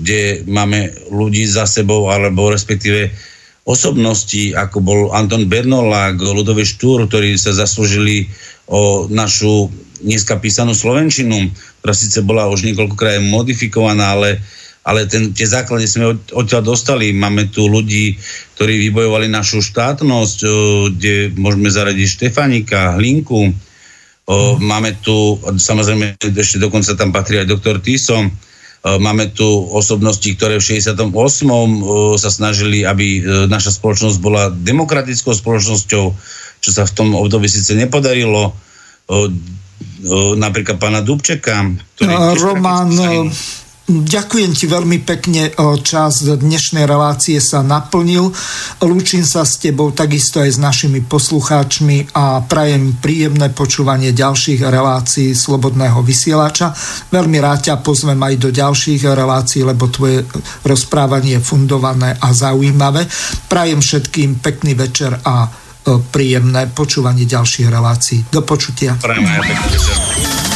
B: kde máme ľudí za sebou, alebo respektíve osobnosti, ako bol Anton Bernolák, Ludový Štúr, ktorí sa zaslúžili o našu dneska písanú Slovenčinu, ktorá síce bola už niekoľkokrát modifikovaná, ale ale ten, tie základy sme od, odtiaľ dostali. Máme tu ľudí, ktorí vybojovali našu štátnosť, o, kde môžeme zaradiť Štefanika, Hlinku. O, mm. Máme tu, samozrejme, ešte dokonca tam patrí aj doktor Tiso. O, máme tu osobnosti, ktoré v 68. O, sa snažili, aby e, naša spoločnosť bola demokratickou spoločnosťou, čo sa v tom období síce nepodarilo. Napríklad pána Dubčeka.
A: Ktorý Roman, Ďakujem ti veľmi pekne, čas dnešnej relácie sa naplnil. Lúčim sa s tebou takisto aj s našimi poslucháčmi a prajem príjemné počúvanie ďalších relácií Slobodného vysielača. Veľmi rád ťa pozvem aj do ďalších relácií, lebo tvoje rozprávanie je fundované a zaujímavé. Prajem všetkým pekný večer a príjemné počúvanie ďalších relácií. Do počutia. Prajem aj pekný večer.